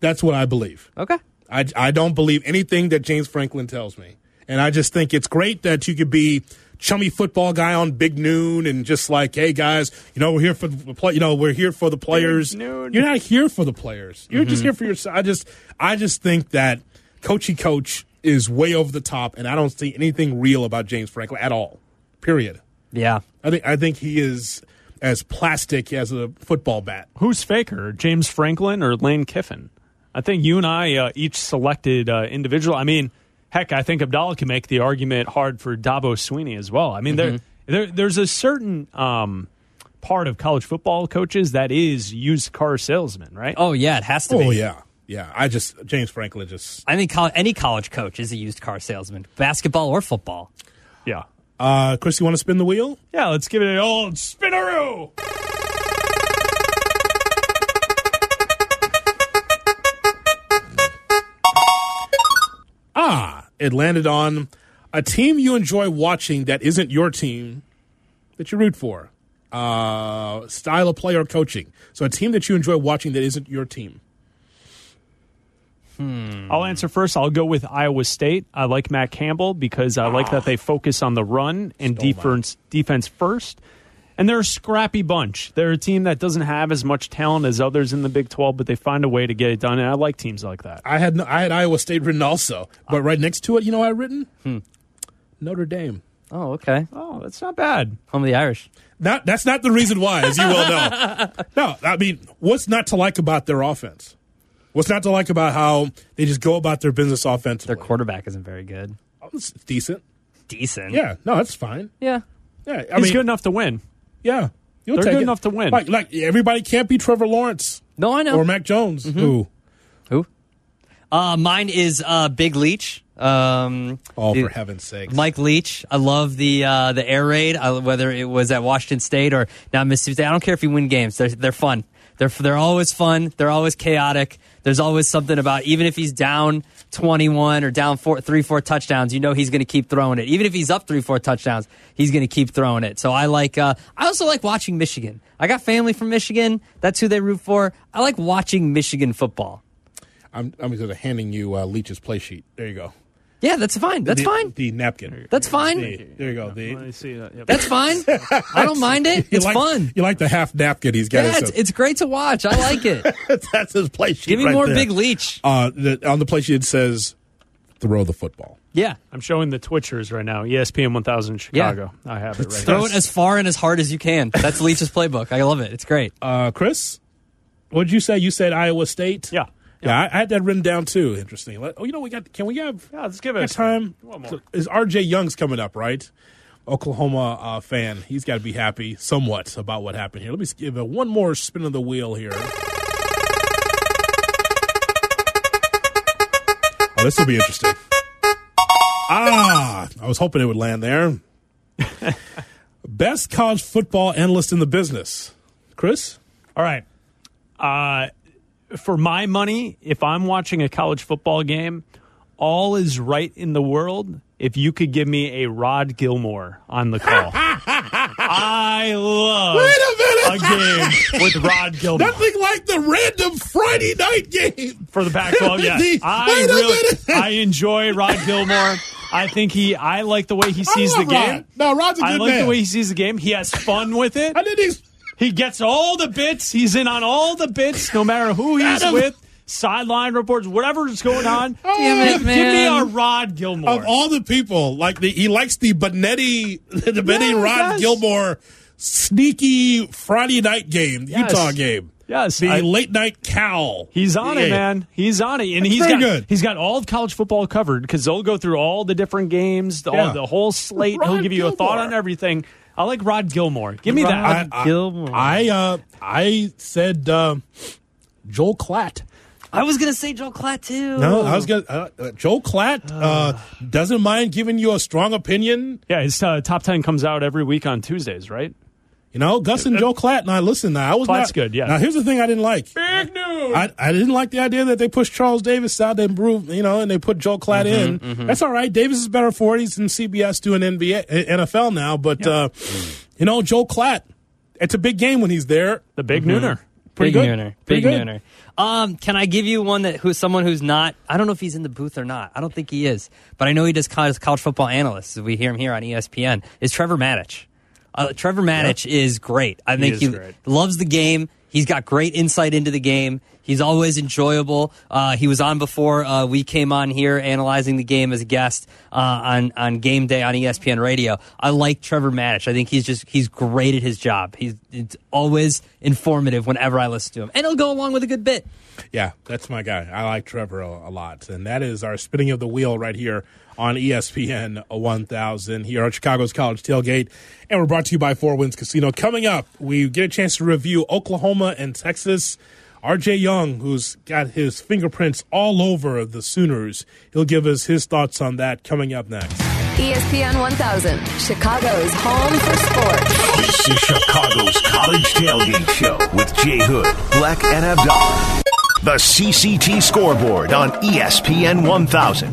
That's what I believe. Okay. I, I don't believe anything that James Franklin tells me. And I just think it's great that you could be chummy football guy on Big Noon and just like, hey guys, you know, we're here for the play, you know, we're here for the players. Noon. You're not here for the players. You're Mm-hmm. just here for yourself. I just I just think that coachy coach is way over the top and I don't see anything real about James Franklin at all. Period. Yeah. I think I think he is as plastic as a football bat. Who's faker, James Franklin or Lane Kiffin? I think you and I uh, each selected uh, individual. I mean, heck, I think Abdallah can make the argument hard for Dabo Swinney as well. I mean, there, there there's a certain um, part of college football coaches that is used car salesman, right? Oh yeah, it has to be. Oh yeah. Yeah. I just James Franklin just I think any college coach is a used car salesman, basketball or football. Yeah. Uh Chris, you want to spin the wheel? Yeah, let's give it an old spinaroo. Ah, it landed on a team you enjoy watching that isn't your team that you root for. Uh, style of player coaching. So a team that you enjoy watching that isn't your team. Hmm. I'll answer first. I'll go with Iowa State. I like Matt Campbell because I like that they ah. focus on the run and Stole mine. defense defense first. And they're a scrappy bunch. They're a team that doesn't have as much talent as others in the Big 12, but they find a way to get it done. And I like teams like that. I had I had Iowa State written also, but right next to it, you know, what I written hmm. Notre Dame. Oh, okay. Oh, that's not bad. Home of the Irish. Not that's not the reason why, as you well know. <laughs> no, I mean, what's not to like about their offense? What's not to like about how they just go about their business offensively? Their quarterback isn't very good. Oh, it's decent. Decent. Yeah, no, that's fine. Yeah. Yeah, I He's mean, good enough to win. Yeah, you'll They're good it. enough to win. Like, like everybody can't be Trevor Lawrence. No, I know. Or Mac Jones. Who? Who? Uh, mine is uh, Big Leach. Um, Oh, the- for heaven's sake! Mike Leach. I love the uh, the air raid, uh, whether it was at Washington State or now Mississippi State. I don't care if you win games; they're they're fun. They're they're always fun. They're always chaotic. There's always something about even if he's down 21 or down four, three four touchdowns, you know he's going to keep throwing it. Even if he's up three four touchdowns, he's going to keep throwing it. So I like. Uh, I also like watching Michigan. I got family from Michigan. That's who they root for. I like watching Michigan football. I'm I'm just handing you uh, Leach's play sheet. There you go. Yeah, that's fine. That's The- fine. The napkin. That's fine. The- there you go. The, Let see that. Yep. That's fine. <laughs> I don't mind it. You It's like- fun. You like the half napkin he's got. Yeah, it's, it's great to watch. I like it. <laughs> That's his play sheet. Give me right more there. Big Leach. Uh, the, on the play sheet it says, "Throw the football." Yeah. I'm showing the Twitchers right now. ESPN 1000 Chicago. Yeah. I have it right Throw here. it as far and as hard as you can. That's Leach's playbook. I love it. It's great. Uh, Chris, what did you say? You said Iowa State. Yeah. Yeah, I, I had that written down too. Interesting. Let- Oh, you know, we got. Can we have? Yeah, let's give it a time. One more. Is R.J. Young's coming up? Right, Oklahoma uh, fan. He's got to be happy somewhat about what happened here. Let me give it one more spin of the wheel here. Oh, this will be interesting. Ah, I was hoping it would land there. <laughs> Best college football analyst in the business, Chris. All right. Uh, for my money, if I'm watching a college football game, all is right in the world if you could give me a Rod Gilmore on the call. <laughs> I love Wait a minute. a game with Rod <laughs> Gilmore. Nothing like the random Friday night game For the <laughs> Pac-12, yes. I really. I enjoy Rod Gilmore. I think he, I like the way he sees the game. Rod. No, Rod's a good I like man. the way he sees the game. He has fun with it. I did these. He gets all the bits. He's in on all the bits, no matter who <laughs> he's Adam. with. Sideline reports, whatever's going on. <laughs> Damn it, Give- Give me a Rod Gilmore. Of all the people, like the he likes the Benetti, <laughs> the Benetti Yeah, Rod yes. Gilmore sneaky Friday night game, Yes. Utah game. Yes, the I- late night cowl. He's on Yeah. it, man. He's on it, and That's he's very got good. he's got all of college football covered because they'll go through all the different games, the, Yeah. all, the whole slate. He'll Rod give you a thought on everything. I like Rod Gilmore. Give me Rod that. I, Gilmore. I uh, I said uh, Joel Klatt. I was gonna say Joel Klatt too. No, I was gonna uh, uh, Joel Klatt uh, doesn't mind giving you a strong opinion. yeah, his uh, top ten comes out every week on Tuesdays, right? You know, Gus and Joe Klatt. Now listen, now I was Klatt's not good, yeah. Now here's the thing I didn't like. Big news. I, I didn't like the idea that they pushed Charles Davis out. They improved, you know, and they put Joe Klatt Mm-hmm, in. That's all right. Davis is better for it. He's in CBS doing NBA, uh, NFL now. But uh, you know, Joe Klatt. It's a big game when he's there. the big nooner. Pretty Big good. nooner. Pretty Big good. nooner. Um, can I give you one that who's someone who's not? I don't know if he's in the booth or not. I don't think he is, but I know he does college, college football analysts. We hear him here on ESPN. Is Trevor Matich? Uh, Trevor Matich is great. I think he great. loves the game. He's got great insight into the game. He's always enjoyable. Uh, he was on before uh, we came on here analyzing the game as a guest uh, on on game day on ESPN Radio. I like Trevor Matich. I think he's just he's great at his job. He's it's always informative whenever I listen to him, and he'll go along with a good bit. Yeah, that's my guy. I like Trevor a, a lot. And that is our spinning of the wheel right here on ESPN 1000 here on Chicago's College Tailgate. And we're brought to you by Four Winds Casino. Coming up, we get a chance to review Oklahoma and Texas. RJ Young, who's got his fingerprints all over the Sooners, he'll give us his thoughts on that coming up next. ESPN 1000, Chicago's home for sports. This is Chicago's College Tailgate Show with Jay Hood, Black, and Abdallah. The CCT scoreboard on ESPN 1000.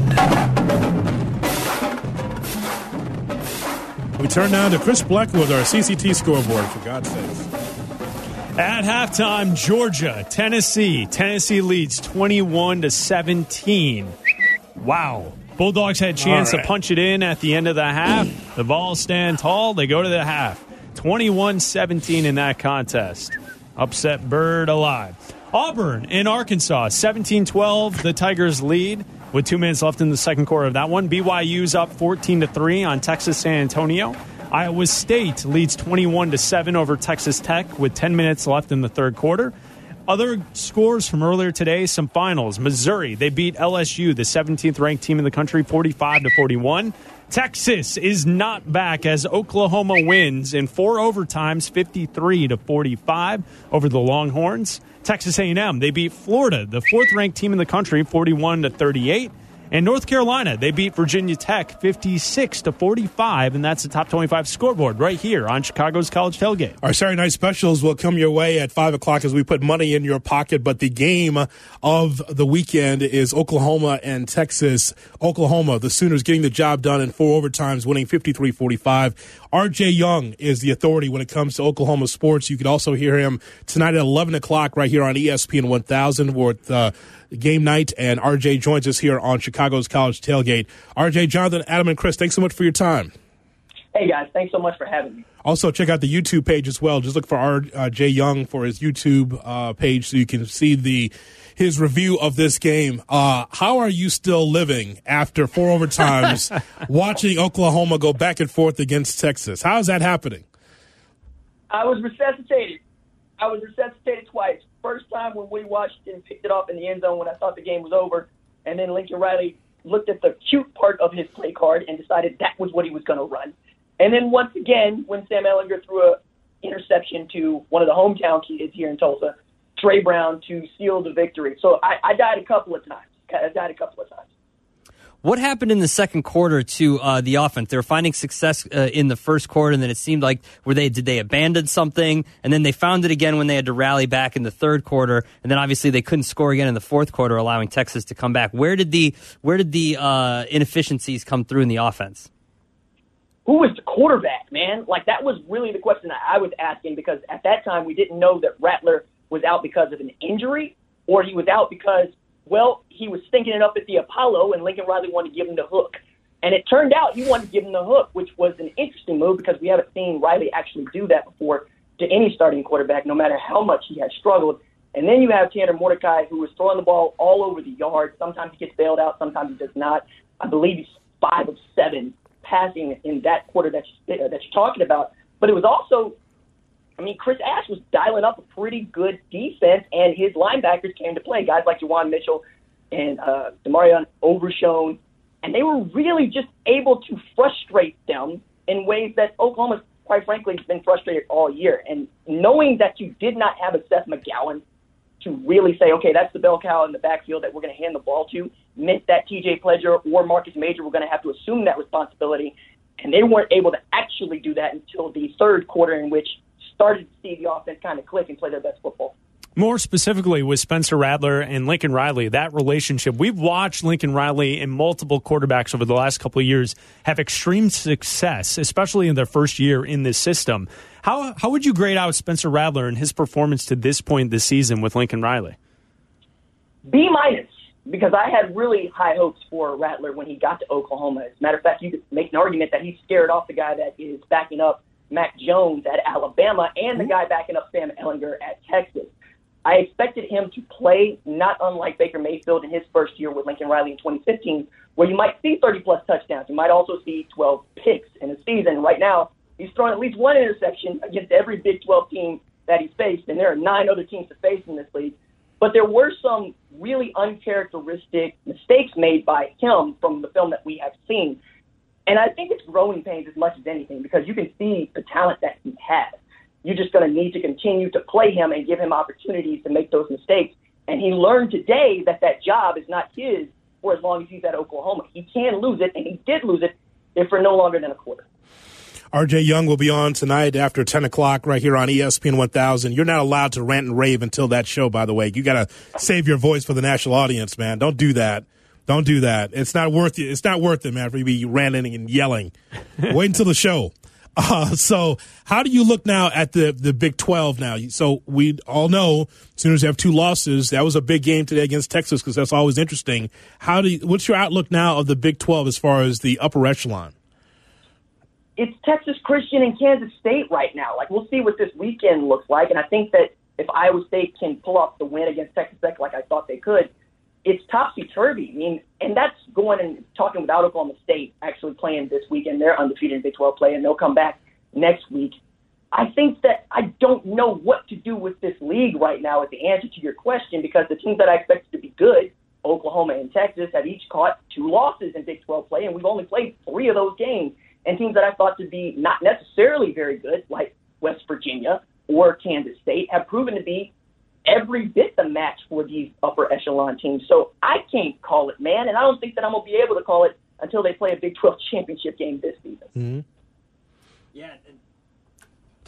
We turn now to Chris Bleck with our CCT scoreboard, for God's sake. At halftime, Georgia, Tennessee. Tennessee leads 21 to 17. Wow. Bulldogs had a chance All right. to punch it in at the end of the half. The ball stand tall. They go to the half. 21 17 in that contest. Upset Bird alive. Auburn in Arkansas, 17 12. The Tigers lead with two minutes left in the second quarter of that one. BYU's up 14 to 3 on Texas San Antonio. Iowa State leads 21 to 7 over Texas Tech with 10 minutes left in the third quarter. Other scores from earlier today, some finals. Missouri, they beat LSU, the 17th ranked team in the country, 45 to 41. Texas is not back as Oklahoma wins in four overtimes, 53 to 45 over the Longhorns. Texas A&M, they beat Florida, the fourth ranked team in the country, 41 to 38. And North Carolina, they beat Virginia Tech 56 to 45, and that's the top 25 scoreboard right here on Chicago's College Tailgate. Our Saturday night specials will come your way at 5 o'clock as we put money in your pocket. But the game of the weekend is Oklahoma and Texas. Oklahoma, the Sooners getting the job done in four overtimes, winning 53 45. RJ Young is the authority when it comes to Oklahoma sports. You can also hear him tonight at 11 o'clock right here on ESPN 1000 with uh, game night. And RJ joins us here on Chicago's College Tailgate. RJ, Jonathan, Adam, and Chris, thanks so much for your time. Hey, guys. Thanks so much for having me. Also, check out the YouTube page as well. Just look for R.J. Uh, Young for his YouTube uh, page so you can see the his review of this game. Uh, how are you still living after four overtimes <laughs> watching Oklahoma go back and forth against Texas? How is that happening? I was resuscitated. I was resuscitated twice. First time when we watched and picked it off in the end zone when I thought the game was over, and then Lincoln Riley looked at the cute part of his play card and decided that was what he was going to run. And then once again, when Sam Ehlinger threw a interception to one of the hometown kids here in Tulsa, Tre Brown to seal the victory. So I, I died a couple of times. I died a couple of times. What happened in the second quarter to uh, the offense? They were finding success uh, in the first quarter, and then it seemed like were they did they abandon something, and then they found it again when they had to rally back in the third quarter, and then obviously they couldn't score again in the fourth quarter, allowing Texas to come back. Where did the where did the uh, inefficiencies come through in the offense? Who was the quarterback, man? Like that was really the question I was asking because at that time we didn't know that Rattler was out because of an injury or he was out because well, he was stinking it up at the Apollo, and Lincoln Riley wanted to give him the hook. And it turned out he wanted to give him the hook, which was an interesting move because we haven't seen Riley actually do that before to any starting quarterback, no matter how much he has struggled. And then you have Tanner Mordecai, who was throwing the ball all over the yard. Sometimes he gets bailed out, sometimes he does not. I believe he's five of seven passing in that quarter that, you, that you're talking about. But it was also I mean, Chris Ash was dialing up a pretty good defense, and his linebackers came to play. Guys like Juwan Mitchell and uh, Demarion Overshown, and they were really just able to frustrate them in ways that Oklahoma, quite frankly, has been frustrated all year. And knowing that you did not have a Seth McGowan to really say, okay, that's the bell cow in the backfield that we're going to hand the ball to, meant that TJ Pledger or Marcus Major were going to have to assume that responsibility. And they weren't able to actually do that until the third quarter, in which started to see the offense kind of click and play their best football. More specifically with Spencer Rattler and Lincoln Riley, that relationship, we've watched Lincoln Riley and multiple quarterbacks over the last couple of years have extreme success, especially in their first year in this system. How, how would you grade out Spencer Rattler and his performance to this point this season with Lincoln Riley? B minus, because I had really high hopes for Rattler when he got to Oklahoma. As a matter of fact, you could make an argument that he scared off the guy that is backing up Mac Jones at Alabama and the mm-hmm. guy backing up Sam Ehlinger at Texas. I expected him to play not unlike Baker Mayfield in his first year with Lincoln Riley in 2015, where you might see 30 plus touchdowns. You might also see 12 picks in a season. Right now, he's thrown at least one interception against every Big 12 team that he's faced, and there are nine other teams to face in this league. But there were some really uncharacteristic mistakes made by him from the film that we have seen. And I think it's growing pains as much as anything because you can see the talent that he has. You're just going to need to continue to play him and give him opportunities to make those mistakes. And he learned today that that job is not his for as long as he's at Oklahoma. He can lose it, and he did lose it if for no longer than a quarter. RJ Young will be on tonight after 10 o'clock right here on ESPN 1000. You're not allowed to rant and rave until that show, by the way. You got to save your voice for the national audience, man. Don't do that. Don't do that. It's not worth it. It's not worth it, man, for you to be ranting and yelling. Wait until the show. <laughs> Uh, so, how do you look now at the, the Big 12 now? So, we all know Sooners have two losses. That was a big game today against Texas because that's always interesting. How do you, what's your outlook now of the Big 12 as far as the upper echelon? It's Texas Christian and Kansas State right now. Like, we'll see what this weekend looks like. And I think that if Iowa State can pull off the win against Texas Tech like I thought they could, it's topsy turvy. I mean, and that's going and talking without Oklahoma State actually playing this weekend. They're undefeated in Big 12 play, and they'll come back next week. I think that I don't know what to do with this league right now as the answer to your question because the teams that I expected to be good, Oklahoma and Texas, have each caught two losses in Big 12 play, and we've only played three of those games. And teams that I thought to be not necessarily very good, like West Virginia or Kansas State, have proven to be every bit the match for these upper echelon teams. So I can't call it, man, and I don't think that I'm going to be able to call it until they play a Big 12 championship game this season. Mm-hmm. Yeah.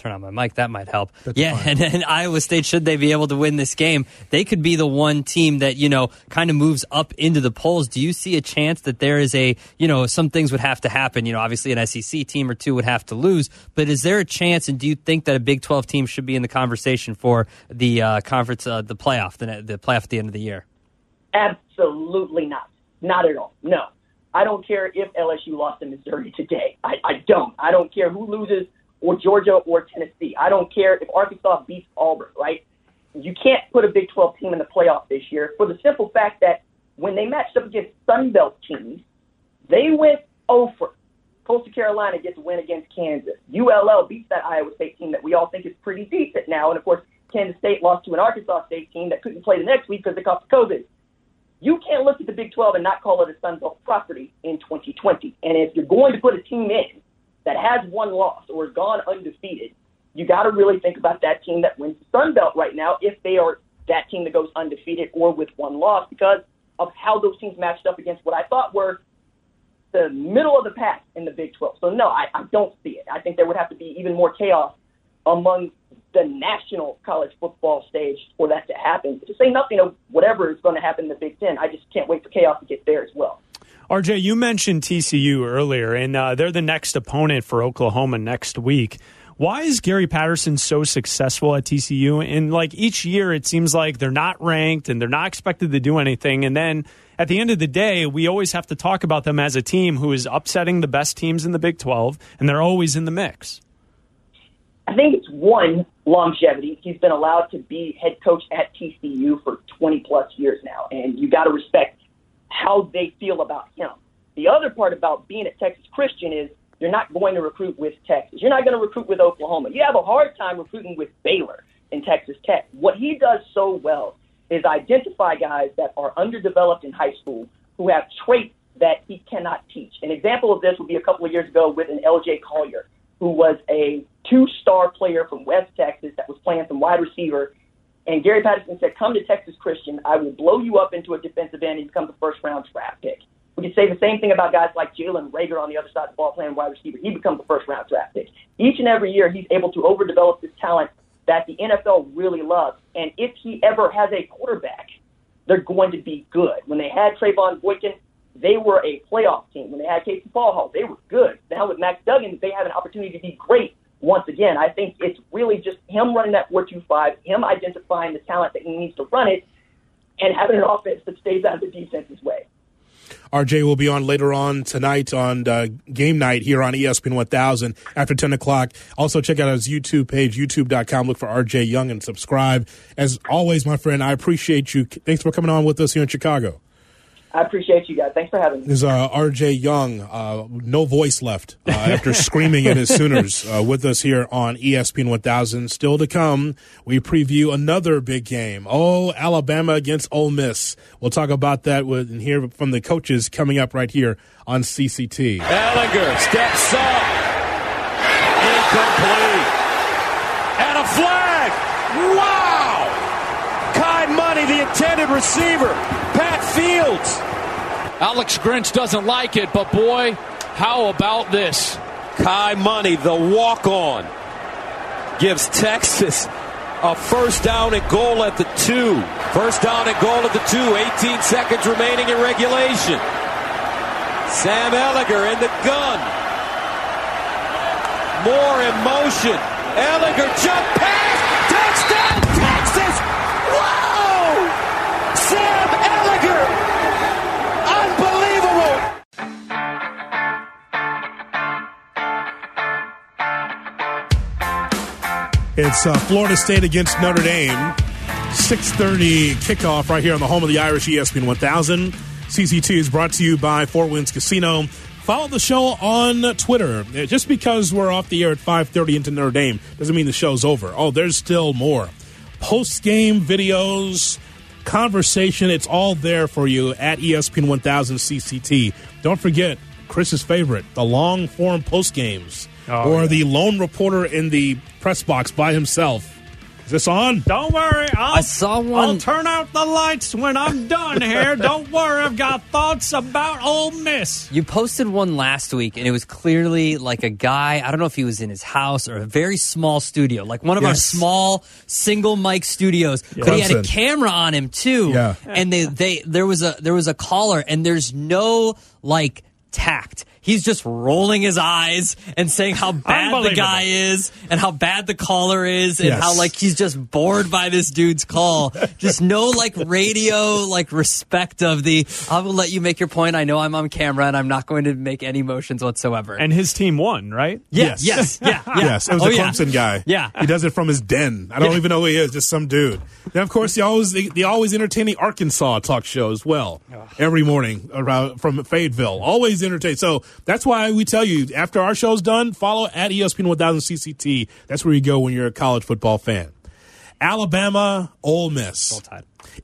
Turn on my mic. That might help. yeah, <laughs> and, and Iowa State, should they be able to win this game, they could be the one team that you know kind of moves up into the polls. Do you see a chance that there is a you know some things would have to happen? You know, obviously an SEC team or two would have to lose, but is there a chance? And do you think that a Big Twelve team should be in the conversation for the uh, conference, uh, the playoff, the, the playoff at the end of the year? Absolutely not. Not at all. No. I don't care if LSU lost to Missouri today. I, I don't. I don't care who loses or Georgia or Tennessee. I don't care if Arkansas beats Auburn, right? You can't put a Big 12 team in the playoff this year for the simple fact that when they matched up against Sun Belt teams, they went over. Coastal Carolina gets a win against Kansas. ULL beats that Iowa State team that we all think is pretty decent now. And of course, Kansas State lost to an Arkansas State team that couldn't play the next week because they caught COVID. You can't look at the Big 12 and not call it a Sun Belt property in 2020. And if you're going to put a team in that has one loss or has gone undefeated, you got to really think about that team that wins the Sun Belt right now if they are that team that goes undefeated or with one loss because of how those teams matched up against what I thought were the middle of the pack in the Big 12. So, no, I, I don't see it. I think there would have to be even more chaos among the national college football stage for that to happen. To say nothing of whatever is going to happen in the Big Ten, I just can't wait for chaos to get there as well. RJ, you mentioned TCU earlier, and uh, they're the next opponent for Oklahoma next week. Why is Gary Patterson so successful at TCU? And like each year, it seems like they're not ranked and they're not expected to do anything. And then at the end of the day, we always have to talk about them as a team who is upsetting the best teams in the Big 12, and they're always in the mix. I think it's one longevity. He's been allowed to be head coach at TCU for 20 plus years now, and you got to respect how they feel about him. The other part about being at Texas Christian is you're not going to recruit with Texas. You're not going to recruit with Oklahoma. You have a hard time recruiting with Baylor in Texas Tech. What he does so well is identify guys that are underdeveloped in high school who have traits that he cannot teach. An example of this would be a couple of years ago with an LJ Collier, who was a two star player from West Texas that was playing some wide receiver. And Gary Patterson said, Come to Texas Christian. I will blow you up into a defensive end and become the first round draft pick. We can say the same thing about guys like Jalen Reagor on the other side of the ball playing wide receiver. He becomes the first round draft pick. Each and every year, he's able to overdevelop this talent that the NFL really loves. And if he ever has a quarterback, they're going to be good. When they had Trevone Boykin, they were a playoff team. When they had Casey Hall, they were good. Now with Max Duggan, they have an opportunity to be great once again. I think it's really just him running that 4-2-5, him identifying the talent that he needs to run it, and having an offense that stays out of the defense's way. RJ will be on later on tonight on uh, game night here on ESPN 1000 after 10 o'clock. Also, check out his YouTube page, youtube.com. Look for RJ Young and subscribe. As always, my friend, I appreciate you. Thanks for coming on with us here in Chicago. I appreciate you guys. Thanks for having me. Is uh, R.J. Young, uh, no voice left uh, after screaming at his <laughs> Sooners uh, with us here on ESPN 1000. Still to come, we preview another big game. Oh, Alabama against Ole Miss. We'll talk about that with, and hear from the coaches coming up right here on CCT. Ehlinger steps up. Incomplete. And a flag. Wow. Kai Money, the intended receiver. Pat Fields. Alex Grinch doesn't like it, but boy, how about this? Kai Money, the walk on, gives Texas a first down and goal at the two. First down and goal at the two. 18 seconds remaining in regulation. Sam Ehlinger in the gun. More emotion. Ehlinger jump pass. Touchdown It's uh, Florida State against Notre Dame. 6.30 kickoff right here on the home of the Irish ESPN 1000. CCT is brought to you by Four Winds Casino. Follow the show on Twitter. Uh, Just because we're off the air at 5.30 into Notre Dame doesn't mean the show's over. Oh, there's still more. Post-game videos, conversation, it's all there for you at ESPN 1000 CCT. Don't forget Chris's favorite, the long-form post-games. Oh, or yeah. the lone reporter in the press box by himself. Is this on? Don't worry, I'll, I saw one- I'll turn out the lights when I'm done here. Don't worry, I've got thoughts about Ole Miss. You posted one last week, and it was clearly like a guy. I don't know if he was in his house or a very small studio, like one of our small single mic studios. But he had a camera on him too. Yeah. And they, they there was a there was a caller, and there's no like tact. He's just rolling his eyes and saying how bad the guy is and how bad the caller is and Yes. how like he's just bored by this dude's call. <laughs> just no like radio like respect of the I will let you make your point. I know I'm on camera and I'm not going to make any motions whatsoever. And his team won, right? yes, yes, <laughs> yeah, yeah. Yes, it was Oh, yeah. Clemson guy. Yeah. he does it from his den. I don't Yeah. even know who he is, just some dude. Then, of course, the always the, the always entertaining Arkansas talk show as well every morning around from Fayetteville. Always entertaining. So that's why we tell you after our show's done, follow at ESPN 1000 CCT. That's where you go when you're a college football fan. Alabama, Ole Miss.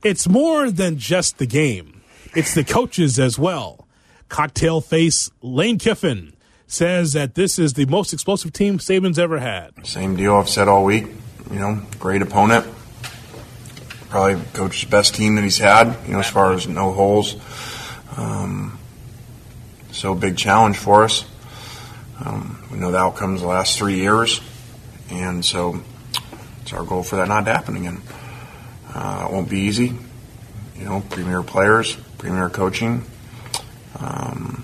It's more than just the game. It's the coaches as well. Cocktail face Lane Kiffin says that this is the most explosive team Saban's ever had. Same deal I've said all week. You know, great opponent. Probably coach's best team that he's had, you know, as far as no holes. Um, so big challenge for us. Um, we know the outcomes the last three years, and so it's our goal for that not to happen again. Uh, it won't be easy. You know, premier players, premier coaching. Um,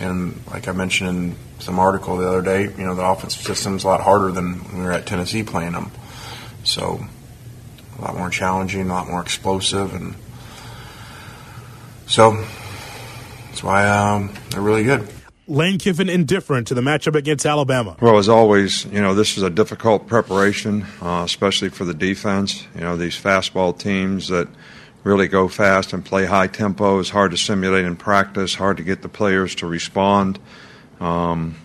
and like I mentioned in some article the other day, you know, the offensive system's a lot harder than when we were at Tennessee playing them. So a lot more challenging, a lot more explosive, and so that's why um, they're really good. Lane Kiffin indifferent to the matchup against Alabama. Well, as always, you know, this is a difficult preparation, uh, especially for the defense. You know, these fastball teams that really go fast and play high tempo is hard to simulate in practice, hard to get the players to respond. Um,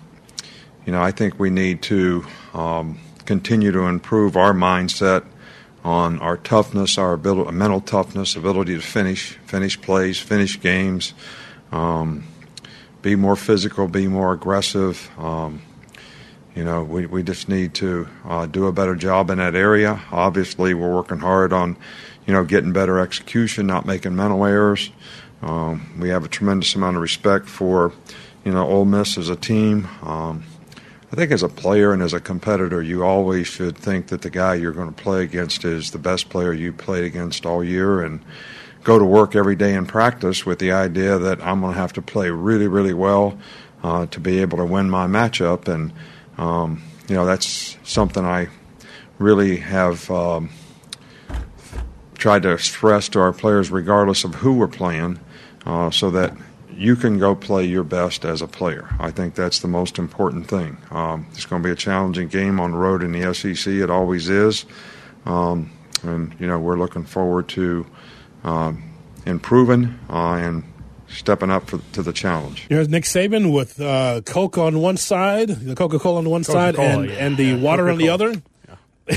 you know, I think we need to um, continue to improve our mindset on our toughness, our ability, mental toughness, ability to finish, finish plays, finish games. Um, be more physical, be more aggressive. Um, you know, we, we just need to uh, do a better job in that area. Obviously, we're working hard on, you know, getting better execution, not making mental errors. Um, we have a tremendous amount of respect for, you know, Ole Miss as a team. Um, I think as a player and as a competitor, you always should think that the guy you're going to play against is the best player you played against all year and go to work every day in practice with the idea that I'm going to have to play really, really well uh, to be able to win my matchup. And, um, you know, that's something I really have um, tried to stress to our players, regardless of who we're playing, uh, so that you can go play your best as a player. I think that's the most important thing. Um, it's going to be a challenging game on the road in the SEC. It always is. Um, and, you know, we're looking forward to improving uh, and stepping up for, to the challenge. Here's Nick Saban with uh, Coke on one side, the Coca Cola on one side, Coca-Cola, and, yeah. and the Yeah, water on the Coca-Cola. other. <laughs>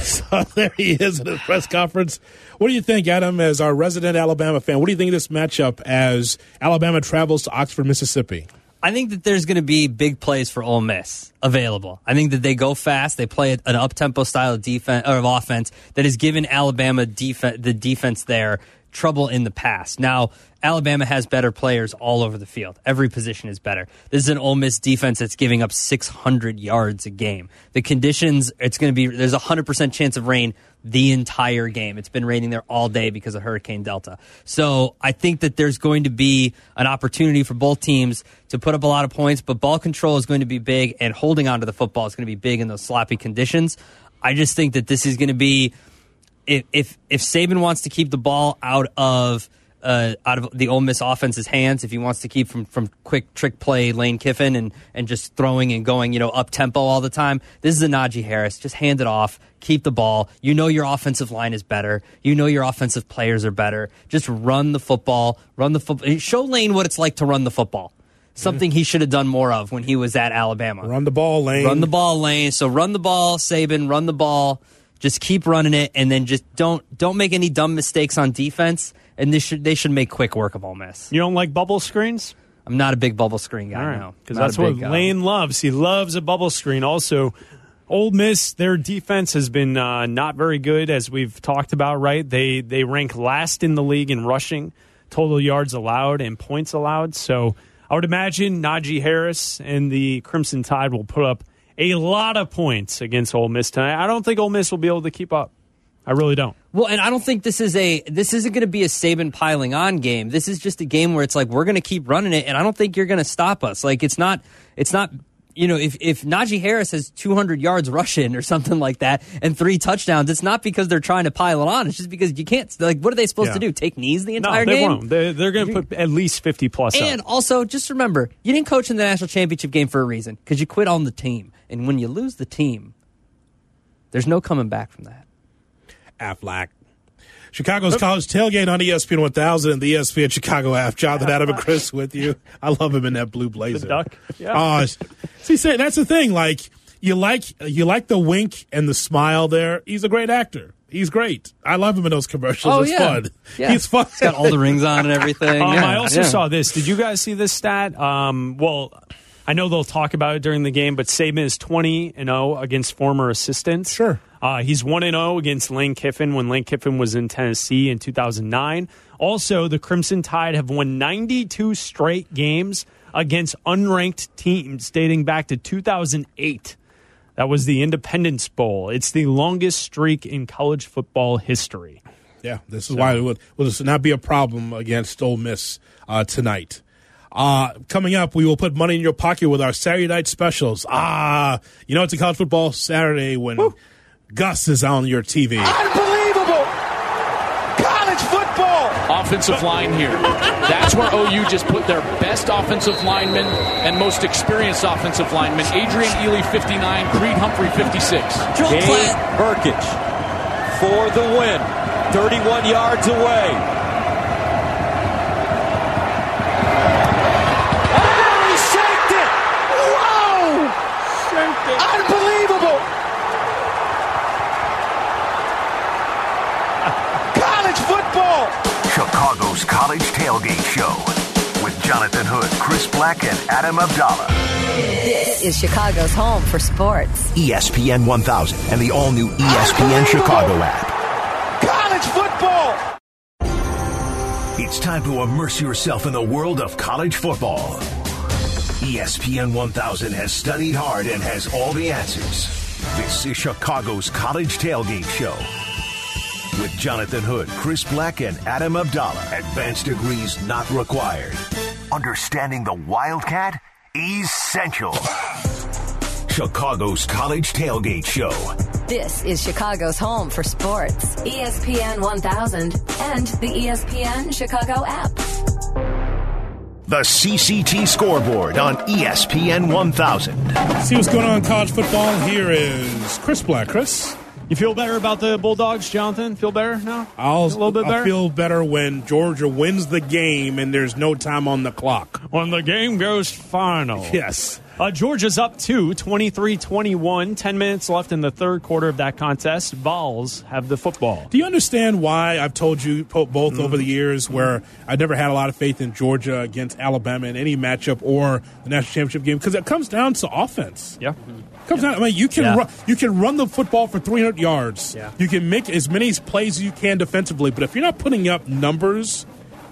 So there he is at his press conference. What do you think, Adam, as our resident Alabama fan? What do you think of this matchup as Alabama travels to Oxford, Mississippi? I think that there's going to be big plays for Ole Miss available. I think that they go fast. They play an up tempo style of defense or of offense that has given Alabama defen the defense there trouble in the past. Now Alabama has better players all over the field. Every position is better. This is an Ole Miss defense that's giving up 600 yards a game. The conditions, it's going to be there's a hundred percent chance of rain the entire game. It's been raining there all day because of Hurricane Delta. So I think that there's going to be an opportunity for both teams to put up a lot of points, but ball control is going to be big and holding onto the football is going to be big in those sloppy conditions. I just think that this is going to be if if if Saban wants to keep the ball out of uh, out of the Ole Miss offense's hands if he wants to keep from from quick trick play Lane Kiffin and and just throwing and going you know up tempo all the time. This is a Najee Harris. Just hand it off, keep the ball. You know your offensive line is better. You know your offensive players are better. Just run the football. Run the football. Show Lane what it's like to run the football. Something he should have done more of when he was at Alabama. Run the ball, Lane. Run the ball, Lane. So run the ball, Saban. Run the ball. Just keep running it, and then just don't don't make any dumb mistakes on defense. And they should they should make quick work of Ole Miss. You don't like bubble screens? I'm not a big bubble screen guy. All right. No, because that's what Lane loves. He loves a bubble screen. Also, Ole Miss, their defense has been uh, not very good, as we've talked about. Right? They they rank last in the league in rushing, total yards allowed, and points allowed. So I would imagine Najee Harris and the Crimson Tide will put up a lot of points against Ole Miss tonight. I don't think Ole Miss will be able to keep up. I really don't. Well, and I don't think this is a this isn't going to be a Saban piling on game. This is just a game where it's like we're going to keep running it, and I don't think you're going to stop us. Like it's not it's not you know if if Najee Harris has 200 yards rushing or something like that and three touchdowns, it's not because they're trying to pile it on. It's just because you can't. Like what are they supposed Yeah. to do? Take knees the No, entire they game? won't. They, they're going to put at least 50 plus. plus And up. also, just remember, you didn't coach in the national championship game for a reason because you quit on the team. And when you lose the team, there's no coming back from that. Aflac. Chicago's College Tailgate on ESPN 1000 and the ESPN Chicago app. Jonathan, Adam, and Chris with you. I love him in that blue blazer. duck? Yeah. Oh, see, say, that's the thing. Like you like you like the wink and the smile there. He's a great actor. He's great. I love him in those commercials. Oh, it's yeah. fun. Yeah. He's fun. He's got all the rings on and everything. Um, Yeah, I also yeah. saw this. Did you guys see this stat? Um, well, I know they'll talk about it during the game, but Saban is 20 and 0 against former assistants. Sure. Uh, he's 1 and 0 against Lane Kiffin when Lane Kiffin was in Tennessee in 2009. Also, the Crimson Tide have won 92 straight games against unranked teams dating back to 2008. That was the Independence Bowl. It's the longest streak in college football history. Yeah, this is why it would will this not be a problem against Ole Miss uh, tonight. Uh, coming up, we will put money in your pocket with our Saturday night specials. Ah, you know it's a college football Saturday when Gus is on your TV. Unbelievable! College football! Offensive line here. That's where OU just put their best offensive lineman and most experienced offensive lineman. Adrian Ealy, 59, Creed Humphrey, 56. Gabe Brkic for the win. 31 yards away. Oh, he shanked it! Whoa! Unbelievable! College football! Chicago's College Tailgate Show with Jonathan Hood, Chris Black, and Adam Abdallah. This is Chicago's home for sports. ESPN 1000 and the all new ESPN Chicago app. College football! It's time to immerse yourself in the world of college football. ESPN 1000 has studied hard and has all the answers. This is Chicago's College Tailgate Show. With Jonathan Hood, Chris Black, and Adam Abdallah. Advanced degrees not required. Understanding the Wildcat? Essential. Chicago's College Tailgate Show. This is Chicago's home for sports. ESPN 1000 and the ESPN Chicago app. The CCT scoreboard on ESPN 1000. See what's going on in college football. Here is Chris Black. Chris, You feel better about the Bulldogs, Jonathan? Feel better now? I'll, a little bit I'll better. feel better when Georgia wins the game and there's no time on the clock. when the game goes final. Yes. Uh, Georgia's up two, 23 21. 10 minutes left in the third quarter of that contest. Vols have the football. Do you understand why I've told you both over the years where I never had a lot of faith in Georgia against Alabama in any matchup or the national championship game? Because it comes down to offense. Yeah. Comes down. I mean, you can Yeah. run, you can run the football for 300 yards. Yeah. You can make as many plays as you can defensively, but if you're not putting up numbers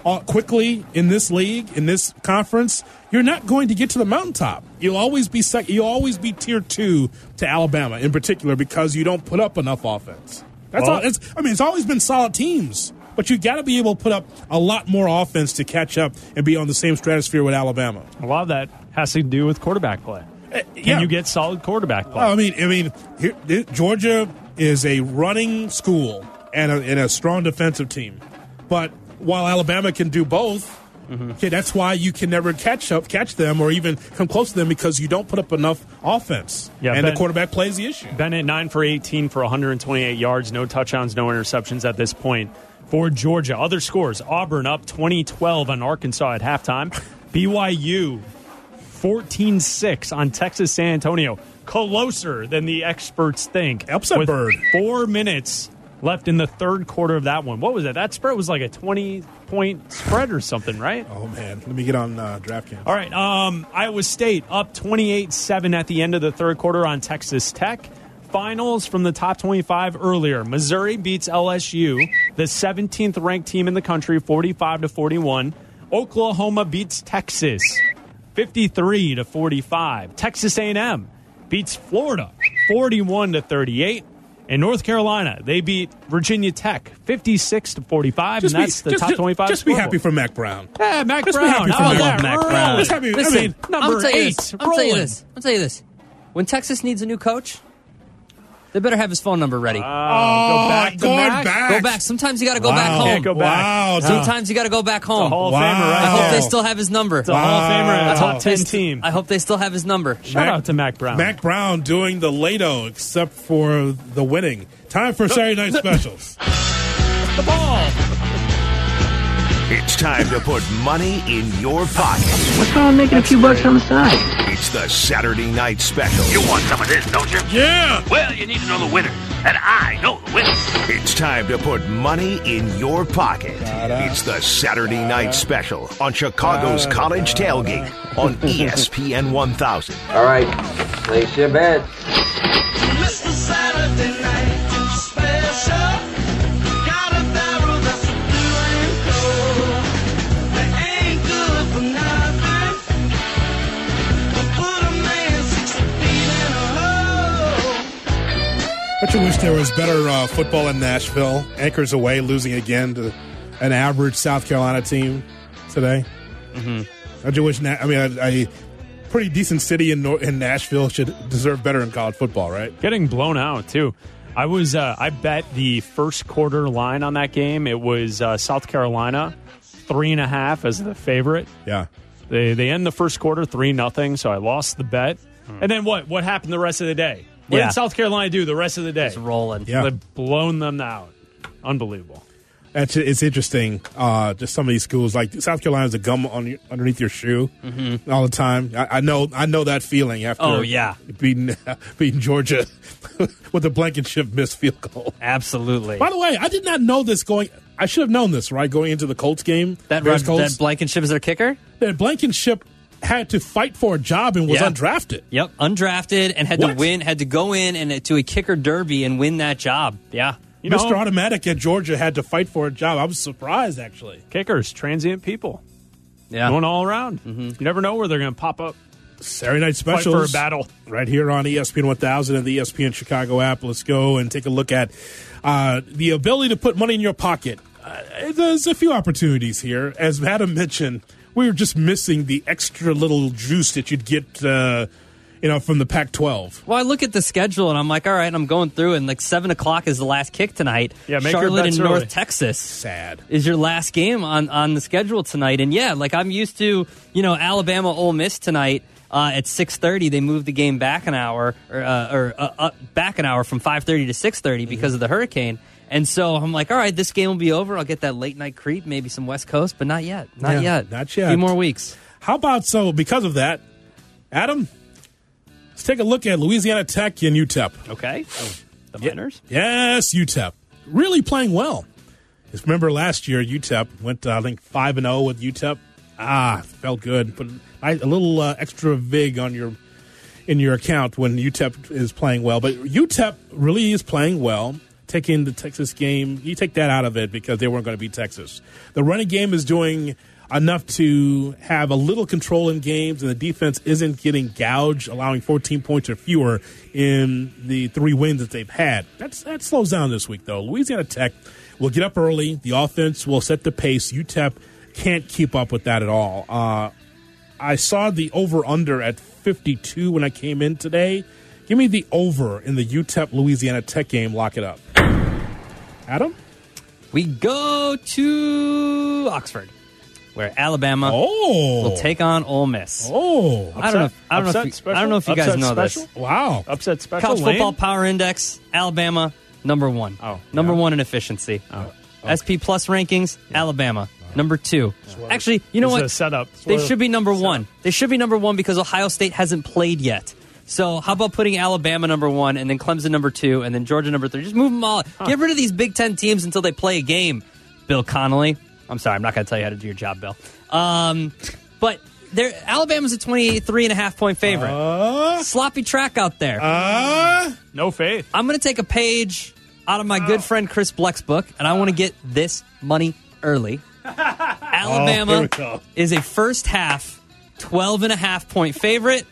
Uh, quickly in this league in this conference, you're not going to get to the mountaintop. You'll always be sec- You'll always be tier two to Alabama in particular because you don't put up enough offense. That's Well- all. It's, I mean, it's always been solid teams, but you got to be able to put up a lot more offense to catch up and be on the same stratosphere with Alabama. A lot of that has to do with quarterback play. Eh, Can yeah. you get solid quarterback play? Well, I mean, I mean, here, Georgia is a running school and a, and a strong defensive team, but while Alabama can do both. Mm-hmm. Okay, that's why you can never catch up, catch them, or even come close to them because you don't put up enough offense. Yeah, and Ben- the quarterback plays the issue. Bennett, 9 for 18 for 128 yards, no touchdowns, no interceptions at this point for Georgia. Other scores Auburn up 2012 on Arkansas at halftime. <laughs> BYU 14 6 on Texas San Antonio. Closer than the experts think. Upset bird. Four minutes left in the third quarter of that one. What was that? That spread was like a 20 point spread or something, right? Oh man, let me get on uh, DraftKings. All right. Um, Iowa State up 28 7 at the end of the third quarter on Texas Tech. Finals from the top 25 earlier. Missouri beats LSU, the 17th ranked team in the country, 45 to 41. Oklahoma beats Texas, 53 to 45. Texas A&M beats Florida, 41 to 38. And North Carolina, they beat Virginia Tech, 56 to 45. Just and be- the just- top 25. Just be happy for Mack Brown. Yeah, Mack Just be Brown. happy for I Mack love Mack Brown. Brown. Just happy- I mean, number I'm tell you eight, this. I'm tell you this. I'm tell you this. When Texas needs a new coach, they better have his phone number ready. Oh, go back oh, to going Mack. back. Go back. Sometimes you got to go Wow. back home. Can't go back. Wow. Sometimes you got to go back home. Hall of Wow. Famer, right? I hope Wow. they still have his number. It's a Hall of Famer and a top I hope they 10 st- team. I hope they still have his number. Shout Mack- out to Mack Brown. Mack Brown doing the Lato, except for the winning. Time for Saturday Night Specials. the ball. It's time to put money in your pocket. What's wrong with making a few bucks on the side? It's the Saturday Night Special. You want some of this, don't you? Yeah. Well, you need to know the winner, and I know the winner. It's time to put money in your pocket. It's the Saturday Night Special on Chicago's College Tailgate on <laughs> ESPN 1000. All right, place your bet. Mr. Saturday Night Special. Don't you wish there was better uh, football in Nashville? Anchors away, losing again to an average South Carolina team today. Mm-hmm. Don't you wish? Na- I mean, a, pretty decent city in in Nashville should deserve better in college football, right? Getting blown out, too. I was, uh, I bet the first quarter line on that game. It was uh, South Carolina, three and a half as the favorite. Yeah. They, they end the first quarter three nothing, so I lost the bet. And then what? What happened the rest of the day? What Yeah. did South Carolina do the rest of the day? It's rolling. Yeah. They've blown them out. Unbelievable. It's, it's interesting. Uh, just some of these schools, like South Carolina's a gum on your, underneath your shoe all the time. I, I know, I know that feeling after. Oh, yeah. beating <laughs> beating Georgia <laughs> with a Blankenship missed field goal. Absolutely. By the way, I did not know this going. I should have known this, right? Going into the Colts game, That, Bears that Colts, Blankenship is their kicker? that Blankenship had to fight for a job and was Yeah. undrafted. Yep, undrafted and had What? to win, had to go in and to a kicker derby and win that job. Yeah. You know, Mr. Automatic at Georgia had to fight for a job. I was surprised, actually. kickers, transient people, Yeah. going all around. You never know where they're going to pop up. Saturday night Fight for a battle. right here on ESPN 1000 and the ESPN Chicago app. Let's go and take a look at uh, the ability to put money in your pocket. Uh, there's a few opportunities here. As Adam mentioned, we were just missing the extra little juice that you'd get, uh, you know, from the Pac-12. Well, I look at the schedule and I'm like, all right, I'm going through, and like seven o'clock is the last kick tonight. Yeah, make your Charlotte bets and early. North Texas Sad. is your last game on on the schedule tonight. And yeah, like I'm used to, you know, Alabama Ole Miss tonight. Uh, at six thirty, they moved the game back an hour, or, uh, or uh, up back an hour from five thirty to six thirty because of the hurricane. And so I'm like, all right, this game will be over. I'll get that late night creep, maybe some West Coast, but not yet, not Yeah, yet, not yet. A yet. few more weeks. How about so because of that, Adam? Let's take a look at Louisiana Tech and UTEP. Okay, the Miners. Yes, UTEP really playing well. Just remember last year UTEP went uh, I think five and zero with UTEP. Ah, felt good. Put a little uh, extra vig on your in your account when UTEP is playing well. But UTEP really is playing well. Taking the Texas game, you take that out of it because they weren't going to beat Texas. The running game is doing enough to have a little control in games, and the defense isn't getting gouged, allowing 14 points or fewer in the three wins that they've had. That's, that slows down this week, though. Louisiana Tech will get up early. The offense will set the pace. UTEP can't keep up with that at all. Uh, I saw the over under at 52 when I came in today. Give me the over in the UTEP Louisiana Tech game. Lock it up. Adam? we go to Oxford, where Alabama Oh. will take on Ole Miss. Oh, I don't know. If, I don't know. If you, special? I don't know if you guys know special? this. Wow. Upset special. College Lane? football power index: Alabama number one. Oh, number one in efficiency. Oh, SP plus rankings: Alabama number two. Actually, you know This is what? a setup. They should be number one. They should be number one because Ohio State hasn't played yet. So how about putting Alabama number one and then Clemson number two and then Georgia number three? Just move them all. Get rid of these Big Ten teams until they play a game. Bill Connelly. I'm sorry, I'm not going to tell you how to do your job, Bill. Um, but there, Alabama's a 23 and a half point favorite. Sloppy track out there. Uh, no faith. I'm going to take a page out of my good friend Chris Black's book, and I want to get this money early. <laughs> Oh, Alabama we go. is a first half 12 and a half point favorite.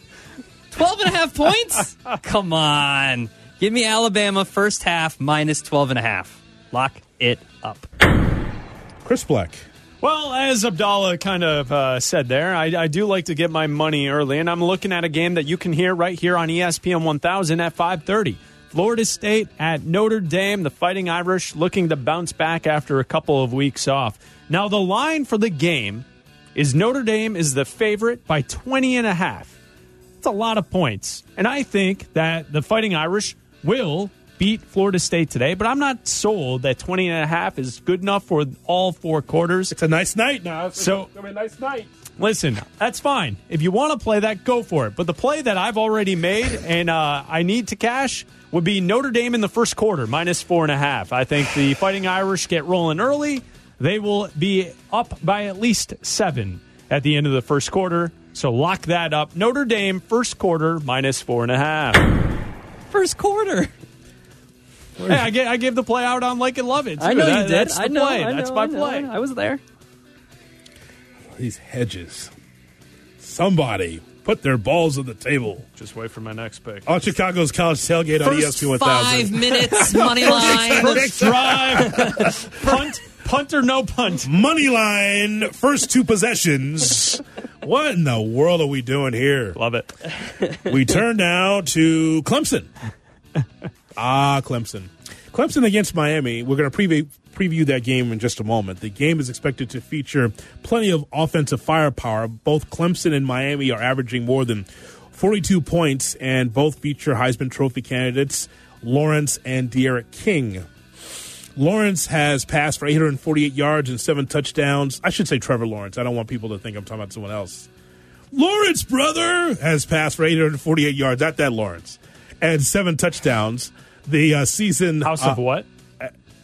12 and a half points? <laughs> Come on. Give me Alabama first half minus 12 and a half. Lock it up. Chris Black. Well, as Abdallah kind of uh, said there, I, I do like to get my money early, and I'm looking at a game that you can hear right here on ESPN 1000 at 5:30. Florida State at Notre Dame, the Fighting Irish looking to bounce back after a couple of weeks off. Now, the line for the game is Notre Dame is the favorite by 20 and a half. It's a lot of points. And I think that the Fighting Irish will beat Florida State today, but I'm not sold that 20 and a half is good enough for all four quarters. It's a nice night now. It's So- be a nice night. Listen, that's fine. If you want to play that, go for it. But the play that I've already made and uh, I need to cash would be Notre Dame in the first quarter, minus four and a half. I think the Fighting Irish get rolling early. They will be up by at least seven at the end of the first quarter. So lock that up. Notre Dame, first quarter, minus four and a half. First quarter. Hey, I gave, I gave the play out on Like and Love It. I know That- you did. That's the I know. play. I That's my I know. play. I was there. These hedges. Somebody put their balls on the table. Just wait for my next pick. On Chicago's college tailgate on E ESPN 1000. five minutes, <laughs> money line. First drive. punt, punt or no punt. Money line, first two possessions. What in the world are we doing here? Love it. We turn now to Clemson. Ah, Clemson. Clemson against Miami. We're going to preview preview that game in just a moment. The game is expected to feature plenty of offensive firepower. Both Clemson and Miami are averaging more than 42 points, and both feature Heisman Trophy candidates Lawrence and D'Eriq King. Lawrence has passed for 848 yards and seven touchdowns. I should say Trevor Lawrence. I don't want people to think I'm talking about someone else. Lawrence, brother, has passed for 848 yards. At that Lawrence. And seven touchdowns. The uh, season. House of uh, what?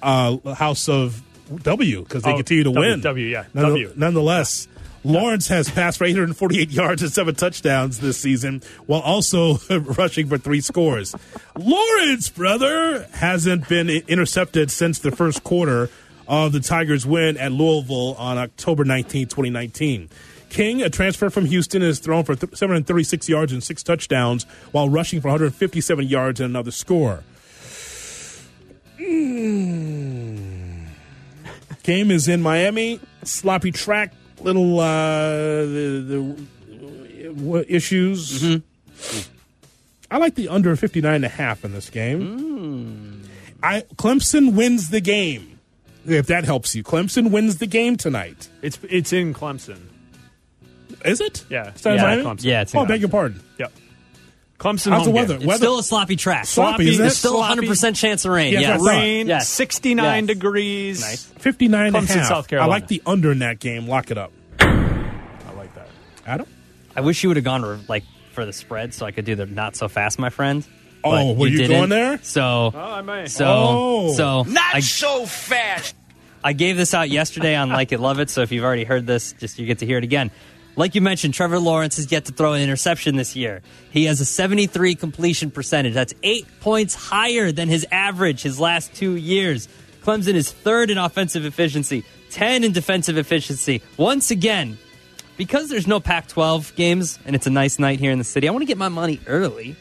Uh, House of W, because they Oh, continue to W, win. W, yeah, None- W. Nonetheless, Lawrence has passed for 848 yards and seven touchdowns this season, while also <laughs> rushing for three scores. Lawrence, brother, hasn't been intercepted since the first quarter of the Tigers' win at Louisville on October 19, 2019. King, a transfer from Houston, has thrown for 736 yards and six touchdowns while rushing for 157 yards and another score. Mm. Game is in Miami. Sloppy track, little uh, the, the what issues. I like the under 59 and a half in this game. I Clemson wins the game. If that helps you, Clemson wins the game tonight. It's it's in Clemson. Is it? Yeah. It's yeah, Miami? Clemson. Yeah, it's Oh, in beg your pardon. Yep. Clemson How's the weather? game. It's Weather- still a sloppy track. Sloppy, isn't There's still a Sloppy. 100% chance of rain. Yeah, yes. that's what I thought. Rain, Yes. 69 Yes. degrees. Nice. 59 and a Clemson, half. South Carolina. I like the under in that game. Lock it up. I like that. Adam? I wish you would have gone for, like for the spread so I could do the not so fast, my friend. Oh, But were you didn't. going there? So, Oh, I may. so, Oh. so Not I, so fast. I gave this out yesterday on Like It Love It. So if you've already heard this, just you get to hear it again. Like you mentioned, Trevor Lawrence has yet to throw an interception this year. He has a 73 completion percentage. That's eight points higher than his average his last two years. Clemson is third in offensive efficiency, 10 in defensive efficiency. Once again, because there's no Pac 12 games and it's a nice night here in the city, I want to get my money early.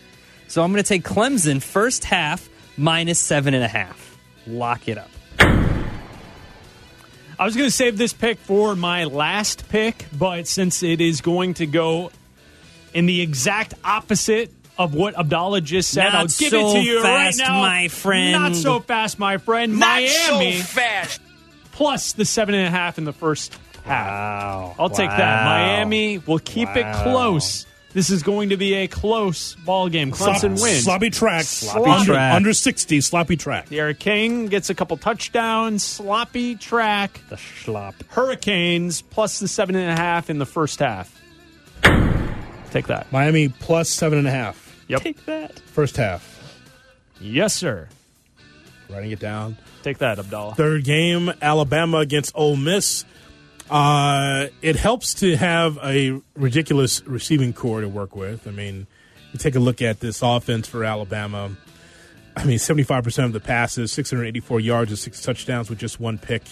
So I'm going to take Clemson first half minus seven and a half. Lock it up. I was going to save this pick for my last pick, but since it is going to go in the exact opposite of what Abdallah just said, Not I'll give so it to you fast, right now. my friend. Not so fast, my friend. Not Miami. so fast. plus the seven and a half in the first half. Wow. I'll take that. Miami will keep it close. This is going to be a close ball game. Clemson Slop- wins. Sloppy track. Sloppy under, track. under 60, sloppy track. The King gets a couple touchdowns. Sloppy track. The schlop. Hurricanes plus the seven and a half in the first half. Take that. Miami plus seven and a half. Yep. Take that. First half. Yes, sir. Writing it down. Take that, Abdallah. Third game, Alabama against Ole Miss. Uh, it helps to have a ridiculous receiving corps to work with. I mean, you take a look at this offense for Alabama. I mean, 75% of the passes, 684 yards and six touchdowns with just one pick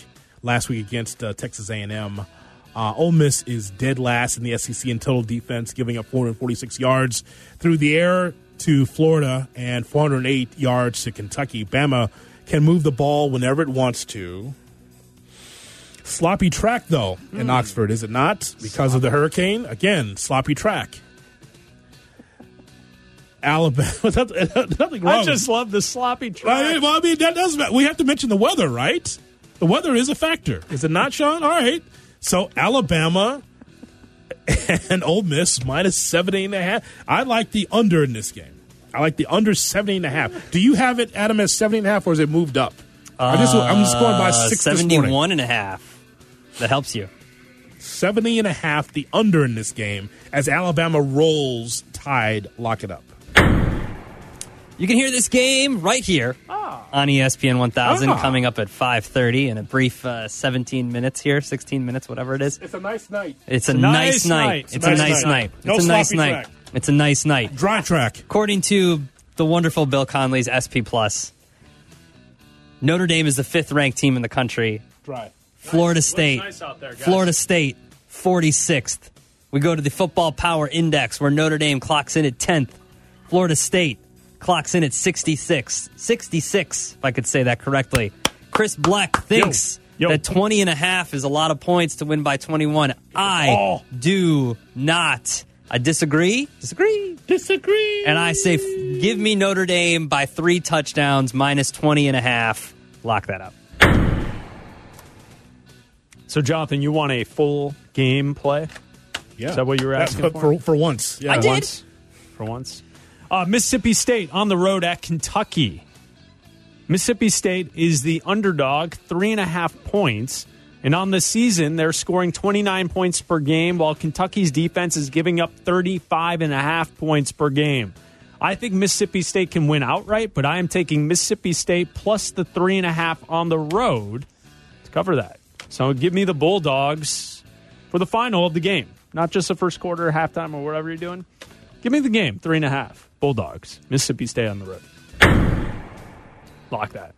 last week against uh, Texas A&M. Uh, Ole Miss is dead last in the SEC in total defense, giving up 446 yards through the air to Florida and 408 yards to Kentucky. Bama can move the ball whenever it wants to. Sloppy track, though, in Oxford, is it not? Because of the hurricane? Again, sloppy track. Alabama, <laughs> <laughs> nothing wrong. I just love the sloppy track. I mean, well, I mean, that does. We have to mention the weather, right? The weather is a factor, is it not, Sean? All right. So Alabama <laughs> and Ole Miss minus 70 and a half. I like the under in this game. I like the under 70 and a half. Do you have it, Adam, as 70 and a half, or is it moved up? I just, I'm just going by Uh, six this morning. 71 and a half. That helps you. 70 and a half, the under in this game, as Alabama rolls tide, lock it up. You can hear this game right here on E ESPN 1000 Ah. coming up at 5:30 in a brief uh, 17 minutes here, 16 minutes, whatever it is. It's a nice night. It's a nice night. It's a nice night. No It's a nice sloppy night. track. It's a nice night. Dry track. According to the wonderful Bill Connelly's SP Plus, Notre Dame is the fifth ranked team in the country. Dry. Florida State. nice out there, guys. Florida State, 46th. We go to the Football Power Index where Notre Dame clocks in at 10th. Florida State clocks in at 66. 66, if I could say that correctly. Chris Black thinks Yo. that 20 and a half is a lot of points to win by 21. I Oh. do not. I disagree. Disagree. Disagree. And I say, give me Notre Dame by three touchdowns, minus 20 and a half. Lock that up. So, Jonathan, you want a full game play? Yeah. Is that what you were asking but for? for? For once. Yeah. I did. Once. For once. Uh, Mississippi State on the road at Kentucky. Mississippi State is the underdog, three and a half points. And on the season, they're scoring 29 points per game, while Kentucky's defense is giving up 35 and a half points per game. I think Mississippi State can win outright, but I am taking Mississippi State plus the three and a half on the road to cover that. So give me the Bulldogs for the final of the game, not just the first quarter, halftime, or whatever you're doing. Give me the game, three and a half. Bulldogs, Mississippi State on the road. Lock that.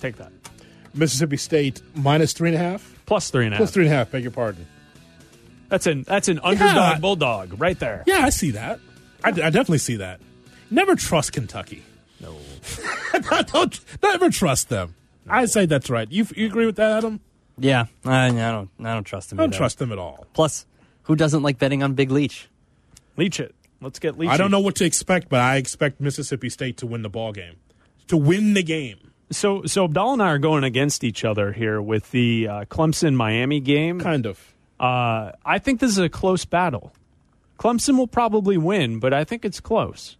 Take that. Mississippi State minus three and a half? Plus three and a half. Plus three and a half, beg your pardon. That's an that's an underdog Yeah. bulldog right there. Yeah, I see that. I, I definitely see that. Never trust Kentucky. No. <laughs> don't never trust them. I say that's right. You you agree with that, Adam? Yeah, I, I don't. I don't trust him. I don't either. trust them at all. Plus, who doesn't like betting on Big Leach? Leach it. Let's get Leach. I don't know what to expect, but I expect Mississippi State to win the ball game. To win the game. So so Abdallah and I are going against each other here with the uh, Clemson Miami game. Kind of. Uh, I think this is a close battle. Clemson will probably win, but I think it's close.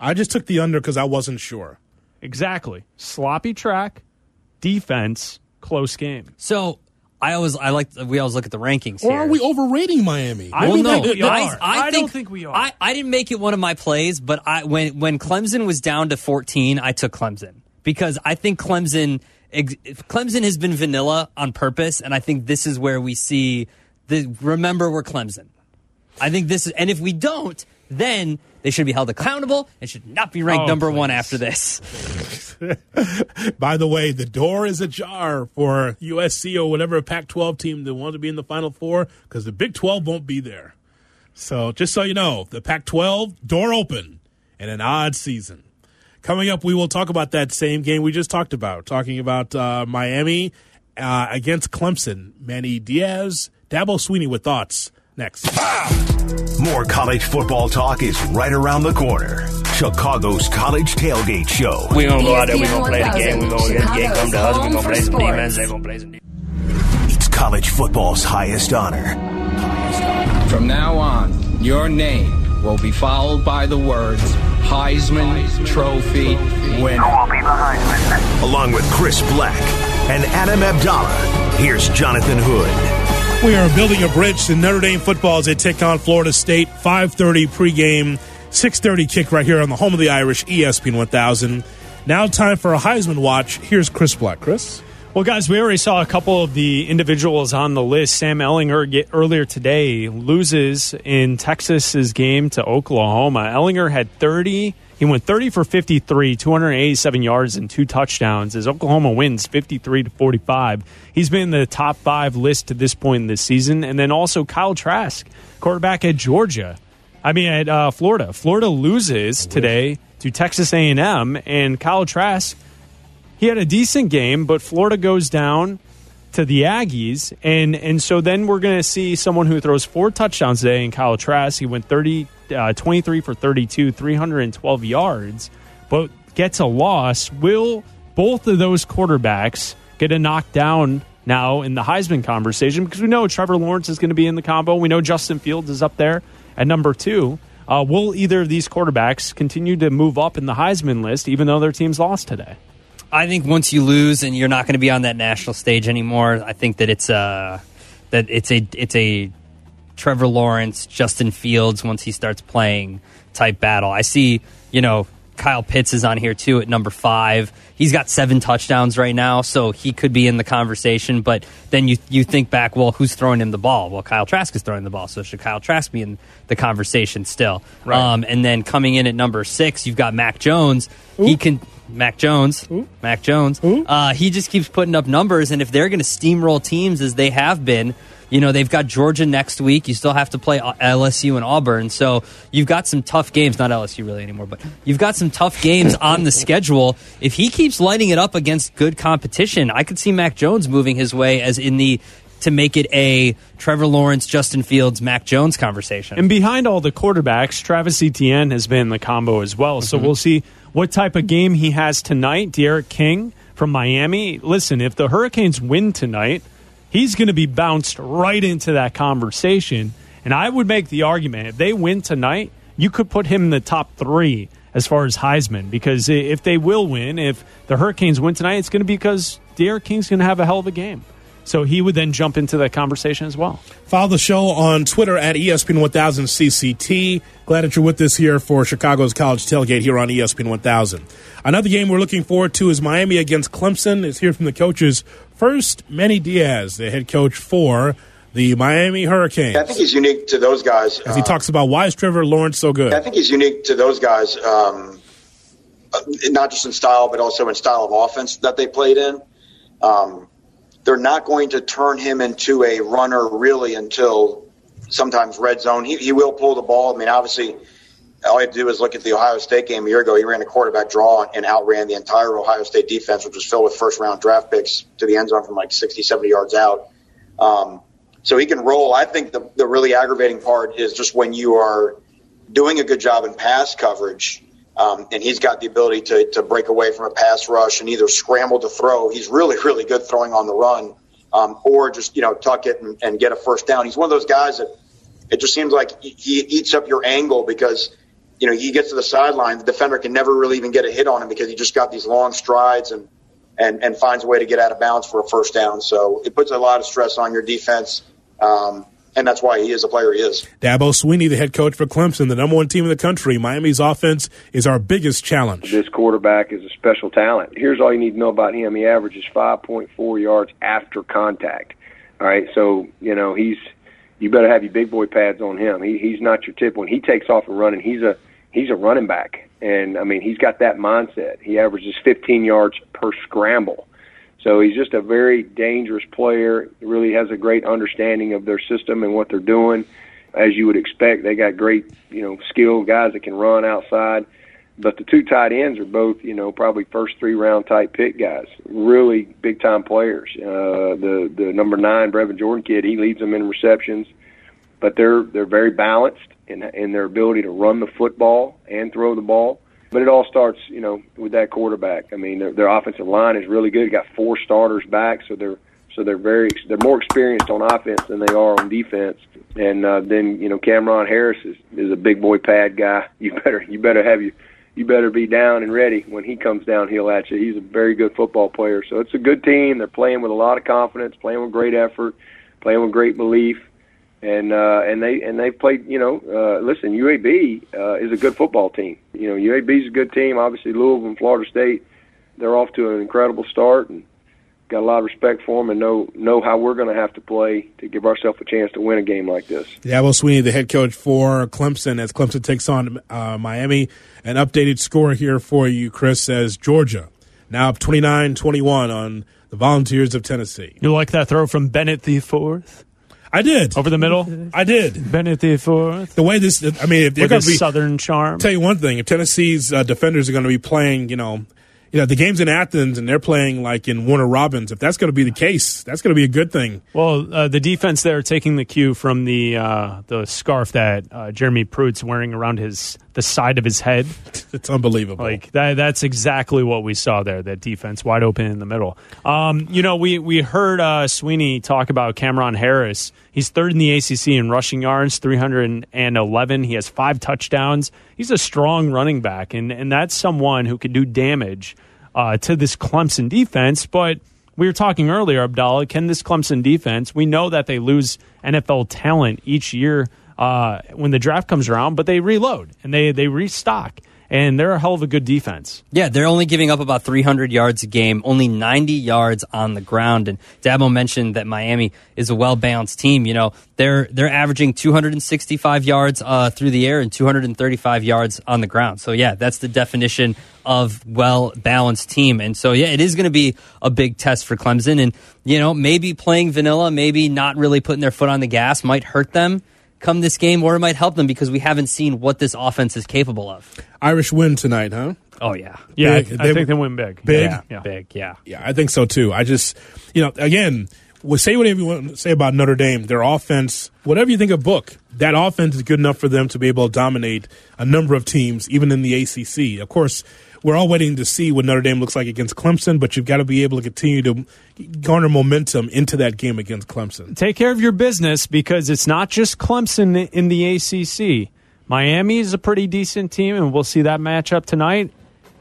I just took the under because I wasn't sure. Exactly. Sloppy track, defense, close game. So I always I like we always look at the rankings Or here. are we overrating Miami? I well, don't no, think we I, are. I, I think, don't think we are. I, I didn't make it one of my plays, but I when when Clemson was down to 14, I took Clemson because I think Clemson Clemson has been vanilla on purpose, and I think this is where we see the remember we're Clemson. I think this is, and if we don't, then they should be held accountable and should not be ranked Oh, number one after this. <laughs> By the way, the door is ajar for USC or whatever Pac 12 team that want to be in the Final Four because the Big 12 won't be there. So just so you know, the Pac 12 door open in an odd season. Coming up, we will talk about that same game we just talked about, talking about uh, Miami uh, against Clemson. Manny Diaz, Dabo Swinney with thoughts next. More college football talk is right around the corner. Chicago's College Tailgate Show. We're gonna go out there, we're ESPN gonna play the game, we're gonna get the game come to us, we're gonna play some Chicago's defense, they're gonna play some defense. It's college football's highest honor. From now on, your name will be followed by the words Heisman Trophy winner. Along with Chris Black and Adam Abdallah, here's Jonathan Hood. We are building a bridge to Notre Dame football as they take on Florida State. 5:30 pregame, 6:30 kick right here on the home of the Irish, ESPN 1000. Now time for a Heisman watch. Here's Chris Black. Chris. Well, guys, we already saw a couple of the individuals on the list. Sam Ehlinger earlier today loses in Texas's game to Oklahoma. Ehlinger had 30. He went 30 for 53, 287 yards and two touchdowns as Oklahoma wins 53 to 45. He's been in the top five list to this point in this season. And then also Kyle Trask, quarterback at Georgia. I mean, at uh, Florida. Florida loses today to Texas A&M, and Kyle Trask he had a decent game, but Florida goes down to the Aggies, and and so then we're going to see someone who throws four touchdowns today in Kyle Trask. He went 30, uh, 23 for 32, 312 yards, but gets a loss. Will both of those quarterbacks get a knockdown now in the Heisman conversation? Because we know Trevor Lawrence is going to be in the combo. We know Justin Fields is up there at number two. Uh, will either of these quarterbacks continue to move up in the Heisman list, even though their teams lost today? I think once you lose and you're not going to be on that national stage anymore, I think that it's a that it's a it's a Trevor Lawrence, Justin Fields once he starts playing type battle. I see, you know, Kyle Pitts is on here too at number five. He's got seven touchdowns right now, so he could be in the conversation. But then you you think back, well, who's throwing him the ball? Well, Kyle Trask is throwing the ball, so should Kyle Trask be in the conversation still? Right. Um, and then coming in at number six, you've got Mac Jones. He can Mac Jones. Mac Jones. Uh, he just keeps putting up numbers, and if they're going to steamroll teams as they have been, you know they've got Georgia next week. You still have to play LSU and Auburn, so you've got some tough games. Not LSU really anymore, but you've got some tough games on the schedule. If he keeps lighting it up against good competition, I could see Mac Jones moving his way as in the to make it a Trevor Lawrence, Justin Fields, Mac Jones conversation. And behind all the quarterbacks, Travis Etienne has been the combo as well. So Mhm. we'll see what type of game he has tonight. D'Eriq King from Miami. Listen, if the Hurricanes win tonight, he's going to be bounced right into that conversation. And I would make the argument if they win tonight, you could put him in the top three as far as Heisman because if they will win, if the Hurricanes win tonight, it's going to be because D'Eriq King's going to have a hell of a game. So he would then jump into that conversation as well. Follow the show on Twitter at ESPN 1000 CCT. Glad that you're with us here for Chicago's College Tailgate here on ESPN 1000. Another game we're looking forward to is Miami against Clemson. Is here from the coaches. First, Manny Diaz, the head coach for the Miami Hurricanes. I think he's unique to those guys. As he uh, talks about why is Trevor Lawrence so good. I think he's unique to those guys, um, uh, not just in style, but also in style of offense that they played in. Um, they're not going to turn him into a runner really until sometimes red zone. He, he will pull the ball. I mean, obviously, all you have to do is look at the Ohio State game a year ago. He ran a quarterback draw and outran the entire Ohio State defense, which was filled with first round draft picks to the end zone from like 60, 70 yards out. Um, so he can roll. I think the, the really aggravating part is just when you are doing a good job in pass coverage, um, and he's got the ability to, to break away from a pass rush and either scramble to throw. He's really, really good throwing on the run, um, or just you know tuck it and, and get a first down. He's one of those guys that it just seems like he- eats up your angle because you know he gets to the sideline, the defender can never really even get a hit on him because he just got these long strides and and and finds a way to get out of bounds for a first down. So it puts a lot of stress on your defense, um, and that's why he is the player he is. Dabo Swinney, the head coach for Clemson, the number one team in the country. Miami's offense is our biggest challenge. This quarterback is a special talent. Here's all you need to know about him. He averages 5.4 yards after contact. All right, so you know he's you better have your big boy pads on him. He he's not your tip when he takes off and running. He's a he's a running back, and I mean he's got that mindset. He averages 15 yards per scramble. So he's just a very dangerous player. Really has a great understanding of their system and what they're doing. As you would expect, they got great, you know, skilled guys that can run outside. But the two tight ends are both, you know, probably first three round type pick guys. Really big time players. Uh, the the number nine Brevin Jordan kid, he leads them in receptions. But they're they're very balanced in in their ability to run the football and throw the ball. But it all starts, you know, with that quarterback. I mean, their, their offensive line is really good. Got four starters back, so they're so they're very they're more experienced on offense than they are on defense. And uh, then you know Cam'Ron Harris is, is a big boy pad guy. <laughs> You better you better have you you better be down and ready when he comes downhill at you. He's a very good football player. So it's a good team. They're playing with a lot of confidence, playing with great effort, playing with great belief and uh, and they and they played. You know, uh, listen, UAB uh, is a good football team. You know, UAB is a good team. Obviously, Louisville and Florida State, they're off to an incredible start, and got a lot of respect for them, and know know how we're going to have to play to give ourselves a chance to win a game like this. Yeah, well, Swinney, the head coach for Clemson, as Clemson takes on uh, Miami. An updated score here for you, Chris, says Georgia now up 29-21 on the Volunteers of Tennessee. You like that throw from Bennett the fourth? I did over the middle. I did. Bennett the fourth. The way this, I mean, if they're going to be southern charm. tell you one thing: if Tennessee's uh, defenders are going to be playing, you know, you know, the game's in Athens and they're playing like in Warner Robins. If that's going to be the case, that's going to be a good thing. Well, uh, the defense there taking the cue from the uh, the scarf that uh, Jeremy Pruitt's wearing around his the side of his head. <laughs> It's unbelievable. Like that, that's exactly what we saw there. That defense wide open in the middle. Um, you know, we we heard uh, Swinney talk about Cam'Ron Harris. He's third in the ACC in rushing yards, three hundred and eleven. He has five touchdowns. He's a strong running back, and and that's someone who could do damage uh, to this Clemson defense. But we were talking earlier, Abdallah. Can this Clemson defense? We know that they lose NFL talent each year uh, when the draft comes around, but they reload and they they restock, and they're a hell of a good defense. Yeah, they're only giving up about 300 yards a game, only 90 yards on the ground. And Dabo mentioned that Miami is a well balanced team. You know, they're they're averaging 265 yards uh, through the air and 235 yards on the ground. So yeah, that's the definition of well balanced team. And so yeah, it is going to be a big test for Clemson. And you know, maybe playing vanilla, maybe not really putting their foot on the gas might hurt them come this game, or it might help them because we haven't seen what this offense is capable of. Irish win tonight, huh? Oh yeah, Yeah, I- Big. I think they win big. Big, Yeah, yeah. big, yeah. Yeah, I think so too. I just, you know, again, well, say whatever you want to say about Notre Dame. Their offense, whatever you think of Book, that offense is good enough for them to be able to dominate a number of teams, even in the ACC. Of course, we're all waiting to see what Notre Dame looks like against Clemson, but you've got to be able to continue to garner momentum into that game against Clemson. Take care of your business because it's not just Clemson in the ACC. Miami is a pretty decent team, and we'll see that matchup tonight.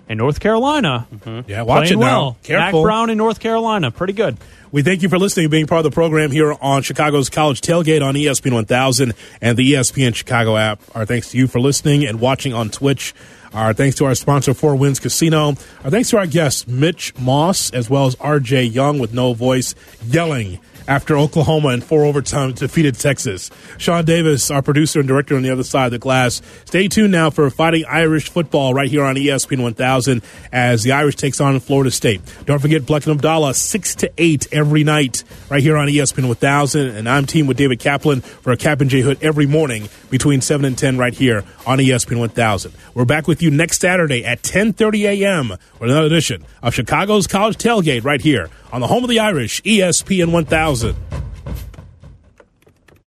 And North Carolina, mm-hmm. Yeah, watch it now. well. Careful. Mack Brown in North Carolina, pretty good. We thank you for listening and being part of the program here on Chicago's College Tailgate on ESPN 1000 and the ESPN Chicago app. Our thanks to you for listening and watching on Twitch. Our thanks to our sponsor, Four Winds Casino. Our thanks to our guests, Mitch Moss, as well as RJ Young with no voice, yelling after Oklahoma in four overtime defeated Texas. Sean Davis, our producer and director on the other side of the glass. Stay tuned now for Fighting Irish football right here on ESPN 1000 as the Irish takes on Florida State. Don't forget Black and Abdallah, 6 to 8 every night right here on ESPN 1000. And I'm team with David Kaplan for a Kap and J Hood every morning between 7 and 10 right here on ESPN 1000. We're back with you next Saturday at 10.30 a.m. with another edition of Chicago's College Tailgate right here on the home of the Irish, ESPN 1000.